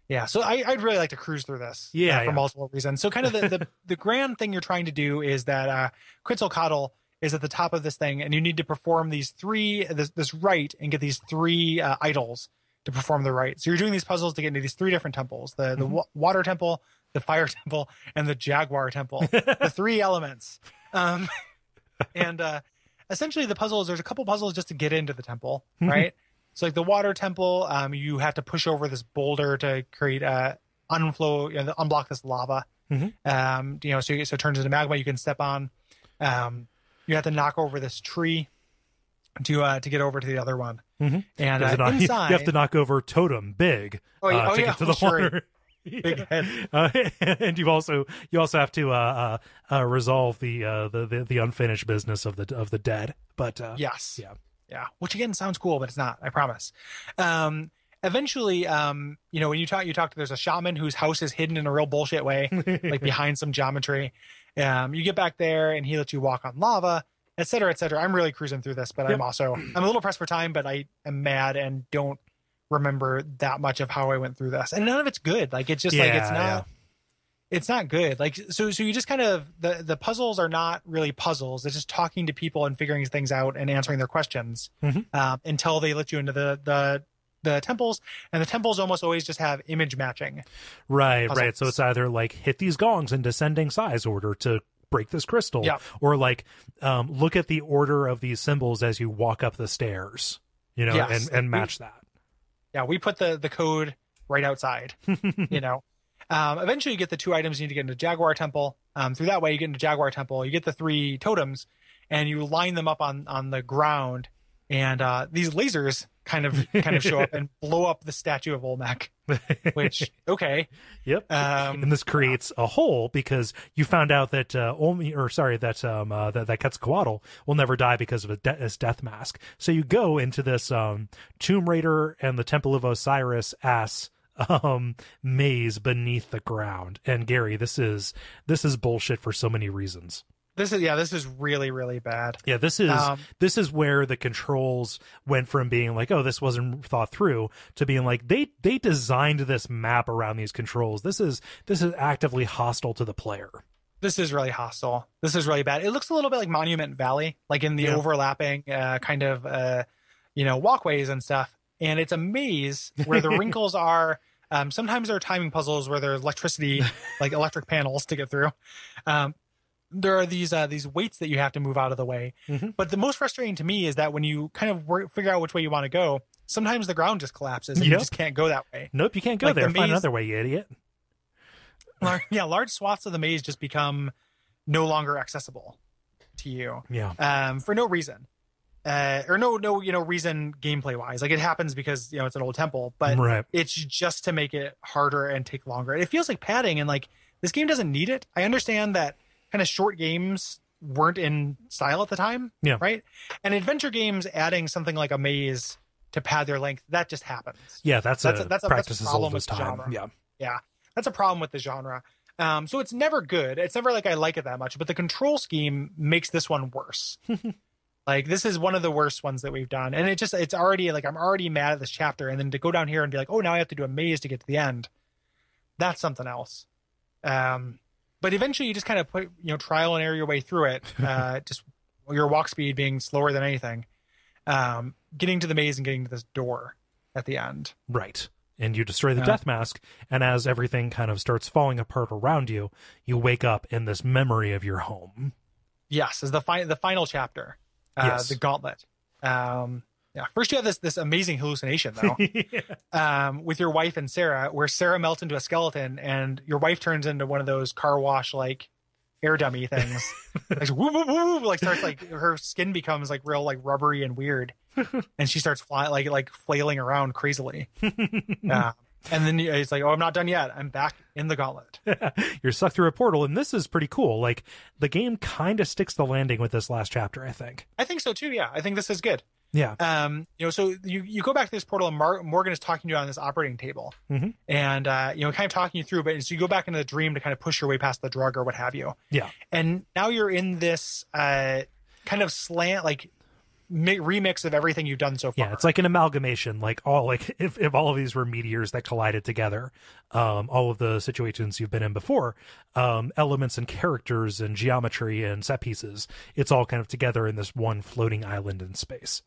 Yeah, so I, I'd really like to cruise through this. uh, Yeah, for yeah. multiple reasons. So kind of the, the the grand thing you're trying to do is that uh, Quetzalcoatl is at the top of this thing, and you need to perform these three this this rite and get these three uh, idols to perform the rite. So you're doing these puzzles to get into these three different temples: the the Mhm. wa- water temple, the fire temple, and the jaguar temple. the three elements. Um, and uh, essentially, the puzzle is there's a couple puzzles just to get into the temple, Mhm. right? So like the water temple, um, you have to push over this boulder to create a unflow, you know, unblock this lava. Mhm. Um, you know, so you, so it turns into magma you can step on. Um, you have to knock over this tree to uh to get over to the other one. Mhm. And uh, not- inside, you have to knock over totem big Oh, yeah, uh, oh, to yeah, get to the sure. water. Big head. Uh, and you also you also have to uh, uh, uh, resolve the, uh, the the the unfinished business of the of the dead. But uh, yes, yeah. yeah. Which again sounds cool, but it's not. I promise. Um, eventually, um, you know, when you talk, you talk to there's a shaman whose house is hidden in a real bullshit way, like behind some geometry. Um, you get back there and he lets you walk on lava, et cetera, et cetera. I'm really cruising through this, but Yep. I'm also I'm a little pressed for time, but I am mad and don't remember that much of how I went through this, and none of it's good. Like it's just like it's not. yeah. It's not good. Like so, so you just kind of the the puzzles are not really puzzles. It's just talking to people and figuring things out and answering their questions Mhm. um, until they let you into the the the temples. And the temples almost always just have image matching. Right, puzzles. right. So it's either like hit these gongs in descending size order to break this crystal, Yeah. or like um, look at the order of these symbols as you walk up the stairs, you know, Yes, and, and we- match that. Yeah, we put the the code right outside. you know. Um, eventually, you get the two items you need to get into Jaguar Temple. Um, through that way, you get into Jaguar Temple. You get the three totems, and you line them up on on the ground. And uh, these lasers kind of kind of show up and blow up the statue of Olmec. Which okay, Yep. um, and this creates a hole because you found out that uh, or sorry, that um uh, that, that Quetzalcoatl will never die because of a de- his death mask. So you go into this um Tomb Raider and the Temple of Osiris ass um maze beneath the ground. And Gary, this is this is bullshit for so many reasons. This is yeah, this is really really bad. Yeah, this is Um, this is where the controls went from being like, oh, this wasn't thought through to being like they they designed this map around these controls. This is this is actively hostile to the player. This is really hostile. This is really bad. It looks a little bit like Monument Valley, like in the Yeah. overlapping uh, kind of uh, you know walkways and stuff. And it's a maze where the wrinkles are. Um, sometimes there are timing puzzles where there's electricity, like electric panels to get through. Um, there are these uh, these weights that you have to move out of the way. Mhm. But the most frustrating to me is that when you kind of work, figure out which way you want to go, sometimes the ground just collapses and you just can't go that way. Nope, you can't go Like the there. Find another way, you idiot. Lar- yeah, large swaths of the maze just become no longer accessible to you. Yeah. um, for no reason, uh, or no no you know reason gameplay wise. Like it happens because you know it's an old temple, but right. it's just to make it harder and take longer. It feels like padding, and like this game doesn't need it. I understand that kind of short games weren't in style at the time, Yeah. right? And adventure games adding something like a maze to pad their length that just happens. Yeah, that's, That's a, a- that's a- that's a practice as problem old with as the time. genre. Yeah. Yeah. That's a problem with the genre. Um, so it's never good. It's never like I like it that much, but the control scheme makes this one worse. like this is one of the worst ones that we've done. And it just it's already like I'm already mad at this chapter and then to go down here and be like, "Oh, now I have to do a maze to get to the end." That's something else. Um but eventually you just kind of put, you know, trial and error your way through it. Uh just your walk speed being slower than anything. Um getting to the maze and getting to this door at the end. Right. And you destroy the Yeah. death mask, and as everything kind of starts falling apart around you, you wake up in this memory of your home. Yes, is the fi- the final chapter. Uh, Yes. The gauntlet. Um, yeah. First, you have this this amazing hallucination though, um, with your wife and Sarah, where Sarah melts into a skeleton, and your wife turns into one of those car wash like air dummy things. like woo woo woo, like starts like her skin becomes like real like rubbery and weird, and she starts flying like like flailing around crazily. Yeah. And then it's like, oh, I'm not done yet. I'm back in the gauntlet. You're sucked through a portal, and this is pretty cool. Like the game kind of sticks the landing with this last chapter, I think. I think so too. Yeah, I think this is good. Yeah. um, you know, so you, you go back to this portal and Mar- Morgan is talking to you on this operating table Mhm. and, uh, you know, kind of talking you through, but so you go back into the dream to kind of push your way past the drug or what have you. Yeah. And now you're in this, uh, kind of slant, like mi- remix of everything you've done so far. Yeah, it's like an amalgamation. Like all like if, if all of these were meteors that collided together, um, all of the situations you've been in before, um, elements and characters and geometry and set pieces, it's all kind of together in this one floating island in space.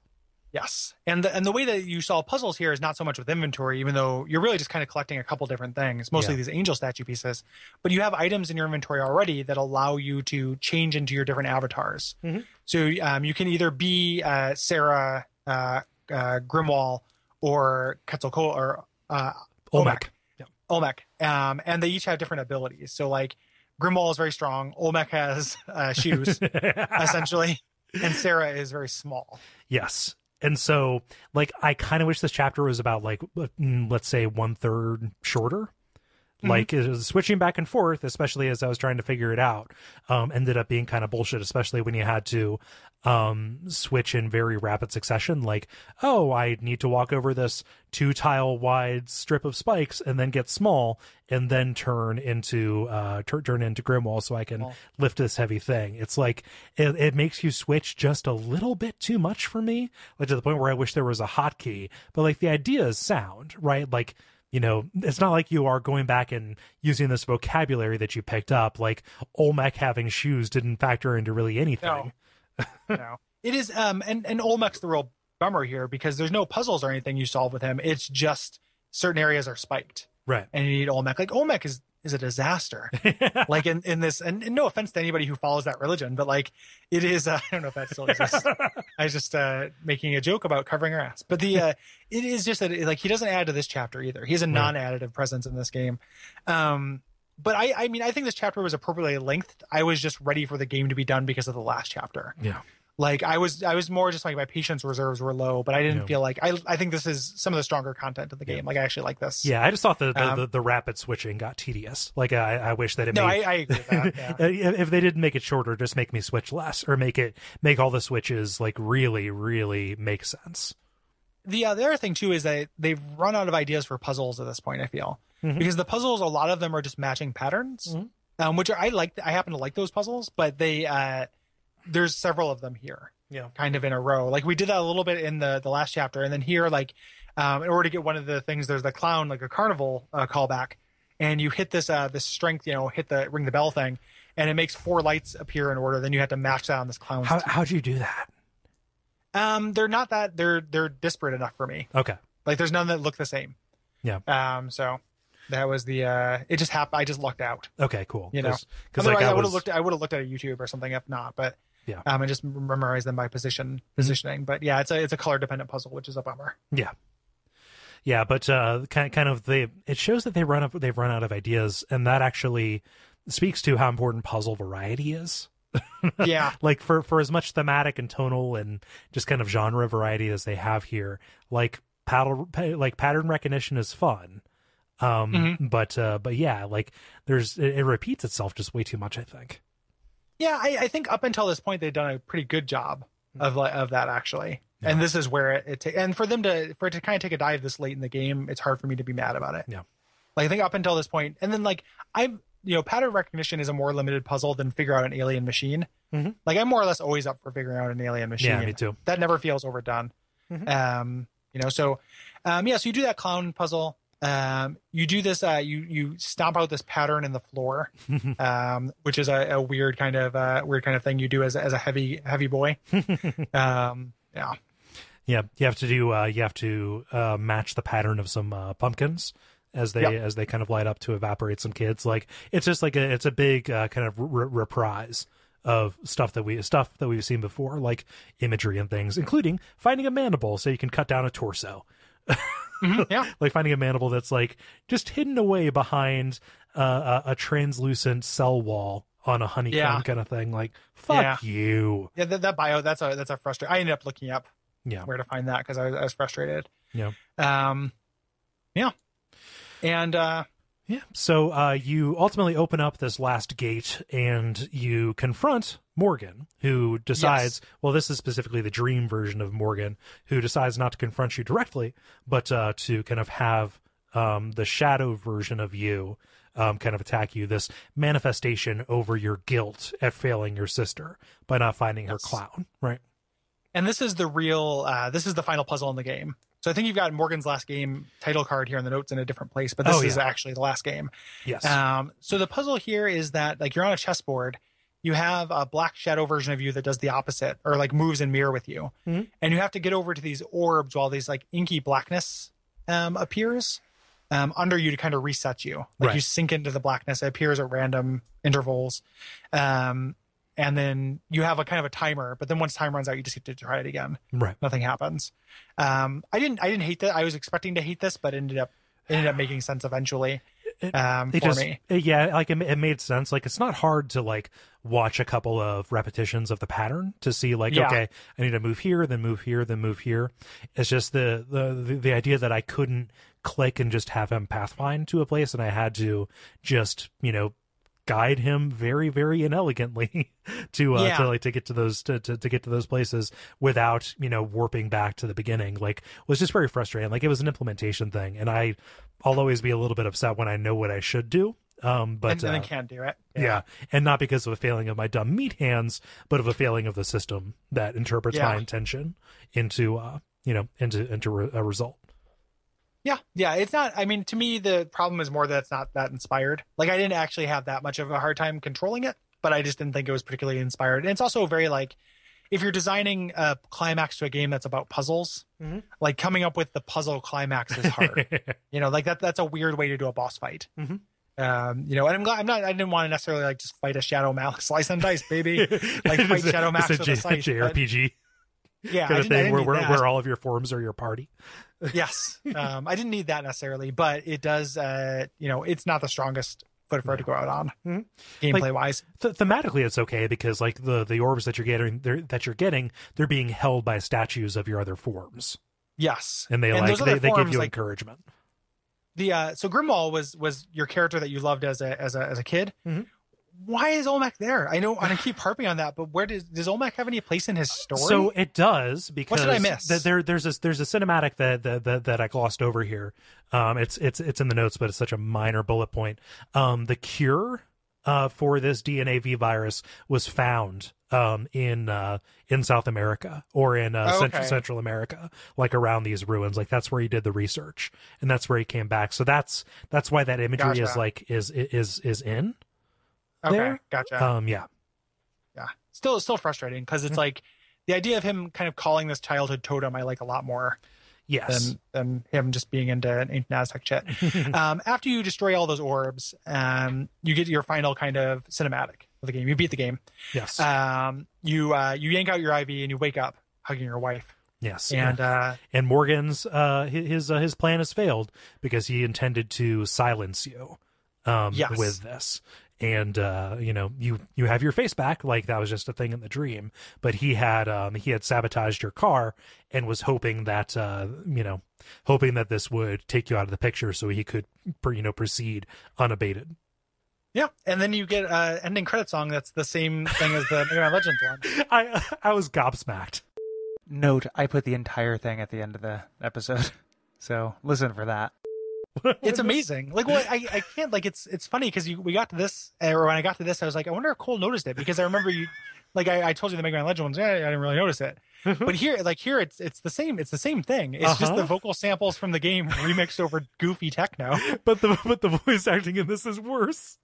Yes, and the, and the way that you solve puzzles here is not so much with inventory, even though you're really just kind of collecting a couple different things, mostly Yeah. these angel statue pieces. But you have items in your inventory already that allow you to change into your different avatars. Mhm. So um, you can either be uh, Sarah uh, uh, Grimwall or Quetzalcoatl or uh, Olmec. Yeah. Olmec, um, and they each have different abilities. So like Grimwall is very strong, Olmec has uh, shoes essentially, and Sarah is very small. yes. And so, like, I kind of wish this chapter was about like, mm, let's say, one third shorter. Like it was switching back and forth, especially as I was trying to figure it out, um, ended up being kind of bullshit, especially when you had to um, switch in very rapid succession. Like, oh, I need to walk over this two tile wide strip of spikes and then get small and then turn into uh, tur- turn into Grimwall so I can lift this heavy thing. It's like it, it makes you switch just a little bit too much for me, like to the point where I wish there was a hotkey. But like the idea is sound, right? Like you know, it's not like you are going back and using this vocabulary that you picked up. Like Olmec having shoes didn't factor into really anything. no. It is um and and Olmec's the real bummer here because there's no puzzles or anything you solve with him. It's just certain areas are spiked Right. and you need Olmec. Like Olmec is is a disaster. like in in this and, and no offense to anybody who follows that religion, but like it is uh, I don't know if that still exists. I was just uh making a joke about covering her ass. But the uh it is just that like he doesn't add to this chapter either. He's a non-additive presence in this game. Um but I, I mean, I think this chapter was appropriately lengthed. I was just ready for the game to be done because of the last chapter. yeah. Like I was, I was more just like my patience reserves were low, but I didn't Yeah. feel like I. I think this is some of the stronger content of the game. Like I actually like this. Yeah, I just thought the the, Um, the, the rapid switching got tedious. Like I, I wish that it No, I, made I agree with that. Yeah. if if they didn't make it shorter, just make me switch less, or make it make all the switches like really, really make sense. the uh, the other thing too is that they've run out of ideas for puzzles at this point. I feel Mhm. because the puzzles, a lot of them are just matching patterns, Mhm. um, which are, I like. I happen to like those puzzles, but they uh, there's several of them here. Yeah. kind of in a row. Like we did that a little bit in the the last chapter, and then here, like um, in order to get one of the things, there's the clown, like a carnival uh, callback, and you hit this uh this strength, you know, hit the ring the bell thing, and it makes four lights appear in order. Then you have to match that on this clown. How teeth. how'd you do that? Um, they're not that they're they're disparate enough for me. Okay, Like there's none that look the same. Yeah. Um. So that was the uh. It just happened. I just lucked out. okay, cool. You know, because like I, I would have was, looked. I would have looked at a YouTube or something if not. But Yeah. Um. And just memorize them by position positioning. But yeah, it's a it's a color dependent puzzle, which is a bummer. yeah, yeah, but uh, kind kind of they it shows that they run up they've run out of ideas, and that actually speaks to how important puzzle variety is. Yeah. like for for as much thematic and tonal and just kind of genre variety as they have here like paddle like pattern recognition is fun um Mm-hmm. but uh but yeah like there's it, it repeats itself just way too much i think Yeah, I, I think up until this point they've done a pretty good job of of that actually. And this is where it, it ta- and for them to for it to kind of take a dive this late in the game, it's hard for me to be mad about it. Yeah. Like I think up until this point, and then like I'm you know pattern recognition is a more limited puzzle than figure out an alien machine. Mhm. Like I'm more or less always up for figuring out an alien machine. yeah me too That never feels overdone. Mhm. Um, you know, so um, yeah, so you do that clown puzzle. Um, you do this. Uh, you you stomp out this pattern in the floor, um, which is a, a weird kind of uh, weird kind of thing you do as a- as a heavy heavy boy. um, yeah, yeah you have to do uh you have to uh match the pattern of some uh pumpkins as they Yep. as they kind of light up to evaporate some kids like it's just like a it's a big uh, kind of re- reprise of stuff that we stuff that we've seen before like imagery and things including finding a mandible so you can cut down a torso Mhm, yeah. like finding a mandible that's like just hidden away behind uh, a, a translucent cell wall on a honeycomb Yeah. kind of thing like fuck you Yeah, that, that bio that's a that's a frustrating. I ended up looking up yeah where to find that because I, was- I was frustrated. yeah Um, yeah, and uh, Yeah. So uh, you ultimately open up this last gate and you confront Morgan, who decides, well, this is specifically the dream version of Morgan, who decides not to confront you directly, but uh, to kind of have um, the shadow version of you um, kind of attack you, this manifestation over your guilt at failing your sister by not finding her clown, right? and this is the real uh, this is the final puzzle in the game. So I think you've got Morgan's last game title card here in the notes in a different place, but this Oh, is actually the last game. Yes. Um, so the puzzle here is that like you're on a chessboard, you have a black shadow version of you that does the opposite or like moves in mirror with you, Mhm. and you have to get over to these orbs while these like inky blackness um, appears um, under you to kind of reset you. Like Right. you sink into the blackness, it appears at random intervals, um, and then you have a kind of a timer. But then once time runs out, you just get to try it again right. nothing happens. Um, I didn't I didn't hate that. I was expecting to hate this, but ended up ended up making sense eventually. Um, it for just me. yeah like it, it made sense like it's not hard to like watch a couple of repetitions of the pattern to see like Yeah. okay i need to move here then move here then move here it's just the, the the the idea that i couldn't click and just have him pathfind to a place and i had to just you know guide him very very inelegantly to uh Yeah. to like to get to those to, to to get to those places without you know warping back to the beginning like was just very frustrating like it was an implementation thing and i i'll always be a little bit upset when i know what i should do um but and, and uh, then can't do it. yeah. and not because of a failing of my dumb meat hands but of a failing of the system that interprets my intention into uh you know into into re- a result Yeah, yeah. It's not. I mean, to me, the problem is more that it's not that inspired. Like, I didn't actually have that much of a hard time controlling it, but I just didn't think it was particularly inspired. And it's also very like, if you're designing a climax to a game that's about puzzles, Mhm. like coming up with the puzzle climax is hard. you know, like that. That's a weird way to do a boss fight. Mhm. Um, you know, and I'm glad I'm not. I didn't want to necessarily like just fight a Shadow Malik, slice and dice, baby. Like fight a- Shadow Max with a a J- scythe, but- JRPG Yeah, kind of thing where where, where all of your forms are your party. Yes um i didn't need that necessarily but it does uh you know it's not the strongest foot for it to go out on Mhm. gameplay wise Th- thematically it's okay because like the the orbs that you're getting they're, that you're getting they're being held by statues of your other forms. Yes. And they And like they, other they give you like- encouragement. The uh so grimwall was was your character that you loved as a as a as a kid. Mhm. Why is olmec there i know and i keep harping on that but where does does olmec have any place in his story So it does because what did I miss? th- there there's a there's a cinematic that, that that that I glossed over here. Um, it's it's it's in the notes, but it's such a minor bullet point. Um, the cure uh for this DNA V virus was found um in uh in South America or in uh, Oh, Central okay. Central America, like around these ruins. Like that's where he did the research, and that's where he came back. So that's that's why that imagery is like is is is in. Okay there? gotcha Um, yeah. yeah still still frustrating because Mm-hmm. it's like the idea of him kind of calling this childhood totem i like a lot more Yes. than than him just being into ancient Aztec shit. um, after you destroy all those orbs, um, you get your final kind of cinematic of the game. You beat the game. yes. Um, you uh, you yank out your IV and you wake up hugging your wife. yes. And uh, and Morgan's uh his uh, his plan has failed because he intended to silence you um Yes. with this and uh you know you you have your face back like that was just a thing in the dream but he had um he had sabotaged your car and was hoping that uh you know hoping that this would take you out of the picture so he could you know proceed unabated yeah, and then you get uh, ending credit song that's the same thing as the Mega Man Legends one. i i was gobsmacked Note, I put the entire thing at the end of the episode. So listen for that. It's amazing. Like, well, I, I can't like it's it's funny because you we got to this or when I got to this, I was like, I wonder if Kole noticed it because I remember you. Like I, I told you the Mega Man Legend ones, yeah, I didn't really notice it. But here, like here, it's it's the same. It's the same thing. It's just Uh-huh. the vocal samples from the game remixed over goofy techno. but the but the voice acting in this is worse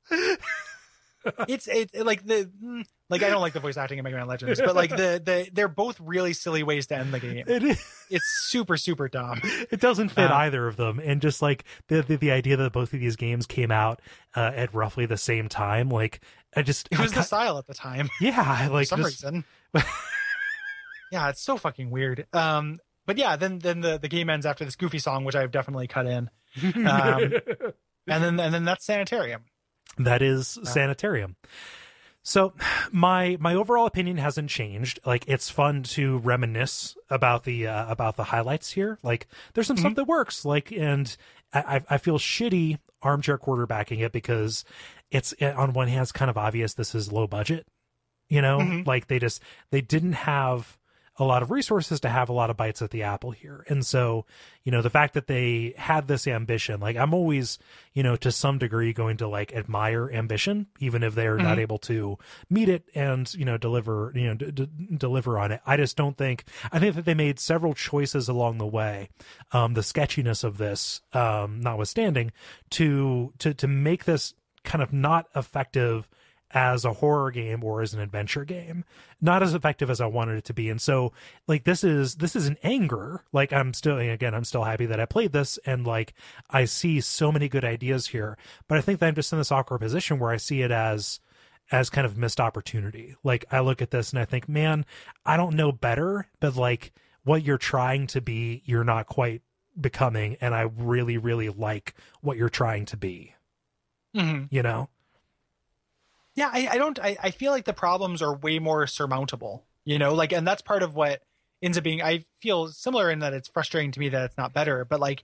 It's it, it- like the mm, like I don't like the voice acting in Mega Man Legends, but like the the they're both really silly ways to end the game. it is It's super super dumb. it doesn't fit Uh, either of them and just like the, the the idea that both of these games came out uh, at roughly the same time like i just It was I the style at the time. yeah like some just, reason. yeah, it's so fucking weird. Um, but yeah, then then the, the game ends after this goofy song, which I've definitely cut in, um, and then and then that's Sanitarium. that is sanitarium so my my overall opinion hasn't changed. Like it's fun to reminisce about the uh, about the highlights here. Like there's some stuff that works. Like and I, I feel shitty armchair quarterbacking it because it's on one hand it's kind of obvious this is low budget you know? Mhm. like they just they didn't have a lot of resources to have a lot of bites at the apple here and so you know the fact that they had this ambition like i'm always you know to some degree going to like admire ambition even if they're not Mhm. able to meet it and you know deliver you know d- d- deliver on it i just don't think i think that they made several choices along the way um the sketchiness of this um notwithstanding to to to make this kind of not effective as a horror game or as an adventure game not as effective as i wanted it to be. And so like this is this is an anger. Like i'm still again i'm still happy that i played this and like i see so many good ideas here. But i think that i'm just in this awkward position where i see it as as kind of missed opportunity. Like i look at this and i think man i don't know better but like what you're trying to be you're not quite becoming. And i really really like what you're trying to be. Mhm. You know? Yeah, I, I don't. I, I feel like the problems are way more surmountable. You know, like, and that's part of what ends up being. I feel similar in that it's frustrating to me that it's not better, but like,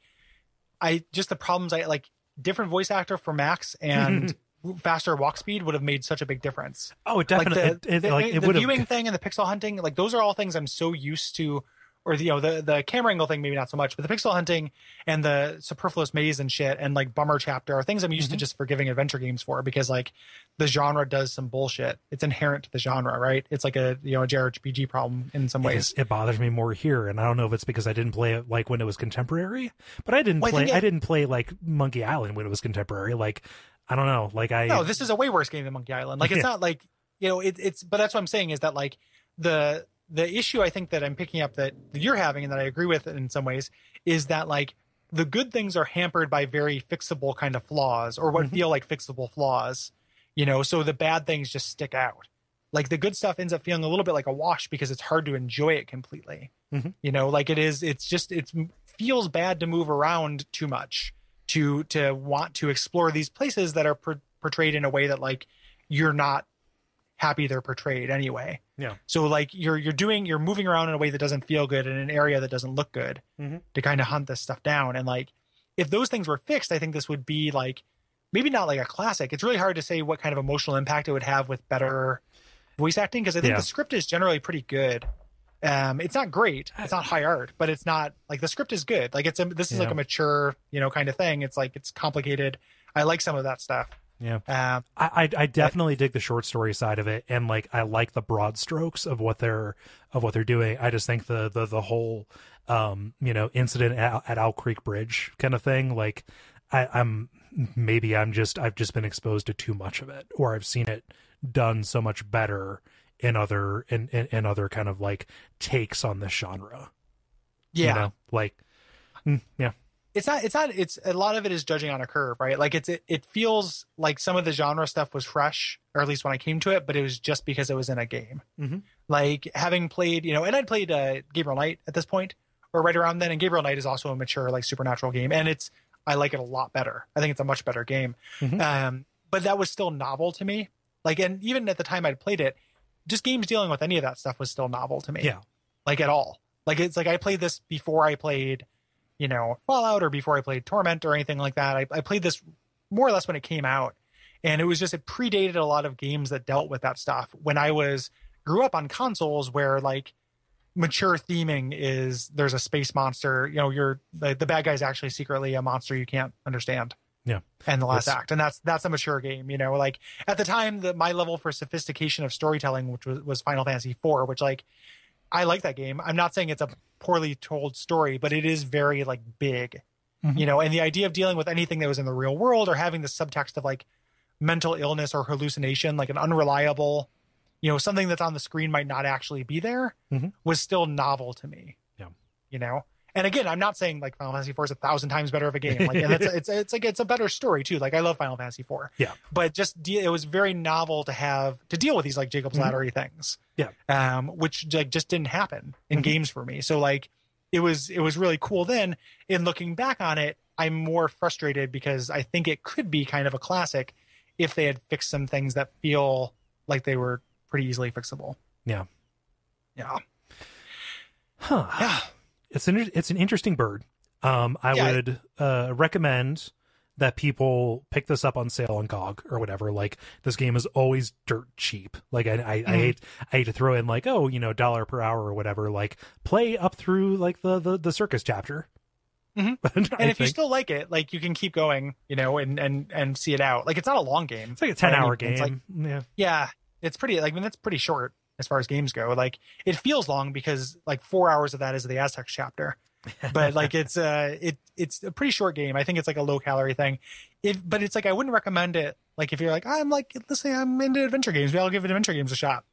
I just the problems. I like different voice actor for Max and faster walk speed would have made such a big difference. Oh, it definitely. like the, it, it, the, like, the viewing thing and the pixel hunting, like those are all things I'm so used to. Or the, you know the the camera angle thing maybe not so much, but the pixel hunting and the superfluous maze and shit and like bummer chapter are things I'm used Mm-hmm. to just forgiving adventure games for because like the genre does some bullshit. It's inherent to the genre, right? It's like a you know a JRPG problem in some ways. It, it bothers me more here, and I don't know if it's because I didn't play it like when it was contemporary, but I didn't Well, play. I, it- didn't play like Monkey Island when it was contemporary. Like I don't know. Like I No, this is a way worse game than Monkey Island. Like it's Yeah. not like you know it, it's. But that's what I'm saying is that like the the issue I think that I'm picking up that you're having and that I agree with in some ways is that like the good things are hampered by very fixable kind of flaws or what Mhm. feel like fixable flaws. You know, so the bad things just stick out. Like the good stuff ends up feeling a little bit like a wash because it's hard to enjoy it completely. Mhm. You know, like it is. It's just it feels bad to move around too much to to want to explore these places that are per- portrayed in a way that like you're not happy they're portrayed anyway. Yeah. So like you're you're doing you're moving around in a way that doesn't feel good in an area that doesn't look good Mhm. to kind of hunt this stuff down. And like if those things were fixed, I think this would be like maybe not like a classic. It's really hard to say what kind of emotional impact it would have with better voice acting because I think Yeah. the script is generally pretty good. Um, it's not great. It's not high art, but it's not like the script is good. Like it's a this is like a mature, you know, kind of thing. It's like it's complicated. I like some of that stuff. Yeah. Um, I, I I definitely dig the short story side of it, and like I like the broad strokes of what they're of what they're doing. I just think the the the whole um you know incident at, at Owl Creek Bridge kind of thing. Like I, I'm maybe I'm just I've just been exposed to too much of it, or I've seen it done so much better in other in in, in other kind of like takes on this genre. yeah, you know? like mm, yeah, it's not it's not it's a lot of it is judging on a curve right? Like it's it, it feels like some of the genre stuff was fresh or at least when i came to it but it was just because it was in a game. Mhm. like having played you know and i'd played uh, gabriel knight at this point or right around then and gabriel knight is also a mature like supernatural game and it's i like it a lot better. I think it's a much better game. Mhm. um but that was still novel to me. Like and even at the time i'd played it just games dealing with any of that stuff was still novel to me. Yeah, like at all. Like it's like I played this before I played, you know, Fallout or before I played Torment or anything like that. I, I played this more or less when it came out, and it was just it predated a lot of games that dealt with that stuff. When I was grew up on consoles where like mature theming is there's a space monster, you know, you're the, the bad guy's actually secretly a monster you can't understand. Yeah. And the last act. And that's that's a mature game, you know, like at the time the my level for sophistication of storytelling, which was, was Final Fantasy IV, which like I like that game. I'm not saying it's a poorly told story, but it is very like big, Mhm. you know. And the idea of dealing with anything that was in the real world or having the subtext of like mental illness or hallucination, like an unreliable, you know, something that's on the screen might not actually be there, Mhm. was still novel to me. Yeah. you know. And again, I'm not saying like Final Fantasy IV is a thousand times better of a game. Like, and it's it's it's like it's a better story too. Like I love Final Fantasy IV. Yeah. But just de- it was very novel to have to deal with these like Jacob's Mhm. laddery things Yeah. um, which like just didn't happen in Mhm. games for me. So like it was it was really cool then. In looking back on it, I'm more frustrated because I think it could be kind of a classic if they had fixed some things that feel like they were pretty easily fixable. Yeah. Yeah. huh? Yeah. It's an it's an interesting bird. Um, I Yeah. would uh, recommend that people pick this up on sale on GOG or whatever. Like this game is always dirt cheap. Like I I, I Mhm. hate I hate to throw in like oh you know dollar per hour or whatever. Like play up through like the the, the circus chapter. Mhm. And if you still like it, like you can keep going, you know, and and and see it out. Like it's not a long game. it's like a ten hour game. Like, yeah, yeah, it's pretty. Like I mean, that's pretty short as far as games go. Like it feels long because like four hours of that is the Aztecs chapter, but like it's uh it it's a pretty short game. I think it's like a low calorie thing. If but it's like I wouldn't recommend it. Like if you're like I'm like let's say I'm into adventure games, maybe I'll give adventure games a shot.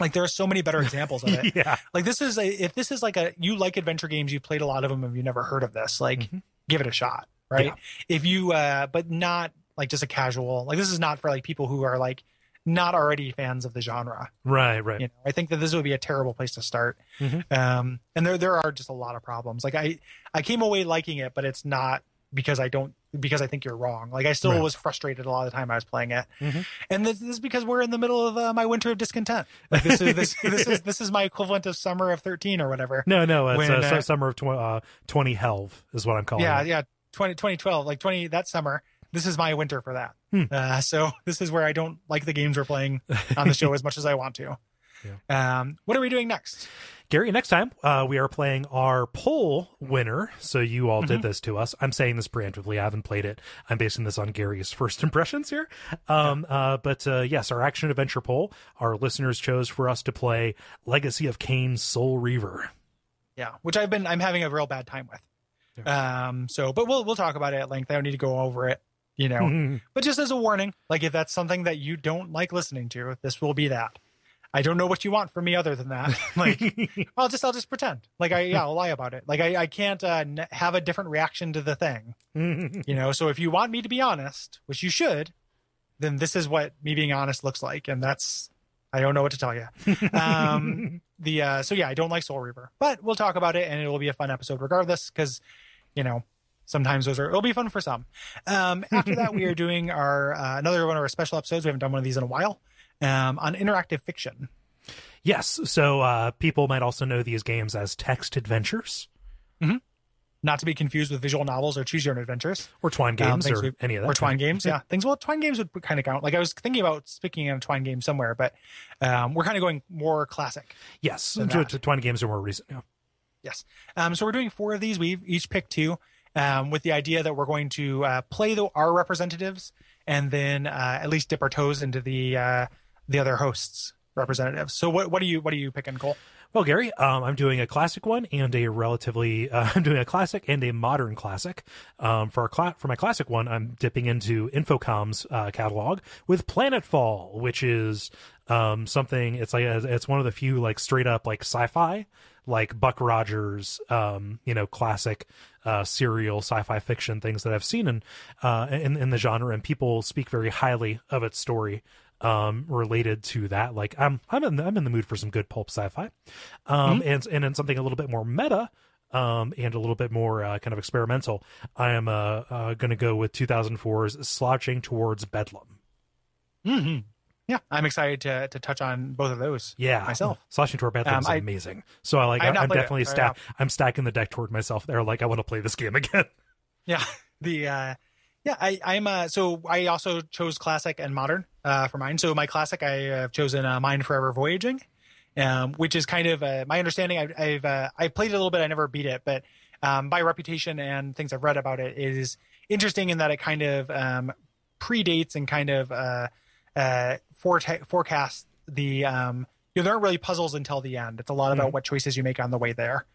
Like there are so many better examples of it. yeah, Like this is a if this is like a you like adventure games, you've played a lot of them, and you never heard of this, like Mhm. give it a shot, right? Yeah. If you uh but not like just a casual like this is not for like people who are like not already fans of the genre. right, right. You know, I think that this would be a terrible place to start. Mhm. Um and there there are just a lot of problems. Like I I came away liking it, but it's not because I don't because I think you're wrong. Like I still Right. was frustrated a lot of the time I was playing it, Mhm. and this, this is because we're in the middle of uh, my winter of discontent. Like this is this, this is this is my equivalent of summer of thirteen or whatever. No, no, it's When, uh, uh, summer of tw- uh, 20 helve is what I'm calling yeah, it. yeah, 20, 2012, like twenty that summer. This is my winter for that. Hmm. Uh, so this is where I don't like the games we're playing on the show as much as I want to. Um, what are we doing next? Gary, next time uh, we are playing our poll winner. So you all Mm-hmm. did this to us. I'm saying this preemptively. I haven't played it. I'm basing this on Gary's first impressions here. Um, uh, but uh, yes, our action adventure poll. Our listeners chose for us to play Legacy of Kain Soul Reaver. Yeah, which I've been I'm having a real bad time with. Um, so but we'll we'll talk about it at length. I don't need to go over it, you know. But just as a warning, like if that's something that you don't like listening to, this will be that. I don't know what you want from me other than that. like I'll just I'll just pretend. Like I yeah, I'll lie about it. Like I I can't uh, n- have a different reaction to the thing. You know, so if you want me to be honest, which you should, then this is what me being honest looks like and that's I don't know what to tell you. Um the uh so yeah, I don't like Soul Reaver. But we'll talk about it and it will be a fun episode regardless cuz you know, sometimes those are it'll be fun for some. Um after that we are doing our uh, another one of our special episodes. We haven't done one of these in a while. Um on interactive fiction. yes. So uh, people might also know these games as text adventures Not to be confused with visual novels or choose your own adventures. or Twine Um, games things or any of that. or Twine games. Yeah, things. Well, Twine games would kind of count. Like I was thinking about speaking of Twine games somewhere, but um, we're kind of going more classic. Yes. Twine games are more recent. Yeah. Yes. Um, so we're doing four of these. We've each picked two, um, with the idea that we're going to uh, play the, our representatives and then uh, at least dip our toes into the uh, the other hosts' representatives. So what what are you what are you picking, Kole? Well, Gary, um, I'm doing a classic one and a relatively. Uh, I'm doing a classic and a modern classic. Um, for our for my classic one, I'm dipping into Infocom's uh, catalog with Planetfall, which is um, something. It's like it's one of the few like straight up like sci-fi, like Buck Rogers, um, you know, classic uh, serial sci-fi fiction things that I've seen in uh, in in the genre, and people speak very highly of its story um related to that like i'm i'm in the, i'm in the mood for some good pulp sci-fi um and and in something a little bit more meta um and a little bit more uh, kind of experimental i am uh, uh gonna go with 2004's slouching towards bedlam Mm-hmm. Yeah, I'm excited to to touch on both of those. yeah Myself. slouching toward bedlam is Um, I- amazing so i like I it. definitely I stack i'm stacking the deck toward myself there like i want to play this game again Yeah. The uh yeah, I, I'm uh so I also chose classic and modern uh for mine. So my classic I have chosen uh, Mind Forever Voyaging, um, which is kind of uh, my understanding. I've I've uh, I played it a little bit. I never beat it, but um, by reputation and things I've read about it is interesting in that it kind of um, predates and kind of uh, uh, forecasts the um, you know there aren't really puzzles until the end. It's a lot about what choices you make on the way there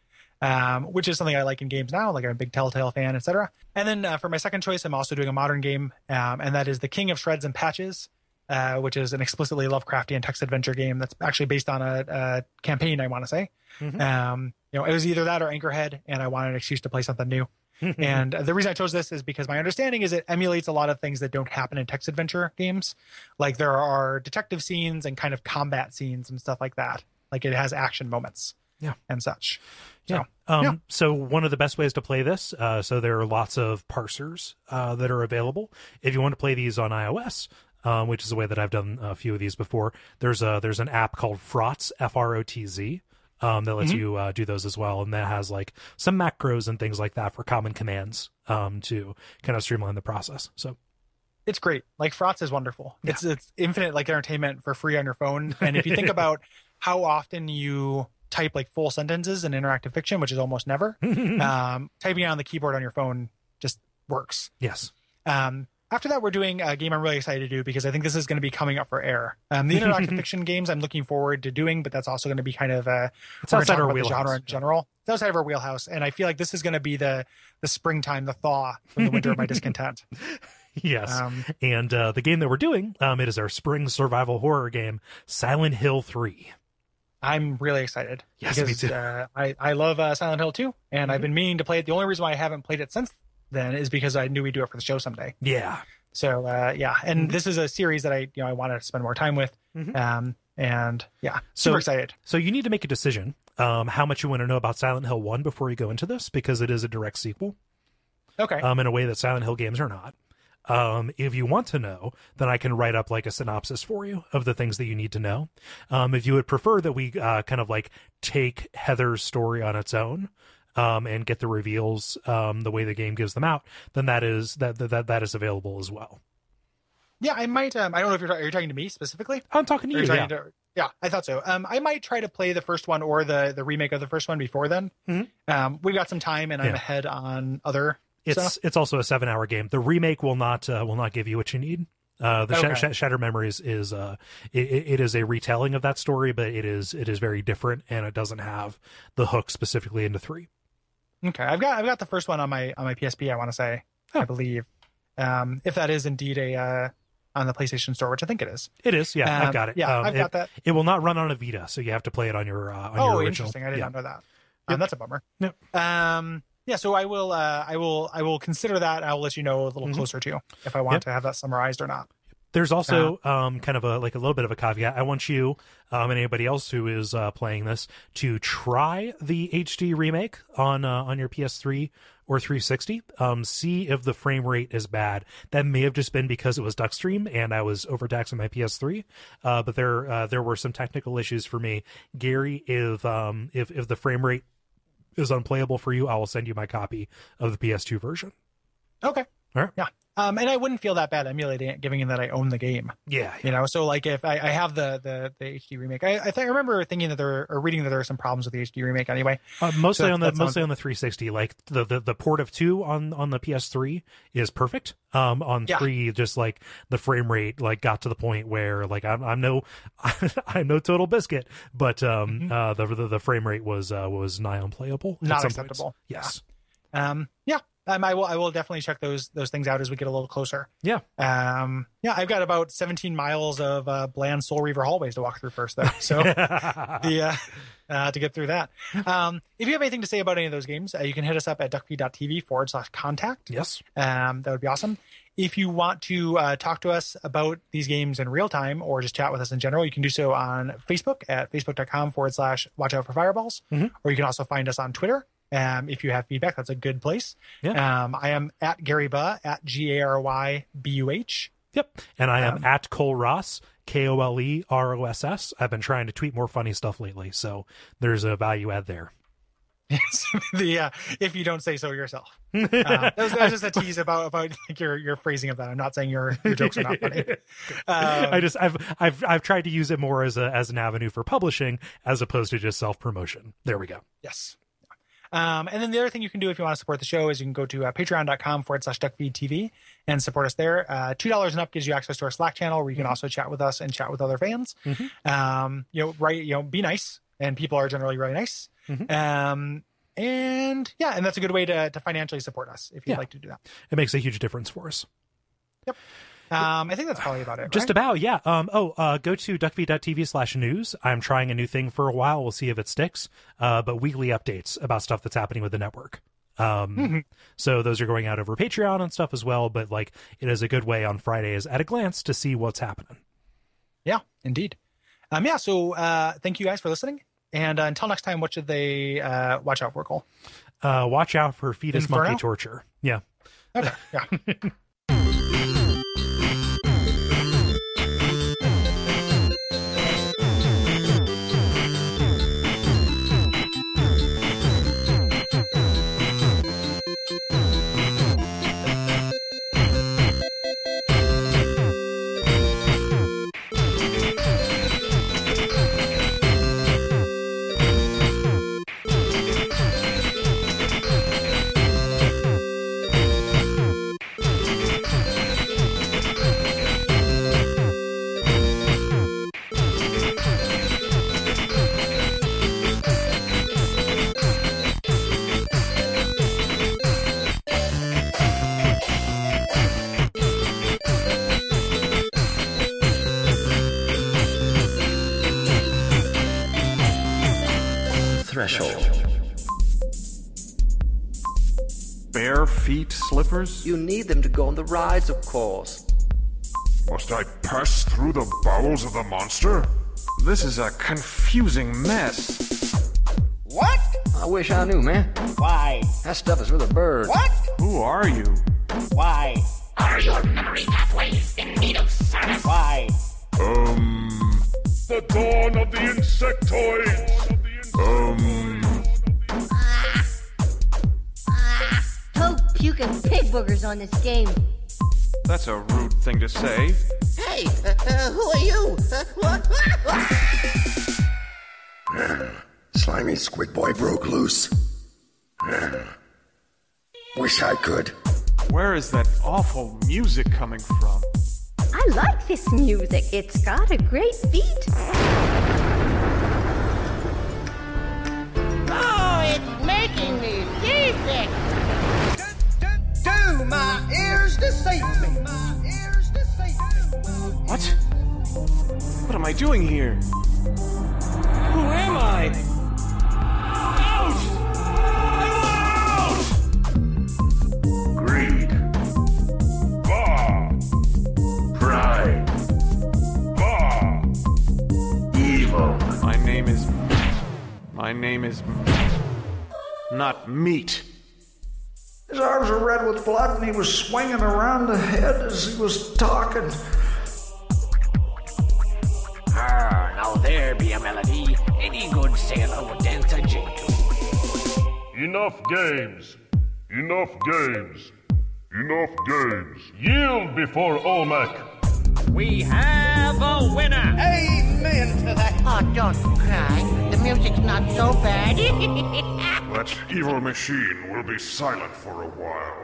um, which is something I like in games now. Like I'm a big Telltale fan, etc. And then uh, for my second choice, I'm also doing a modern game, um, and that is The King of Shreds and Patches, uh, which is an explicitly Lovecraftian text adventure game that's actually based on a, a campaign. I want to say, Mhm. um, you know, it was either that or Anchorhead, and I wanted an excuse to play something new. And the reason I chose this is because my understanding is it emulates a lot of things that don't happen in text adventure games. Like there are detective scenes and kind of combat scenes and stuff like that. Like it has action moments, Yeah. and such. Yeah. So, Um, yeah. So one of the best ways to play this, uh, so there are lots of parsers uh, that are available. If you want to play these on iOS, um, which is the way that I've done a few of these before, there's a there's an app called Frotz F R O T Z. Um, that lets Mm-hmm. you uh, do those as well, and that has like some macros and things like that for common commands um, to kind of streamline the process. So it's great. Like Frotz is wonderful. It's it's infinite like entertainment for free on your phone. And if you think about how often you type like full sentences in interactive fiction, which is almost never, um, typing it on the keyboard on your phone just works. yes, Um, after that, we're doing a game I'm really excited to do because I think this is going to be coming up for air. Um, the interactive fiction games I'm looking forward to doing, but that's also going to be kind of uh, it's outside our wheelhouse. genre in general. It's outside of our wheelhouse, and I feel like this is going to be the the springtime, the thaw from the winter of my discontent. Yes, Um, and uh, the game that we're doing, um, it is our spring survival horror game, Silent Hill Three. I'm really excited. Yes, because, me too. Mm-hmm. Uh, I I love uh, Silent Hill 2, and I've been meaning to play it. The only reason why I haven't played it since then is because I knew we'd do it for the show someday. Yeah, So uh, yeah, and Mm-hmm. this is a series that I you know I want to spend more time with. Mhm. Um, and yeah, So- super excited. So you need to make a decision um, how much you want to know about Silent Hill 1 before you go into this because it is a direct sequel. Okay. um, in a way that Silent Hill games are not. Um, if you want to know, then I can write up like a synopsis for you of the things that you need to know. Um, if you would prefer that we uh, kind of like take Heather's story on its own, um, and get the reveals um, the way the game gives them out, then that is that that that is available as well. yeah, I might. Um, I don't know if you're, are you talking to me specifically. I'm talking to you. you're Yeah. to- yeah, I thought so. Um, I might try to play the first one or the the remake of the first one before then. Mhm. Um, we've got some time, and I'm ahead on other It's stuff. it's also a seven hour game. The remake will not uh, will not give you what you need. Uh, the Okay. Sh- Sh- Shattered Memories is uh, it, it it is a retelling of that story, but it is it is very different, and it doesn't have the hook specifically into three. Okay, I've got I've got the first one on my on my PSP. I want to say, I believe, um, if that is indeed a uh, on the PlayStation Store, which I think it is. It is, yeah, Um, I've got it. Yeah, Um, I've it, got that. It will not run on a Vita, so you have to play it on your uh, on Oh, your original. interesting. I did yeah. not know that. Yep. Um, that's a bummer. Yep. Um, yeah, so I will uh, I will I will consider that. I'll let you know a little Mhm. closer to if I want Yep. to have that summarized or not. There's also Uh-huh. um, kind of a like a little bit of a caveat. I want you um, and anybody else who is uh, playing this to try the HD remake on uh, on your PS3 or 360. Um, see if the frame rate is bad. That may have just been because it was Duckstream and I was overtaxing my PS3. Uh, but there uh, there were some technical issues for me. Gary, if um, if if the frame rate is unplayable for you, I will send you my copy of the PS2 version. Okay. All right. Yeah. Um, and I wouldn't feel that bad emulating it, given that I own the game. Yeah, You know, so like if I, I have the, the the HD remake, I I, think I remember thinking that there or reading that there are some problems with the HD remake anyway. Uh, mostly So on the mostly on the 360. Like the, the the port of two on on the PS3 is perfect. Um, on Yeah. three, just like the frame rate like got to the point where like I'm I'm no I'm no TotalBiscuit, but um Mhm. uh the, the the frame rate was uh was nigh unplayable. Not some points. acceptable. Yes. Um, yeah. Um, I will I will definitely check those those things out as we get a little closer. Yeah. Um, yeah, I've got about 17 miles of uh, bland Soul Reaver hallways to walk through first, though. So the uh, uh, to get through that. Um, if you have anything to say about any of those games, uh, you can hit us up at duckfeed.tv forward slash contact. yes. Um, that would be awesome. If you want to uh, talk to us about these games in real time or just chat with us in general, you can do so on Facebook at facebook.com forward slash watch out for fireballs. Mhm. Or you can also find us on Twitter. Um, if you have feedback, that's a good place. Yeah. Um, I am at Gary Buh at G A R Y B U H. Yep. And I am Um, at Kole Ross, K O L E R O S S. I've been trying to tweet more funny stuff lately, so there's a value add there. Yes, the uh, if you don't say so yourself. Uh, that, was, that was just a tease about about like your your phrasing of that. I'm not saying your your jokes are not funny. Um, I just I've I've I've tried to use it more as a as an avenue for publishing as opposed to just self promotion. There we go. Yes. Um, and then the other thing you can do if you want to support the show is you can go to uh, patreon.com forward slash duckfeedtv and support us there. Uh, $2 and up gives you access to our Slack channel where you can also chat with us and chat with other fans. Mhm. Um, you know, right, you know, be nice. And people are generally really nice. Mhm. Um, and yeah, and that's a good way to, to financially support us if you'd Yeah. like to do that. It makes a huge difference for us. Um, I think that's probably about it. Just right? about, yeah. Um, oh, uh, go to duckfeed.tv slash news. I'm trying a new thing for a while. We'll see if it sticks. Uh, but weekly updates about stuff that's happening with the network. Um, Mhm. so those are going out over Patreon and stuff as well. But like, it is a good way on Fridays at a glance to see what's happening. Yeah, indeed. Um, yeah, so uh, thank you guys for listening. And uh, until next time, what should they uh, watch out for, Kole? Uh, watch out for fetus Inferno? monkey torture. Yeah. Okay, yeah. Threshold. Bare feet slippers? You need them to go on the rides, of course. Must I pass through the bowels of the monster? This is a confusing mess. What? I wish I knew, man. Why? That stuff is for the birds. What? Who are you? Why? Are your memory pathways in need of service? Why? Um. The dawn of the insectoids! Um. Toad puking pig boogers on this game. That's a rude thing to say. Hey, uh, uh, who are you? Slimy squid boy broke loose. Wish I could. Where is that awful music coming from? I like this music. It's got a great beat. Seasick. Do my ears? My ears deceive me. What? What am I doing here? Who am I? Out! Out! Greed. Bah! Pride. Bah! Evil. My name is. My name is. Not meat. His arms were red with blood and he was swinging around the head as he was talking. Ah, now there be a melody any good sailor would dance a jig to. Enough games. Enough games. Enough games. Yield before Olmec. We have a winner! Amen to that. Oh, don't cry. The music's not so bad. That evil machine will be silent for a while.